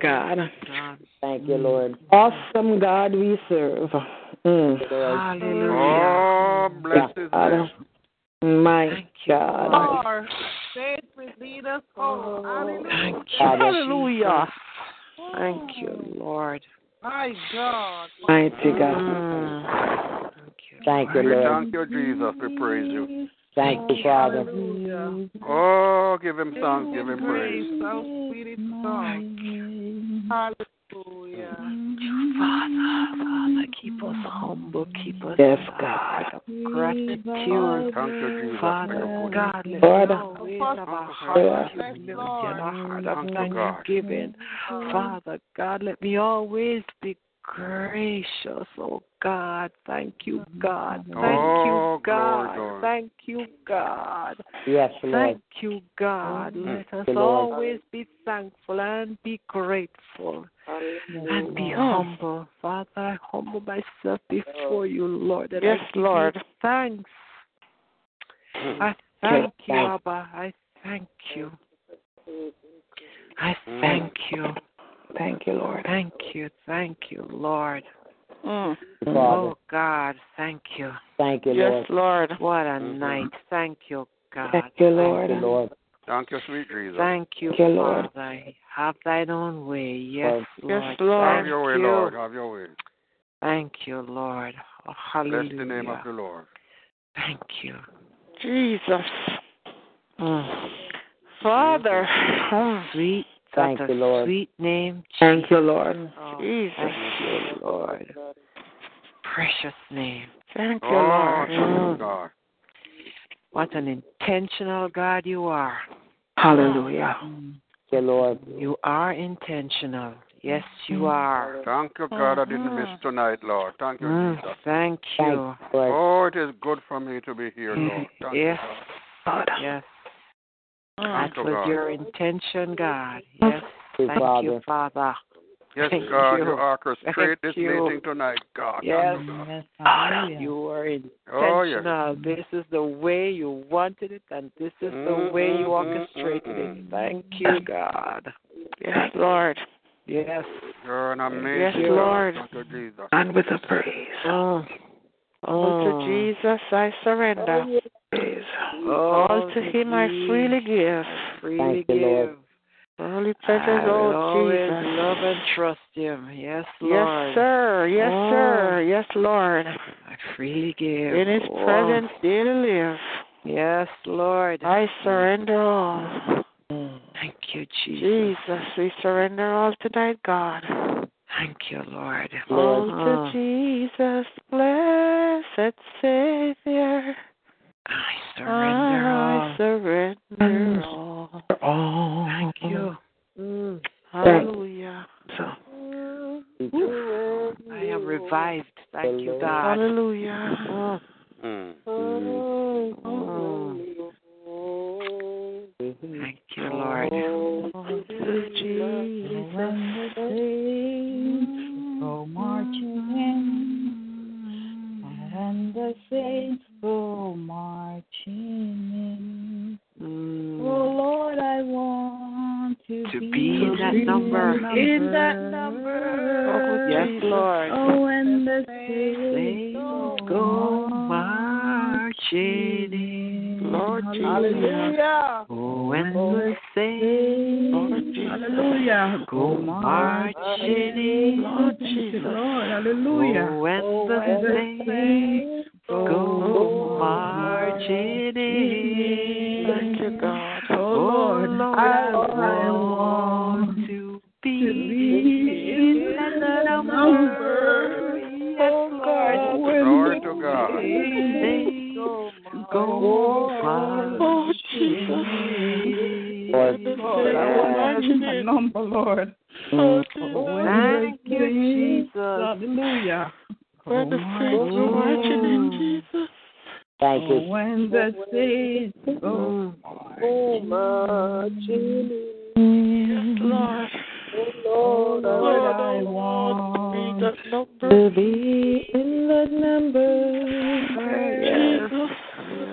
[SPEAKER 1] Glory God.
[SPEAKER 2] Thank you, Lord.
[SPEAKER 1] Awesome God we serve. Mm.
[SPEAKER 7] Hallelujah.
[SPEAKER 8] Oh, bless his name.
[SPEAKER 1] My
[SPEAKER 7] Thank you,
[SPEAKER 1] God.
[SPEAKER 7] Lord.
[SPEAKER 3] Lord. Faith will lead us home. Hallelujah.
[SPEAKER 7] Thank you.
[SPEAKER 2] Father.
[SPEAKER 7] Hallelujah. Thank you, Lord.
[SPEAKER 3] My God.
[SPEAKER 1] Mighty God.
[SPEAKER 7] Mm.
[SPEAKER 2] Thank you,
[SPEAKER 8] We
[SPEAKER 2] Lord.
[SPEAKER 8] thank you, Jesus. We praise you.
[SPEAKER 2] Thank you, oh, Father.
[SPEAKER 3] Hallelujah.
[SPEAKER 8] Oh, give him thanks. Give him praise.
[SPEAKER 3] Praise. How sweet it sounds. Hallelujah.
[SPEAKER 7] Father, Father, keep us humble, keep us
[SPEAKER 1] Yes, God.
[SPEAKER 7] gratitude.
[SPEAKER 8] Thank you, Jesus. for
[SPEAKER 7] Father. God, let
[SPEAKER 1] Lord.
[SPEAKER 7] us always have a heart of humility and a heart of
[SPEAKER 8] Thank you, God.
[SPEAKER 7] thanksgiving. Father God, let me always be gracious, oh God. Thank you, God. Mm-hmm. Thank
[SPEAKER 8] Oh,
[SPEAKER 7] you, God.
[SPEAKER 8] glory.
[SPEAKER 7] Thank you, God.
[SPEAKER 2] Yes, Lord.
[SPEAKER 7] Thank you, God. Mm-hmm. Let us
[SPEAKER 2] you, Lord.
[SPEAKER 7] always be thankful and be grateful and be humble. Father, I humble myself before you, Lord. And
[SPEAKER 1] Yes, mm-hmm.
[SPEAKER 7] I give
[SPEAKER 1] Lord.
[SPEAKER 7] You thanks. I thank you, Abba. I thank you. I thank you.
[SPEAKER 1] Thank you, Lord.
[SPEAKER 7] Thank you. Thank you, Lord.
[SPEAKER 2] Father.
[SPEAKER 7] Oh, God, thank you.
[SPEAKER 2] Thank you, Lord.
[SPEAKER 1] Yes, Lord.
[SPEAKER 7] What a night. Thank you, God.
[SPEAKER 1] Thank you, Lord.
[SPEAKER 2] Thank you, Lord.
[SPEAKER 8] Thank you, sweet Jesus.
[SPEAKER 7] Thank you,
[SPEAKER 1] Thank you, Lord.
[SPEAKER 7] Father. Have thine own way. Yes, Lord.
[SPEAKER 1] Yes, Lord.
[SPEAKER 8] Have your way,
[SPEAKER 7] you.
[SPEAKER 8] Lord. Have your way.
[SPEAKER 7] Thank you, Lord. Oh, hallelujah.
[SPEAKER 8] Bless the name of the Lord.
[SPEAKER 7] Thank you.
[SPEAKER 1] Jesus.
[SPEAKER 7] Mm. Father, oh, sweet,
[SPEAKER 2] Thank
[SPEAKER 7] such
[SPEAKER 2] you,
[SPEAKER 7] a
[SPEAKER 2] Lord.
[SPEAKER 7] sweet name.
[SPEAKER 1] Thank you, Lord.
[SPEAKER 7] Oh,
[SPEAKER 1] Jesus.
[SPEAKER 7] Thank you, Lord. Precious name.
[SPEAKER 1] Thank you,
[SPEAKER 8] Oh,
[SPEAKER 1] Lord.
[SPEAKER 8] Mm. God.
[SPEAKER 7] What an intentional God you are.
[SPEAKER 1] Hallelujah. Mm.
[SPEAKER 2] Thank you, Lord.
[SPEAKER 7] You are intentional. Yes, you mm. are.
[SPEAKER 8] Thank you, God, I didn't miss mm-hmm. tonight, Lord. Thank you,
[SPEAKER 7] Mm,
[SPEAKER 8] Jesus.
[SPEAKER 7] thank
[SPEAKER 2] Thank
[SPEAKER 7] you.
[SPEAKER 2] you, Lord.
[SPEAKER 8] Oh, it is good for me to be here, Lord. Thank
[SPEAKER 7] Yes.
[SPEAKER 8] God.
[SPEAKER 1] God.
[SPEAKER 7] Yes.
[SPEAKER 8] Thank
[SPEAKER 7] That was
[SPEAKER 8] God.
[SPEAKER 7] your intention, God. Yes.
[SPEAKER 2] you,
[SPEAKER 7] Thank you,
[SPEAKER 2] Father.
[SPEAKER 7] Father.
[SPEAKER 8] Yes,
[SPEAKER 7] Thank
[SPEAKER 8] God,
[SPEAKER 7] you.
[SPEAKER 8] you orchestrate
[SPEAKER 7] Thank
[SPEAKER 8] this
[SPEAKER 7] you.
[SPEAKER 8] meeting tonight, God.
[SPEAKER 7] Yes.
[SPEAKER 8] Thank you, God.
[SPEAKER 7] You were intentional.
[SPEAKER 8] Oh, yes.
[SPEAKER 7] This is the way you wanted it, and this is the way you
[SPEAKER 8] Mm, mm,
[SPEAKER 7] orchestrated
[SPEAKER 8] mm,
[SPEAKER 7] it. Thank you, God.
[SPEAKER 1] Yes, Lord.
[SPEAKER 7] Yes.
[SPEAKER 8] You're an amazing
[SPEAKER 1] Yes,
[SPEAKER 8] God.
[SPEAKER 1] Lord.
[SPEAKER 8] Thank Jesus.
[SPEAKER 1] And with a praise.
[SPEAKER 7] Mm. All
[SPEAKER 8] Mm.
[SPEAKER 7] to Jesus I surrender.
[SPEAKER 1] Praise.
[SPEAKER 7] All to Him I freely give. Freely
[SPEAKER 2] Thank you, Lord.
[SPEAKER 7] give.
[SPEAKER 1] Holy
[SPEAKER 7] I
[SPEAKER 1] precious
[SPEAKER 7] will
[SPEAKER 1] old
[SPEAKER 7] always
[SPEAKER 1] Jesus.
[SPEAKER 7] love and trust Him. Yes, Lord.
[SPEAKER 1] Yes, sir. Yes,
[SPEAKER 7] Oh.
[SPEAKER 1] sir. Yes, Lord.
[SPEAKER 7] I freely give.
[SPEAKER 1] In His
[SPEAKER 7] Oh.
[SPEAKER 1] presence, daily live.
[SPEAKER 7] Yes, Lord.
[SPEAKER 1] I surrender all. Mm.
[SPEAKER 7] Thank you, Jesus.
[SPEAKER 1] Jesus, we surrender all tonight, God.
[SPEAKER 7] Thank you, Lord.
[SPEAKER 1] All
[SPEAKER 7] Oh.
[SPEAKER 1] to uh-huh. Jesus, blessed Savior.
[SPEAKER 7] I surrender
[SPEAKER 1] I all. surrender all.
[SPEAKER 7] all. Thank mm. you.
[SPEAKER 1] Mm. Hallelujah. So, mm.
[SPEAKER 7] I am revived. Thank you, God.
[SPEAKER 1] Hallelujah.
[SPEAKER 8] Mm. Thank you, Lord.
[SPEAKER 4] To
[SPEAKER 6] Jesus,
[SPEAKER 9] go marching in, and the saints Oh, marching
[SPEAKER 7] mm. Oh,
[SPEAKER 9] Lord, I want to, to
[SPEAKER 4] be, be in that number.
[SPEAKER 1] In that number.
[SPEAKER 4] Oh, yes, Lord.
[SPEAKER 1] Oh, and the saints
[SPEAKER 4] go, marching in. Lord Jesus.
[SPEAKER 1] Hallelujah.
[SPEAKER 4] Oh, and oh, the saints
[SPEAKER 1] Hallelujah.
[SPEAKER 4] go marching in.
[SPEAKER 1] Lord Jesus. Lord, hallelujah.
[SPEAKER 4] Oh, and the saints go oh, marching in.
[SPEAKER 1] Thank you, God. Oh,
[SPEAKER 4] Oh,
[SPEAKER 1] Lord.
[SPEAKER 4] Lord,
[SPEAKER 1] I
[SPEAKER 4] I want to be in that number. Yes, oh, Lord.
[SPEAKER 8] Glory to God.
[SPEAKER 4] Go marching in.
[SPEAKER 1] Lord, I want to a number, Lord. Oh, Lord,
[SPEAKER 4] Thank you, Jesus.
[SPEAKER 1] Hallelujah.
[SPEAKER 4] For the oh, saints go marching in, Jesus.
[SPEAKER 2] Thank you.
[SPEAKER 1] Oh, when the saints go oh, marching
[SPEAKER 4] in, Lord.
[SPEAKER 1] Lord,
[SPEAKER 4] Lord,
[SPEAKER 1] I
[SPEAKER 4] I want to be
[SPEAKER 1] want
[SPEAKER 4] that number.
[SPEAKER 1] to be in the number.
[SPEAKER 4] Jesus.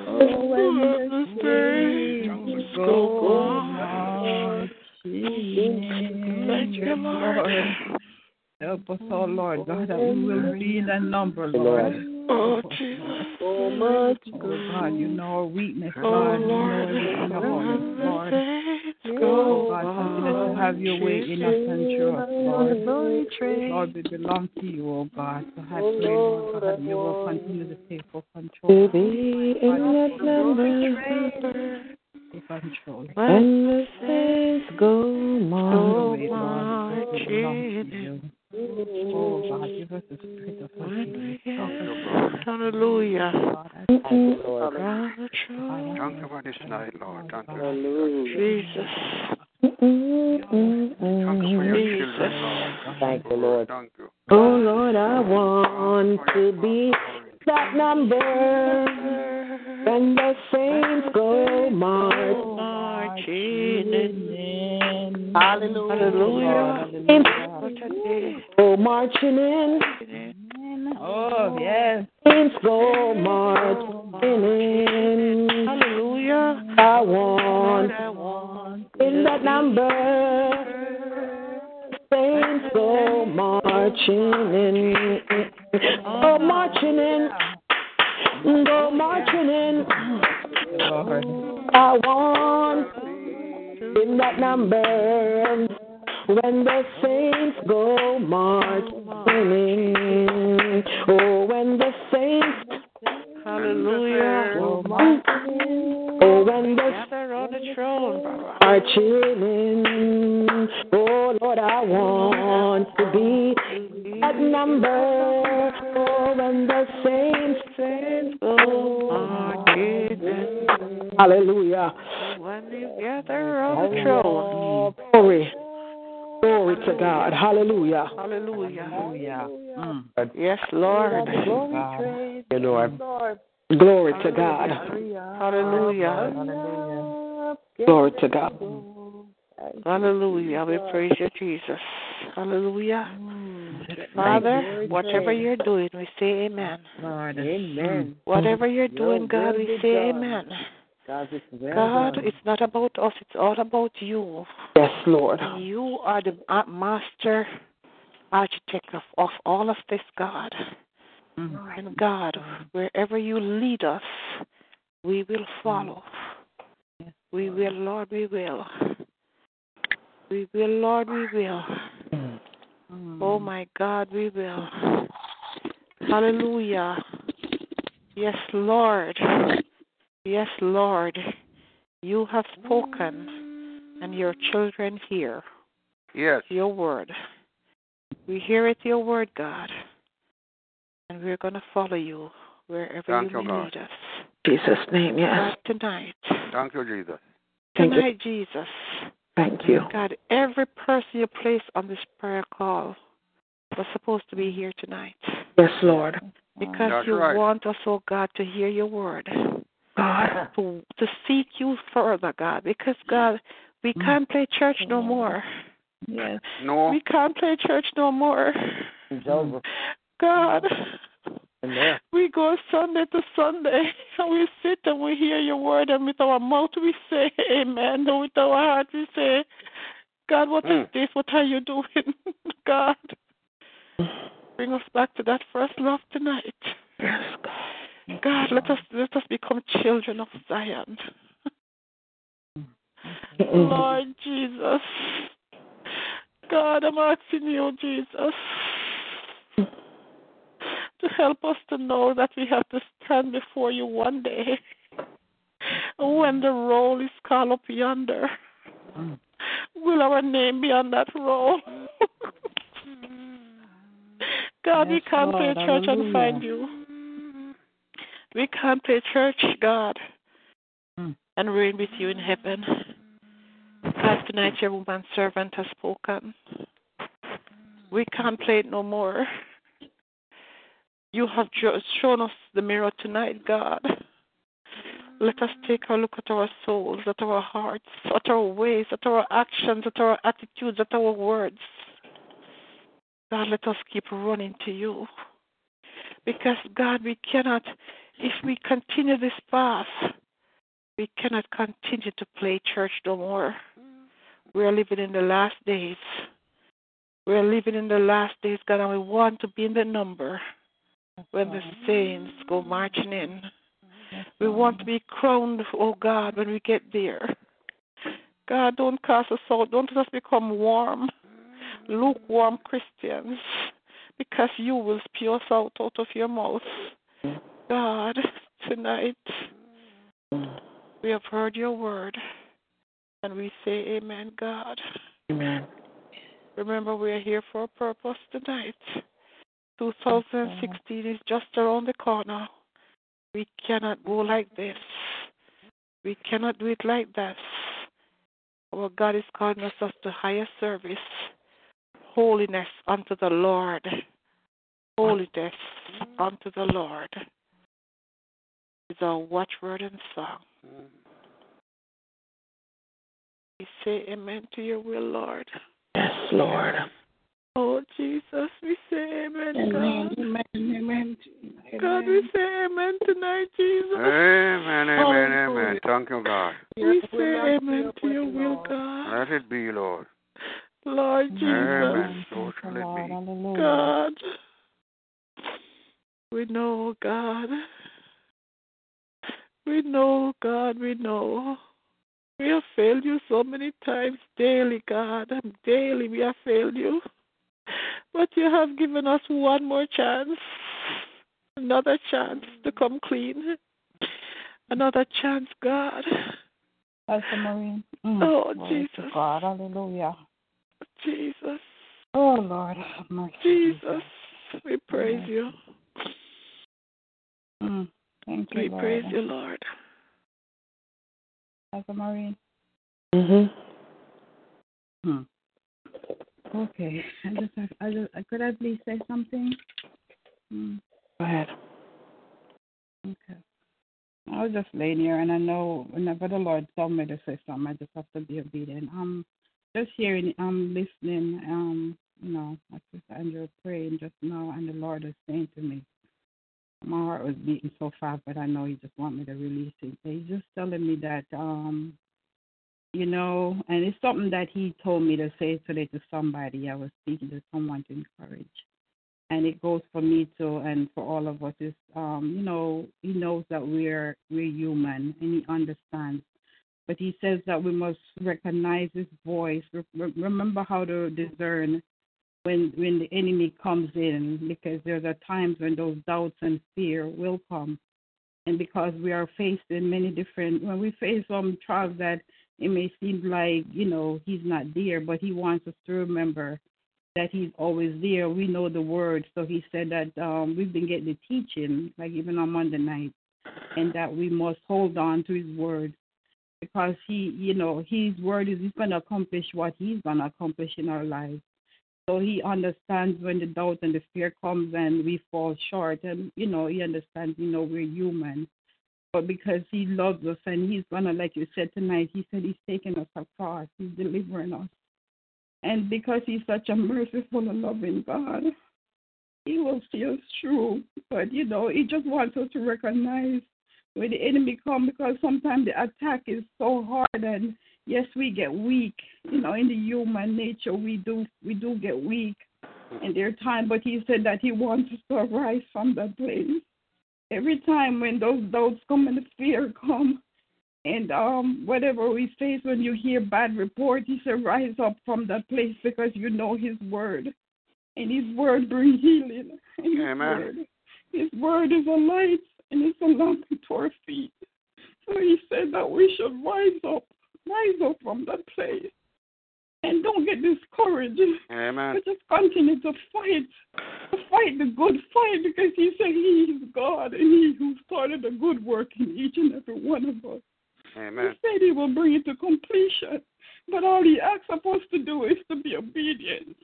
[SPEAKER 1] Oh, when
[SPEAKER 4] the
[SPEAKER 1] saints
[SPEAKER 4] saints
[SPEAKER 1] go
[SPEAKER 4] go
[SPEAKER 1] marching
[SPEAKER 4] Thank you, Lord.
[SPEAKER 1] Help us, oh Lord God, that we mm. will be in that number, oh, Lord.
[SPEAKER 4] Oh, Jesus. So much.
[SPEAKER 1] Oh God, you know our weakness,
[SPEAKER 4] Oh,
[SPEAKER 1] God. You know
[SPEAKER 4] Lord.
[SPEAKER 1] everything about us, Lord. Oh
[SPEAKER 4] go
[SPEAKER 1] God, oh, continue to have your way in us and through us, Lord. Lord, we belong to you, oh God. So I oh, pray, Lord God, you will continue to take full control. To be in that number. Take control.
[SPEAKER 4] When
[SPEAKER 1] the saints go
[SPEAKER 4] go
[SPEAKER 1] marching. Oh God, give us the spirit of forgiveness.
[SPEAKER 4] Hallelujah.
[SPEAKER 8] Thank you for this night, Lord. Thank you.
[SPEAKER 4] Jesus.
[SPEAKER 8] Thank you for your children, Lord.
[SPEAKER 2] Thank you, Lord.
[SPEAKER 8] Thank you.
[SPEAKER 1] Oh Lord, I want to be that number and the saints go marching in.
[SPEAKER 4] Hallelujah.
[SPEAKER 1] Go marching in. Oh yes. Saints go marching in.
[SPEAKER 4] Hallelujah.
[SPEAKER 1] I want
[SPEAKER 4] I want
[SPEAKER 1] in that number. Saints go marching in. Go marching in. Go marching in. I want in that number when the saints go marching in. Oh, when the saints
[SPEAKER 4] Hallelujah.
[SPEAKER 1] go marching in. Oh, when the
[SPEAKER 4] Gather on the throne, Baba.
[SPEAKER 1] marching in. Oh Lord, I want to be that number. Oh, when the saints, saints oh,
[SPEAKER 4] Marching in.
[SPEAKER 1] Hallelujah.
[SPEAKER 4] When you gather on the throne.
[SPEAKER 1] Glory. Glory to God. Hallelujah.
[SPEAKER 4] Hallelujah. Yes, Lord.
[SPEAKER 2] Thank you, Lord.
[SPEAKER 1] Glory to God.
[SPEAKER 4] Hallelujah.
[SPEAKER 1] Glory to God.
[SPEAKER 4] Hallelujah. We praise you, Jesus. Hallelujah. Father, whatever you're doing, we say amen.
[SPEAKER 1] Amen.
[SPEAKER 4] Whatever you're doing, God, we say amen. God, it's not about us, it's all about you.
[SPEAKER 1] Yes, Lord.
[SPEAKER 4] You are the master architect of, of all of this, God. Mm-hmm. And God, wherever you lead us, we will mm-hmm. follow. We will, Lord, we will. We will, Lord, we will. Mm-hmm. Oh my God, we will. Hallelujah. Yes, Lord. Yes, Lord. You have spoken, and your children hear
[SPEAKER 8] Yes.
[SPEAKER 4] your word. We hear it, your word, God. And we're going to follow you wherever
[SPEAKER 8] Thank
[SPEAKER 4] you
[SPEAKER 8] you,
[SPEAKER 4] may lead us.
[SPEAKER 1] Jesus' name, yes.
[SPEAKER 4] God, tonight.
[SPEAKER 8] Thank you, Jesus.
[SPEAKER 1] Thank you.
[SPEAKER 4] Jesus.
[SPEAKER 1] Thank you.
[SPEAKER 4] God, every person you place on this prayer call was supposed to be here tonight.
[SPEAKER 1] Yes, Lord.
[SPEAKER 4] Because
[SPEAKER 8] That's
[SPEAKER 4] you
[SPEAKER 8] right.
[SPEAKER 4] want us, oh God, to hear your word.
[SPEAKER 1] God.
[SPEAKER 4] To, to seek you further, God. Because, God, we mm. can't play church no mm. more.
[SPEAKER 1] Yes.
[SPEAKER 8] No.
[SPEAKER 4] We can't play church no more.
[SPEAKER 2] It's over.
[SPEAKER 4] God, we go Sunday to Sunday and we sit and we hear your word and with our mouth we say amen and with our heart we say God, what
[SPEAKER 8] Mm.
[SPEAKER 4] is this? What are you doing? God, bring us back to that first love tonight.
[SPEAKER 1] Yes, God.
[SPEAKER 4] God, let us let us become children of Zion. Lord Jesus. God, I'm asking you, Jesus, to help us to know that we have to stand before you one day when the roll is called up yonder. Will our name be on that roll? God, we
[SPEAKER 9] Yes,
[SPEAKER 4] can't play
[SPEAKER 9] Lord.
[SPEAKER 4] church and find you. We can't play church, God, hmm. and reign with you in heaven. God, tonight your woman servant has spoken. We can't play it no more. You have shown us the mirror tonight, God. Let us take a look at our souls, at our hearts, at our ways, at our actions, at our attitudes, at our words. God, let us keep running to you. Because, God, we cannot, if we continue this path, we cannot continue to play church no more. We are living in the last days. We are living in the last days, God, and we want to be in the number when the saints go marching in. We want to be crowned, oh God, when we get there. God, don't cast us out. Don't let us become warm, lukewarm Christians, because you will spew us out out of your mouth. God, tonight we have heard your word, and we say, Amen, God.
[SPEAKER 1] Amen.
[SPEAKER 4] Remember, we are here for a purpose tonight. 2016 is just around the corner. We cannot go like this. We cannot do it like that. Our God is calling us to higher service, holiness unto the Lord. Holiness unto the Lord is our watchword and song. We say amen to your will, Lord.
[SPEAKER 1] Yes, Lord.
[SPEAKER 4] Oh, Jesus, we say amen,
[SPEAKER 3] Amen,
[SPEAKER 4] God.
[SPEAKER 3] amen, amen.
[SPEAKER 4] God, we say amen tonight, Jesus.
[SPEAKER 8] Amen, amen,
[SPEAKER 4] Hallelujah.
[SPEAKER 8] amen. Thank you, God.
[SPEAKER 4] We say amen to your will, God.
[SPEAKER 8] Let it be, Lord.
[SPEAKER 4] Lord Jesus.
[SPEAKER 8] Amen. So shall it be.
[SPEAKER 4] God. We know, God. We know, God, we know. We have failed you so many times daily, God. Daily we have failed you. But you have given us one more chance. Another chance to come clean. Another chance, God.
[SPEAKER 9] Pastor Maureen. Mm.
[SPEAKER 4] Oh,
[SPEAKER 9] Glory
[SPEAKER 4] Jesus.
[SPEAKER 9] God, hallelujah.
[SPEAKER 4] Jesus.
[SPEAKER 9] Oh, Lord, have mercy.
[SPEAKER 4] Jesus. We praise you.
[SPEAKER 9] Mm. Thank you,
[SPEAKER 4] We
[SPEAKER 9] Lord.
[SPEAKER 4] praise you, Lord.
[SPEAKER 9] Pastor Maureen.
[SPEAKER 1] Mhm.
[SPEAKER 9] Hmm. Okay. I just, have, I just, could I please say something? Hmm.
[SPEAKER 1] Go ahead.
[SPEAKER 9] Okay. I was just laying here, and I know whenever the Lord told me to say something, I just have to be obedient. Um, just hearing, um, listening, um, you know, like Sister Andrew praying just now, and the Lord is saying to me, my heart was beating so fast, but I know He just want me to release it. He's just telling me that, um, you know, and it's something that He told me to say today to somebody. I was speaking to someone to encourage. And it goes for me too and for all of us. Is um you know he knows that we're we're human and he understands. But he says that we must recognize his voice Re- remember how to discern when when the enemy comes in because there are times when those doubts and fear will come. And because we are faced in many different when we face some trials that it may seem like you know he's not there but he wants us to remember that he's always there. We know the word. So he said that um, we've been getting the teaching, like even on Monday night, and that we must hold on to his word because he, you know, his word is he's going to accomplish what he's going to accomplish in our lives. So he understands when the doubt and the fear comes and we fall short, and you know he understands. You know we're human, because he loves us and he's gonna, like you said tonight, he said he's taking us across, he's delivering us. And because he's such a merciful and loving God, he will see us through. But, you know, he just wants us to recognize when the enemy comes because sometimes the attack is so hard and yes, we get weak. You know, in the human nature, we do we do get weak in their time. But He said that He wants us to rise from that place. Every time when those doubts come and the fear come, and um, whatever we face when you hear bad report, He said, rise up from that place because you know His word, and His word brings healing. And his
[SPEAKER 8] Amen.
[SPEAKER 9] Word, his word is a light and it's a lamp to our feet. So he said that we should rise up, rise up from that place. And don't get discouraged.
[SPEAKER 8] Amen.
[SPEAKER 9] But just continue to fight, to fight the good fight because he said he is God and he who started a good work in each and every one of us.
[SPEAKER 8] Amen.
[SPEAKER 9] He said he will bring it to completion. But all he asks of us to do is to be obedient,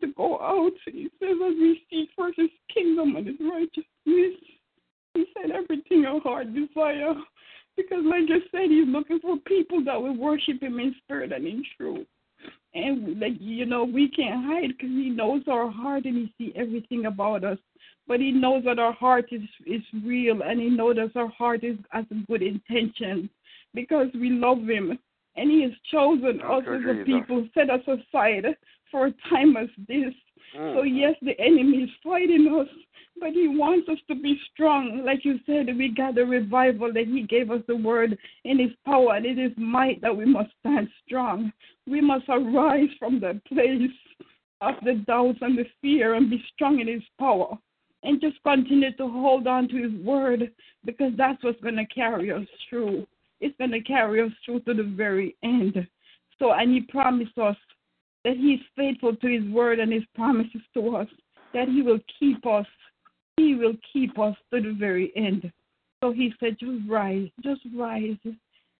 [SPEAKER 9] to go out. He says, as we seek first his kingdom and his righteousness, he said everything our heart desire. Because, like I said, he's looking for people that will worship him in spirit and in truth. And, like, you know, we can't hide because he knows our heart and he sees everything about us. But he knows that our heart is, is real and he knows that our heart is has good intentions because we love him. And he has chosen us as a people, set us aside for a time as this.
[SPEAKER 8] Mm.
[SPEAKER 9] So, yes, the enemy is fighting us, but he wants us to be strong. Like you said, we got the revival that he gave us the word in his power, and it is might that we must stand strong. We must arise from the place of the doubts and the fear and be strong in his power. And just continue to hold on to his word because that's what's going to carry us through. It's going to carry us through to the very end. So, and he promised us that he is faithful to his word and his promises to us, that he will keep us. He will keep us to the very end. So he said, just rise, just rise.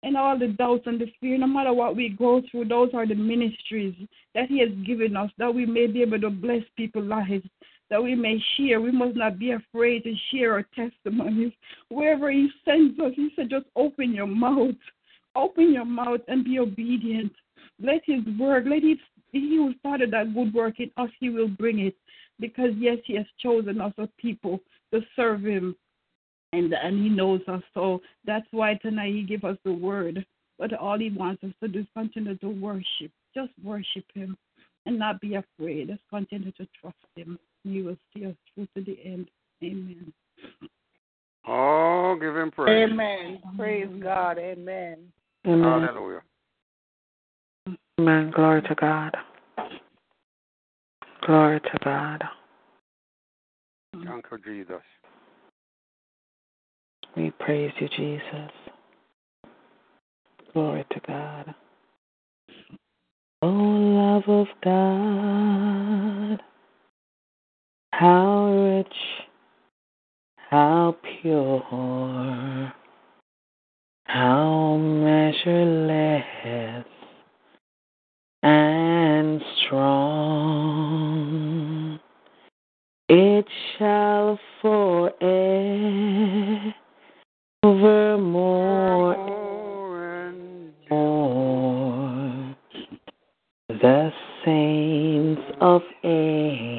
[SPEAKER 9] And all the doubts and the fear, no matter what we go through, those are the ministries that he has given us, that we may be able to bless people's lives, that we may share. We must not be afraid to share our testimonies. Wherever he sends us, he said, just open your mouth. Open your mouth and be obedient. Let his word, let his he who started that good work in us, he will bring it. Because yes, he has chosen us as people to serve him. And and he knows us. So that's why tonight he gave us the word. But all he wants us to do is continue to worship. Just worship him and not be afraid. Just continue to trust him. He will see us through to the end. Amen.
[SPEAKER 8] Oh, give him praise.
[SPEAKER 3] Amen. Praise God. Amen.
[SPEAKER 1] Amen.
[SPEAKER 8] Hallelujah.
[SPEAKER 1] Amen. Glory to God. Glory to God.
[SPEAKER 8] Thank you, Jesus.
[SPEAKER 1] We praise you, Jesus. Glory to God. Oh, love of God, how rich, how pure, how measureless and strong. It shall forevermore more the saints of angels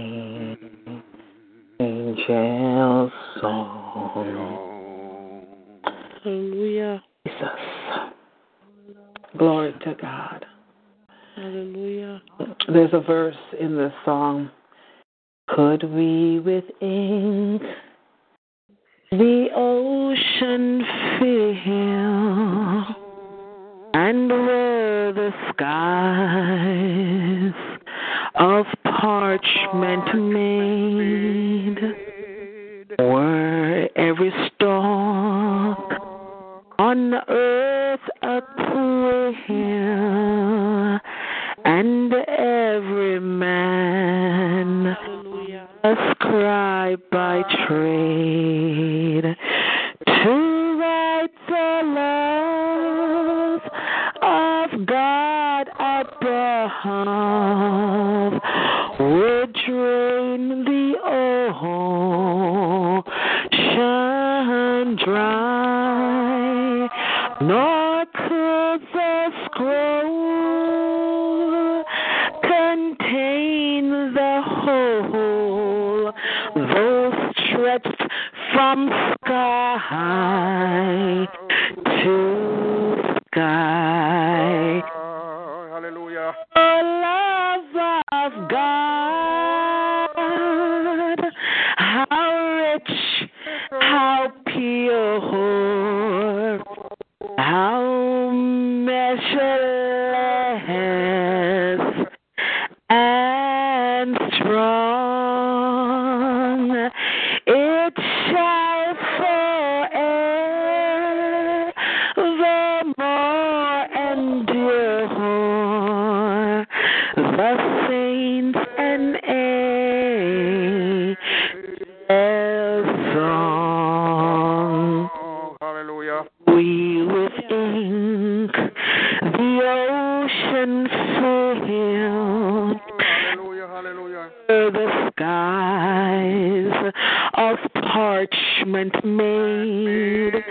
[SPEAKER 1] song.
[SPEAKER 7] Hallelujah.
[SPEAKER 1] Jesus. Glory to God.
[SPEAKER 7] Hallelujah.
[SPEAKER 1] There's a verse in this song. Could we with ink the ocean fill and were the skies of parchment made by trade to write the love of God above. Would drain the ocean dry, With ink the ocean filled
[SPEAKER 8] Hallelujah. Hallelujah.
[SPEAKER 1] the skies of parchment made.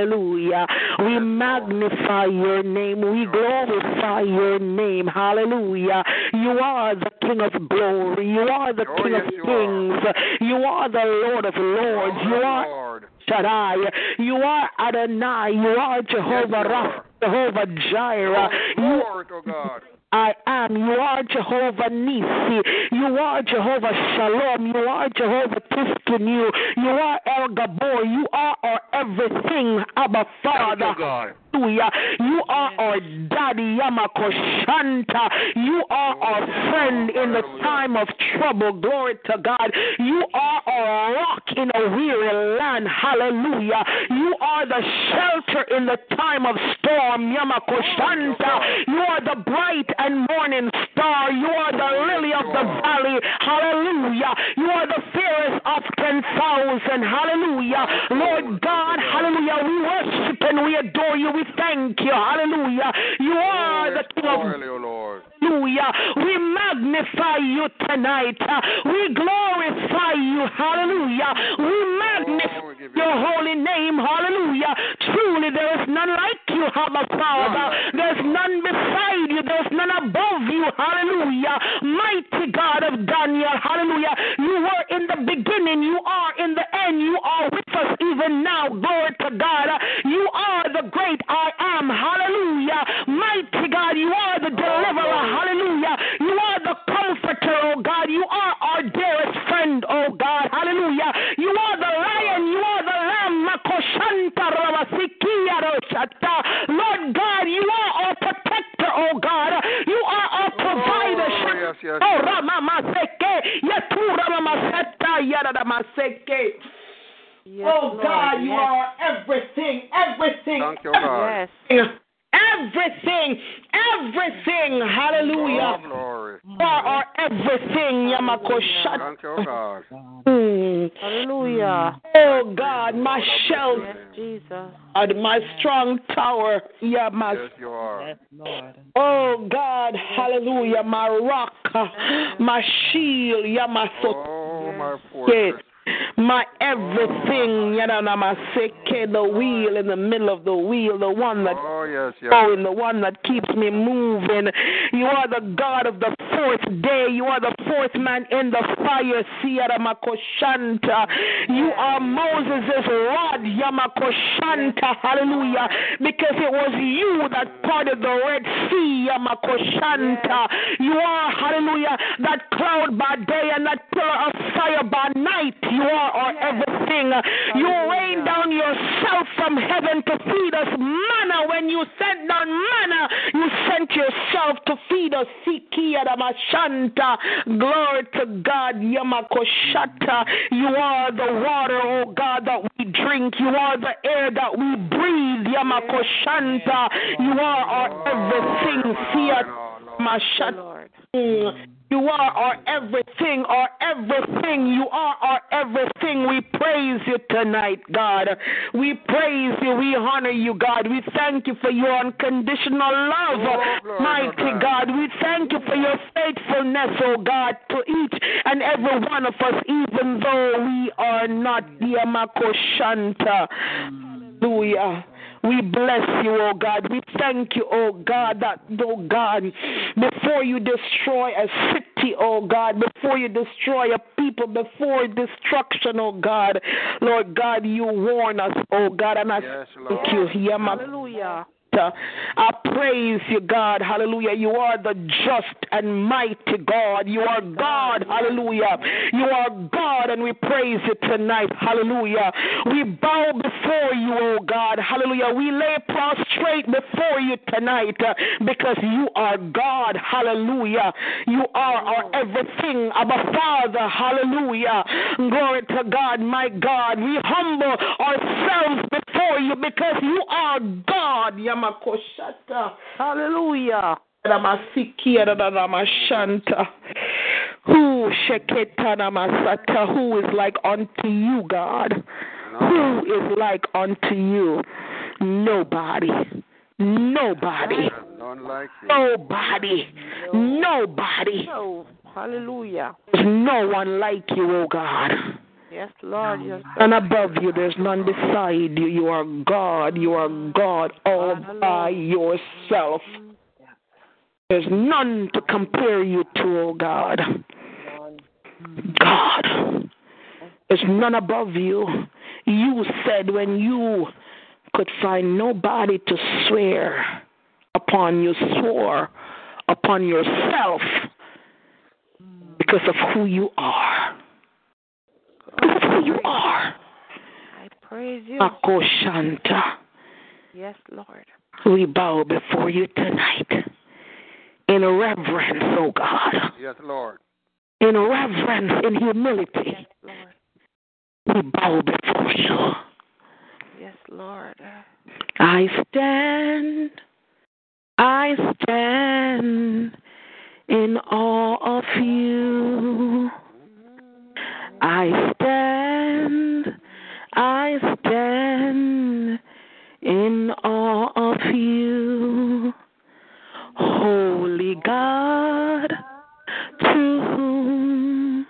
[SPEAKER 8] Hallelujah.
[SPEAKER 1] We magnify your name. We glorify your name. Hallelujah. You are the King of glory. You are the oh, King of kings. You are the Lord of lords. Oh, you are Shaddai. You are Adonai. You are Jehovah Rapha, Jehovah Jireh. You
[SPEAKER 8] Glory to God.
[SPEAKER 1] I am. You are Jehovah Nisi. You are Jehovah Shalom. You are Jehovah Tsidkenu. You are El Gibbor. You are our everything, Abba Father. Hallelujah. You are our daddy, Yamako Shanta. You are our friend in the time of trouble. Glory to God. You are our rock in a weary land. Hallelujah. You are the shelter in the time of storm, Yamako Shanta. You are the bright and morning star. You are the lily of the valley. Hallelujah. You are the fairest of 10,000. Hallelujah. Lord God, hallelujah. We worship and we adore you. We thank you. Hallelujah. You are the King of Hallelujah. We magnify you tonight. We glorify you. Hallelujah. We magnify your holy name. Hallelujah. Truly, there is none like you, Abba Father. There's none beside you. There's none above you. Hallelujah. Mighty God of Daniel. Hallelujah. You were in the beginning. You are in the end. You are with us even even now. Glory to God. You are the great I am. Hallelujah. Mighty God, you are the deliverer. Hallelujah. You are the comforter, oh God. You are our dearest friend, oh God. Hallelujah. You are the lion. You are the lamb. Lord God, you are our protector, oh God. You are our oh, provider.
[SPEAKER 8] Oh, yes, yes,
[SPEAKER 1] Oh,
[SPEAKER 8] yes.
[SPEAKER 1] Ramamaseke. Yatura Mamaseta Yadadamaseke.
[SPEAKER 4] Yes,
[SPEAKER 1] Oh
[SPEAKER 4] Lord,
[SPEAKER 1] God, you
[SPEAKER 4] yes.
[SPEAKER 1] are everything, everything.
[SPEAKER 8] Thank you, God.
[SPEAKER 4] Yes.
[SPEAKER 1] Everything, everything. Hallelujah.
[SPEAKER 8] Oh, glory.
[SPEAKER 1] You are our everything, Yamakoshat.
[SPEAKER 8] Thank you, God.
[SPEAKER 1] Hmm.
[SPEAKER 4] Hallelujah.
[SPEAKER 1] Oh God, my shelter,
[SPEAKER 4] Yes, Jesus.
[SPEAKER 1] and my strong tower, Yamas.
[SPEAKER 8] Yes, you are.
[SPEAKER 1] Oh God, hallelujah, my rock, my shield, Yamaso.
[SPEAKER 8] Oh, my
[SPEAKER 1] Yes. My everything, Yadanamaseke, the wheel in the middle of the wheel, the one that
[SPEAKER 8] Oh, yes, yes.
[SPEAKER 1] going, the one that keeps me moving. You are the God of the fourth day. You are the fourth man in the fire, Siyaramakoshanta. You are Moses' rod, Yamakoshanta. Hallelujah. Because it was you that parted the Red Sea, Yamakoshanta. You are, hallelujah, that cloud by day and that pillar of fire by night. You are our everything. You rain down yourself from heaven to feed us manna. When you sent down manna, you sent yourself to feed us. Sikiyadamashanta. Glory to God. Yamakoshata. You are the water, oh God, that we drink. You are the air that we breathe. Yamakoshanta. You are our everything. Mm. You are our everything, our everything. You are our everything. We praise you tonight, God. We praise you. We honor you, God. We thank you for your unconditional love, mighty God. We thank you for your faithfulness, oh God, to each and every one of us, even though we are not Yamako Shanta. Hallelujah. We bless you, oh God. We thank you, oh God, that, oh God, before you destroy a city, oh God, before you destroy a people, before destruction, oh God, Lord God, you warn us, oh God, and I
[SPEAKER 8] Yes,
[SPEAKER 1] thank you. Yama- I praise you, God. Hallelujah. You are the just and mighty God. You are God. Hallelujah. You are God, and we praise you tonight. Hallelujah. We bow before you, oh God. Hallelujah. We lay prostrate before you tonight uh, because you are God. Hallelujah. You are our everything, Abba Father. Hallelujah. Glory to God, my God. We humble ourselves before you because you are God. Yamakoshata.
[SPEAKER 4] Hallelujah.
[SPEAKER 1] Ramasikia Ramashanta. Who Sheketana Masata, who is like unto you, God? Who is like unto you? Nobody. Nobody.
[SPEAKER 8] None.
[SPEAKER 1] Nobody. Nobody.
[SPEAKER 4] Oh, hallelujah.
[SPEAKER 1] There's no one like you, oh God.
[SPEAKER 4] Yes, Lord. Yes.
[SPEAKER 1] None above you, there's none beside you. You are God. You are God all by yourself. There's none to compare you to, oh God. God. There's none above you. You said when you could find nobody to swear upon, you swore upon yourself because of who you are. Because of who you are.
[SPEAKER 4] I praise you.
[SPEAKER 1] Makoshanta.
[SPEAKER 4] Yes, Lord.
[SPEAKER 1] We bow before you tonight in reverence, oh God.
[SPEAKER 8] Yes, Lord.
[SPEAKER 1] In reverence, in humility.
[SPEAKER 4] Yes, Lord.
[SPEAKER 1] We bow before you.
[SPEAKER 4] Yes, Lord.
[SPEAKER 1] I stand, I stand in awe of you. Mm-hmm. I stand, I stand in awe of you. Holy God, to whom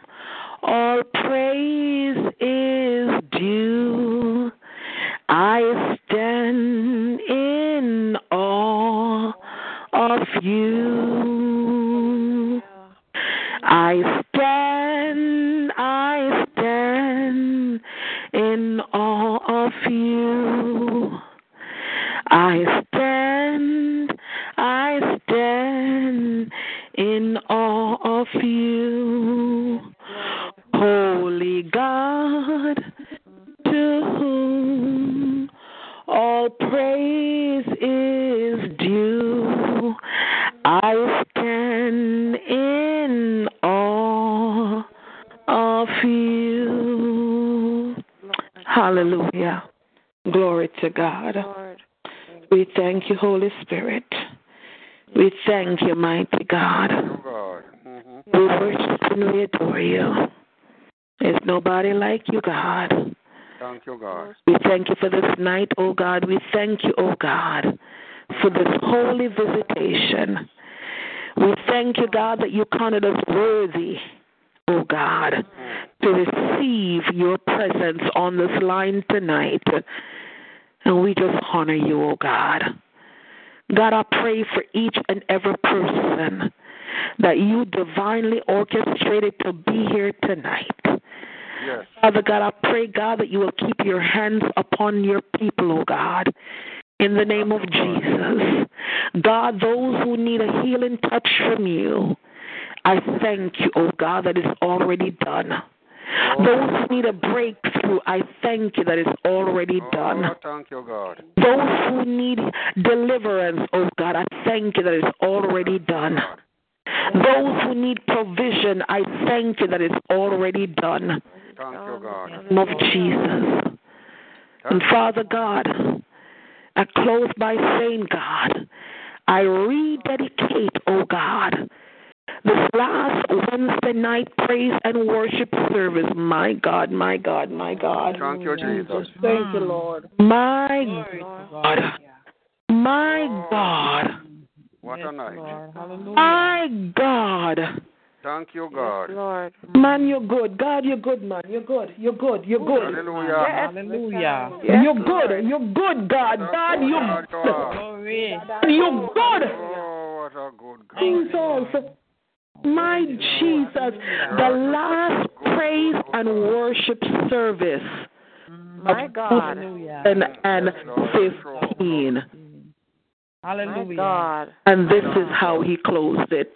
[SPEAKER 1] all praise is due. I stand in awe of you. Hallelujah. Glory to God. We thank you, Holy Spirit. We thank you, mighty God. Mm-hmm. We worship and we adore you. There's nobody like you, God.
[SPEAKER 8] Thank you, God.
[SPEAKER 1] We thank you for this night, oh God. We thank you, oh God, for this holy visitation. We thank you, God, that you counted us worthy, oh God, to receive your presence on this line tonight. And we just honor you, oh God. God, I pray for each and every person that you divinely orchestrated to be here tonight.
[SPEAKER 8] Yes.
[SPEAKER 1] Father God, I pray, God, that you will keep your hands upon your people, oh God, in the name of Jesus. God, those who need a healing touch from you, I thank you, oh God, that it's already done. Those who need a breakthrough, I thank you that it's already oh, done.
[SPEAKER 8] Oh, thank you, God.
[SPEAKER 1] Those who need deliverance, oh God, I thank you that it's already done. Those who need provision, I thank you that it's already done.
[SPEAKER 8] Thank you, God.
[SPEAKER 1] In the name of Jesus. And Father God, I close by saying, God, I rededicate, oh God, this last Wednesday night praise and worship service. My God, my God, my God.
[SPEAKER 8] Thank you, Jesus.
[SPEAKER 3] Thank you, Lord.
[SPEAKER 1] My God. My God.
[SPEAKER 8] What a night.
[SPEAKER 1] My God.
[SPEAKER 8] Thank you, God.
[SPEAKER 4] Lord.
[SPEAKER 1] Man, you're good. God, you're good, man. You're good. You're good. You're good.
[SPEAKER 8] Hallelujah.
[SPEAKER 4] Hallelujah.
[SPEAKER 1] You're good. You're good, God. God, you're
[SPEAKER 4] Glory.
[SPEAKER 1] You're good.
[SPEAKER 8] Oh, what a good God.
[SPEAKER 1] Jesus. My Jesus. The last praise and worship service
[SPEAKER 4] My God.
[SPEAKER 1] and, and 15.
[SPEAKER 4] My God.
[SPEAKER 1] And this is how he closed it.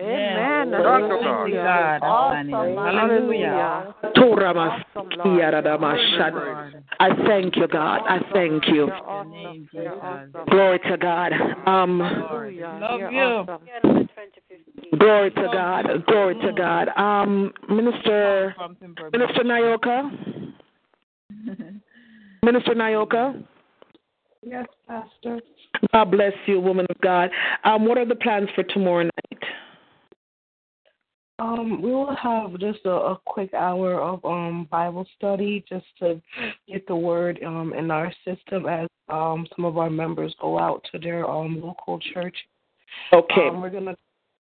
[SPEAKER 4] Amen.
[SPEAKER 8] Thank you, God.
[SPEAKER 4] God. Awesome. Hallelujah.
[SPEAKER 1] Toramas- Kiyaradamashad. I thank you, God. I thank you. Glory to God. Um,
[SPEAKER 4] Love you.
[SPEAKER 1] glory to God. Glory to God. Um, Minister Minister Nayoka. Minister Nayoka.
[SPEAKER 9] Yes, Pastor.
[SPEAKER 1] God bless you, woman of God. Um, what are the plans for tomorrow night?
[SPEAKER 9] Um, we will have just a, a quick hour of um Bible study just to get the word um in our system as um some of our members go out to their um local church.
[SPEAKER 1] Okay.
[SPEAKER 9] Um, we're gonna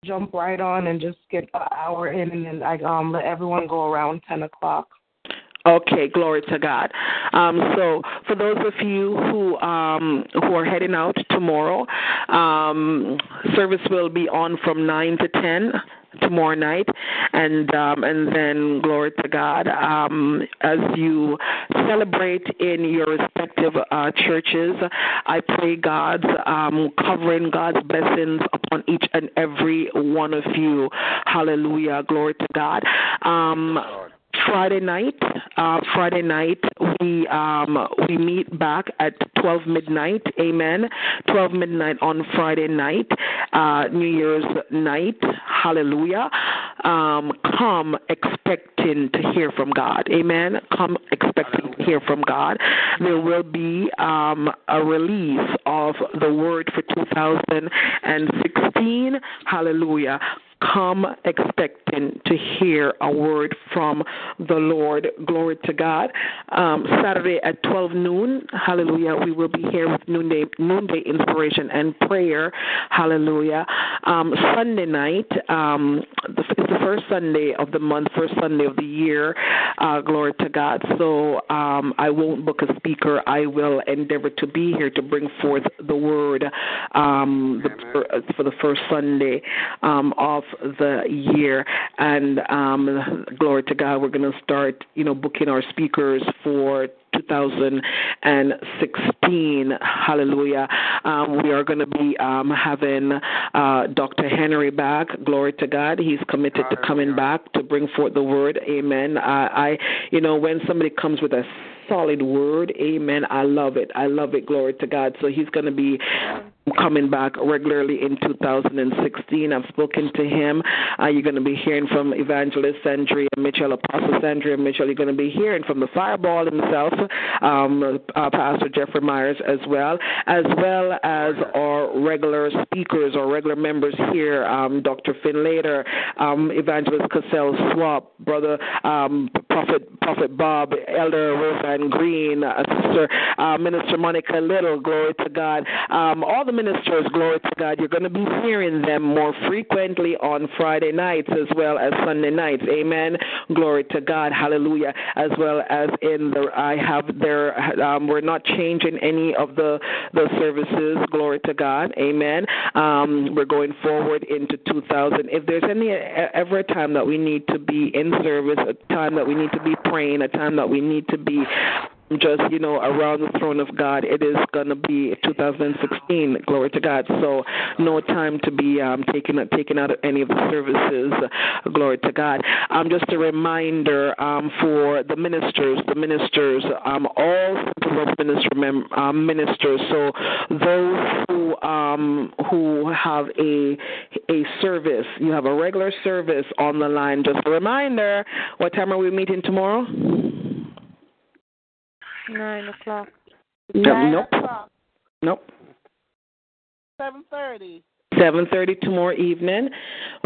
[SPEAKER 9] jump right on and just get an hour in and then I um let everyone go around ten o'clock.
[SPEAKER 1] Okay, glory to God. Um, so, for those of you who um, who are heading out tomorrow, um, service will be on from nine to ten tomorrow night, and um, and then glory to God um, as you celebrate in your respective uh, churches. I pray God's um, covering, God's blessings upon each and every one of you. Hallelujah, glory to God. Um, Friday night, uh, Friday night, we um, we meet back at 12 midnight. Amen. 12 midnight on Friday night, uh, New Year's night. Hallelujah. Um, come expecting to hear from God. Amen. Come expecting to hear from God. There will be um, a release of the word for 2016. Hallelujah come expecting to hear a word from the Lord. Glory to God. Um, Saturday at 12 noon, hallelujah, we will be here with noonday, noonday inspiration and prayer. Hallelujah. Um, Sunday night, um, the, it's the first Sunday of the month, first Sunday of the year. Uh, glory to God. So um, I won't book a speaker. I will endeavor to be here to bring forth the word um, the, for the first Sunday um, of the year. And um, glory to God, we're going to start, you know, booking our speakers for 2016. Hallelujah. Um, we are going to be um, having uh, Dr. Henry back. Glory to God. He's committed to coming back to bring forth the word. Amen. Uh, I, you know, when somebody comes with a solid word. Amen. I love it. I love it. Glory to God. So he's going to be coming back regularly in 2016. I've spoken to him. Uh, you're going to be hearing from Evangelist Sandria Mitchell, Apostle Sandria Mitchell. You're going to be hearing from the Fireball himself, um, uh, Pastor Jeffrey Myers as well, as well as our regular speakers or regular members here, um, Dr. Finn Later, um, Evangelist Cassell Swap, Brother um, Prophet Prophet Bob, Elder Roseanne Green, uh, Sister uh, Minister Monica Little. Glory to God. Um, all the ministers, glory to God, you're going to be hearing them more frequently on Friday nights as well as Sunday nights. Amen. Glory to God. Hallelujah. As well as in the, I have there, um, we're not changing any of the, the services. Glory to God. Amen. Um, we're going forward into 2000. If there's any ever a time that we need to be in service, a time that we need to be praying, a time that we need to be just you know around the throne of God. It is gonna be 2016. Glory to God. So no time to be um, taking taking out of any of the services. Glory to God. Um, just a reminder um, for the ministers, the ministers, um, all minister mem- um, ministers. So those who um, who have a a service, you have a regular service on the line. Just a reminder. What time are we meeting tomorrow?
[SPEAKER 4] Nine o'clock.
[SPEAKER 1] Nine nope. O'clock. Nope.
[SPEAKER 3] Seven thirty.
[SPEAKER 1] 7:30 tomorrow evening.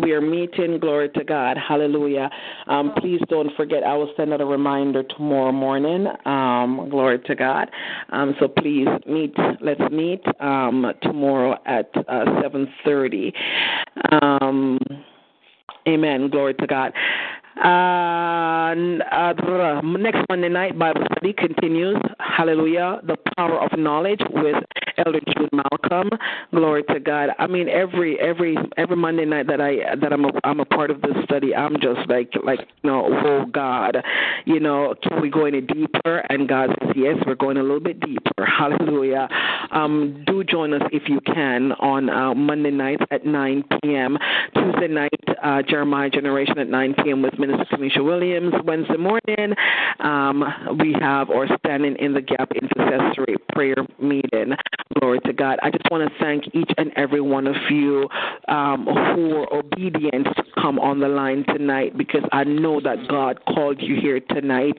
[SPEAKER 1] We are meeting. Glory to God. Hallelujah. Um, please don't forget. I will send out a reminder tomorrow morning. Um, glory to God. Um, so please meet. Let's meet um, tomorrow at uh, 7:30. Um, amen. Glory to God. Uh, uh, next Monday night, Bible study continues. Hallelujah. The power of knowledge with Elder Jude Malcolm. Glory to God. I mean, every every every Monday night that I that I'm a, I'm a part of this study, I'm just like like you know, oh God, you know, can we go any deeper? And God says, yes, we're going a little bit deeper. Hallelujah. Um, do join us if you can on uh, Monday nights at 9 p.m. Tuesday night, uh, Jeremiah Generation at 9 p.m. with Minister Kamisha Williams. Wednesday morning, um, we have our Standing in the Gap Intercessory Prayer Meeting. Glory to God. I just want to thank each and every one of you um, who are obedient to come on the line tonight because I know that God called you here tonight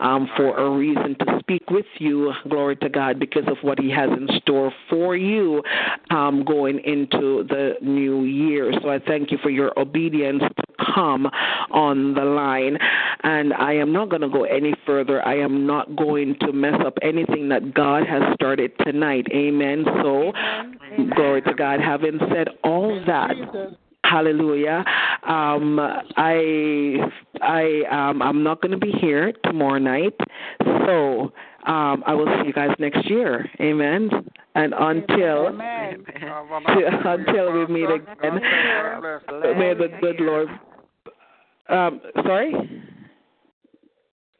[SPEAKER 1] um, for a reason to speak with you. Glory to God because of what He has in store for you um, going into the new year. So I thank you for your obedience to come on the line. And I am not going to go any further. I am not going to mess up anything that God has started tonight. Amen. So, Amen. glory to God. Having said all that, Hallelujah. Um, I I um, I'm not going to be here tomorrow night, so um, I will see you guys next year. Amen. And until Amen. until we meet again, may the good Lord um, sorry?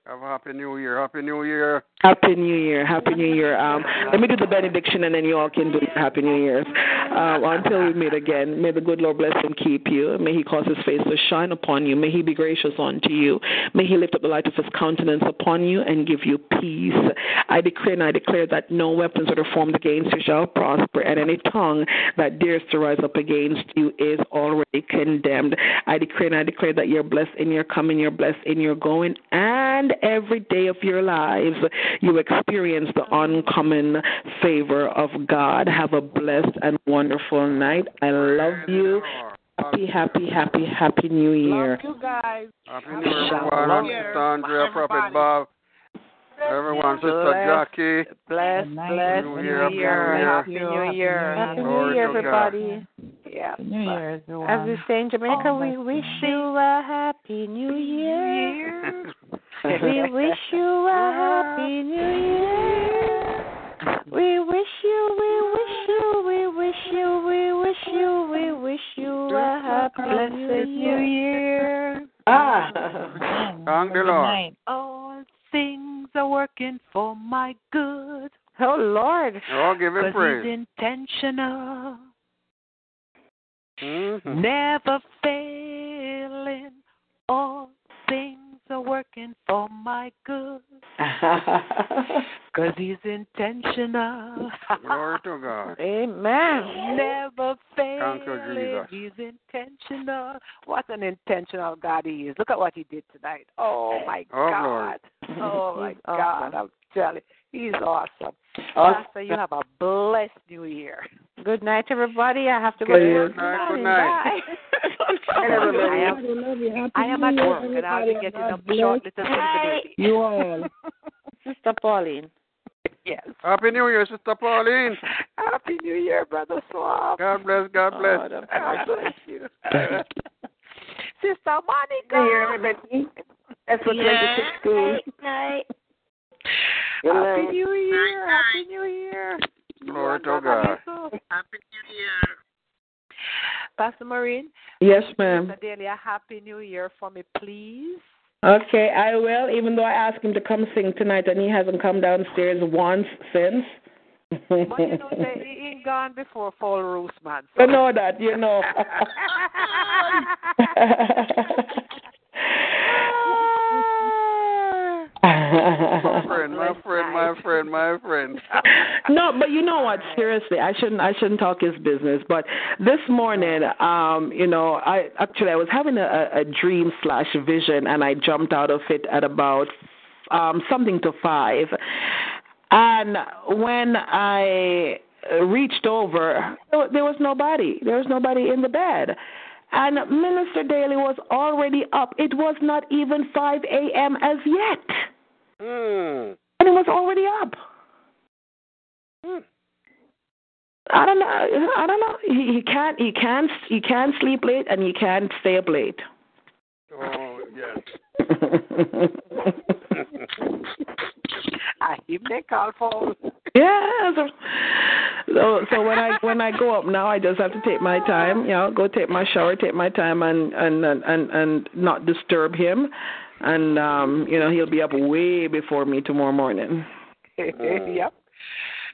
[SPEAKER 8] Have a happy new year. Happy new year.
[SPEAKER 1] Happy New Year. Happy New Year. Um, let me do the benediction and then you all can do Happy New Year's. Um, until we meet again, may the good Lord bless and keep you. May He cause His face to shine upon you. May He be gracious unto you. May He lift up the light of His countenance upon you and give you peace. I decree and I declare that no weapons that are formed against you shall prosper, and any tongue that dares to rise up against you is already condemned. I decree and I declare that you're blessed in your coming, you're blessed in your going, and every day of your lives you experience the uncommon favor of God. Have a blessed and wonderful night. I love you. Happy, happy, happy, happy New Year.
[SPEAKER 3] Love you guys.
[SPEAKER 8] Happy New Year, everyone. Sister Andrea, Prophet Bob. Everyone, Sister Jackie.
[SPEAKER 4] Bless, bless New Year. New Year. Happy New Year. Happy New Year, everybody. Yeah.
[SPEAKER 7] New Year, everyone.
[SPEAKER 4] As we say in Jamaica, oh, we wish you a happy New Year. we wish you a happy New Year. We wish you, we wish you, we wish you, we wish you, we wish you a happy blessed New Year.
[SPEAKER 1] Ah.
[SPEAKER 8] Thank the Lord.
[SPEAKER 4] All things are working
[SPEAKER 7] working for my good. Oh Lord.
[SPEAKER 8] Oh, give him praise.
[SPEAKER 7] He's intentional.
[SPEAKER 8] Mm-hmm.
[SPEAKER 7] Never failing. All things are working for my good. Because he's intentional.
[SPEAKER 8] Glory to God.
[SPEAKER 7] Amen. Never
[SPEAKER 8] Thank you,
[SPEAKER 7] failing.
[SPEAKER 8] Jesus.
[SPEAKER 7] He's intentional. What an intentional God he is. Look at what he did tonight. Oh my
[SPEAKER 8] Oh,
[SPEAKER 7] God. Oh my God.
[SPEAKER 4] awesome.
[SPEAKER 7] I'm telling you. He's awesome.
[SPEAKER 4] Awesome.
[SPEAKER 7] Pastor, you have a blessed new year.
[SPEAKER 4] Good night, everybody. I have to go
[SPEAKER 7] Good
[SPEAKER 4] to work.
[SPEAKER 8] Good night. Good night.
[SPEAKER 4] Bye.
[SPEAKER 7] I am,
[SPEAKER 9] love you.
[SPEAKER 7] I am at work and I'll be getting
[SPEAKER 9] God
[SPEAKER 7] up
[SPEAKER 9] bless
[SPEAKER 7] shortly to sing the baby.
[SPEAKER 9] You all.
[SPEAKER 4] Sister Pauline.
[SPEAKER 7] Yes.
[SPEAKER 8] Happy New Year, Sister Pauline.
[SPEAKER 7] Happy New Year, Brother Swab.
[SPEAKER 8] God bless, God oh, bless.
[SPEAKER 7] God, God bless you. Sister Monica.
[SPEAKER 6] New Year, everybody. That's for 2016.
[SPEAKER 5] Night, night.
[SPEAKER 6] Good
[SPEAKER 7] Happy
[SPEAKER 6] night.
[SPEAKER 7] New Year. Happy New Year.
[SPEAKER 8] Glory to God.
[SPEAKER 7] Happy New Year. Pastor Maureen,
[SPEAKER 1] Yes, ma'am.
[SPEAKER 7] Sister Delia, Happy New Year for me, please.
[SPEAKER 1] Okay, I will, even though I asked him to come sing tonight and he hasn't come downstairs once since.
[SPEAKER 7] But you know, say, he ain't gone before Fall Roos, man.
[SPEAKER 1] I know that, you know.
[SPEAKER 8] My friend, my friend, my friend,
[SPEAKER 1] no, but you know what? Seriously, I shouldn't. I shouldn't talk his business. But this morning, um, you know, I actually I was having a, a dream slash vision, and I jumped out of it at about um something to five. And when I reached over, there there was nobody. There was nobody in the bed. And Minister Daly was already up. It was not even 5 a.m. as yet.
[SPEAKER 8] Mm.
[SPEAKER 1] And it was already up. Hmm. I don't know. I don't know. He, he can't. He can't. He can't sleep late, and he can't stay up late.
[SPEAKER 8] Oh, yes.
[SPEAKER 7] I him they call for.
[SPEAKER 1] Yeah. So, so so when I when I go up now, I just have to take my time. You know, go take my shower, take my time, and and and and, and not disturb him. And um, you know, he'll be up way before me tomorrow morning.
[SPEAKER 7] yep.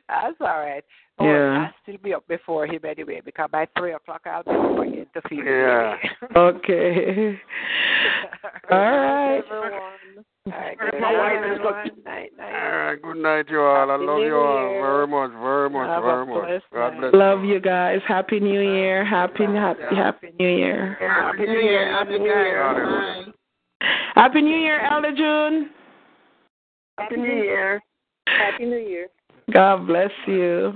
[SPEAKER 7] That's all right. Oh,
[SPEAKER 1] Yeah.
[SPEAKER 7] I'll still be up before him anyway because by three o'clock I'll be up again to feed
[SPEAKER 8] Yeah.
[SPEAKER 1] Okay. All right.
[SPEAKER 7] everyone. All right, good
[SPEAKER 6] wife
[SPEAKER 7] night. Night, night.
[SPEAKER 8] All right, good night, you all. I
[SPEAKER 7] Happy
[SPEAKER 8] love
[SPEAKER 7] New
[SPEAKER 8] you all
[SPEAKER 7] Year.
[SPEAKER 8] very much, very much,
[SPEAKER 7] Have a
[SPEAKER 8] very much. God
[SPEAKER 7] night.
[SPEAKER 8] bless.
[SPEAKER 1] Love you guys. Happy New Year. Happy happy happy New Year.
[SPEAKER 6] Happy New Year. Happy New Year.
[SPEAKER 8] Hallelujah.
[SPEAKER 1] Happy New Year, Elder June.
[SPEAKER 6] Happy New Year.
[SPEAKER 4] Happy New Year.
[SPEAKER 1] God bless you.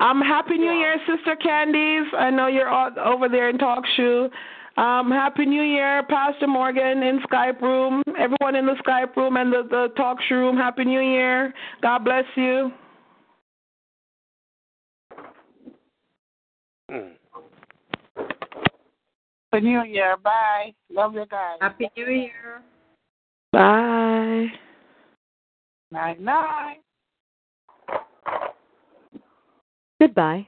[SPEAKER 1] Um, Happy New Year, Sister Candies. I know you're all over there in Talk Show. Um, Happy New Year, Pastor Morgan in Skype room. Everyone in the Skype room and the, the Talk Show room. Happy New Year. God bless you.
[SPEAKER 8] Mm.
[SPEAKER 3] Happy New Year. Bye. Love you guys.
[SPEAKER 4] Happy New Year.
[SPEAKER 1] Bye.
[SPEAKER 3] Night, night.
[SPEAKER 10] Goodbye.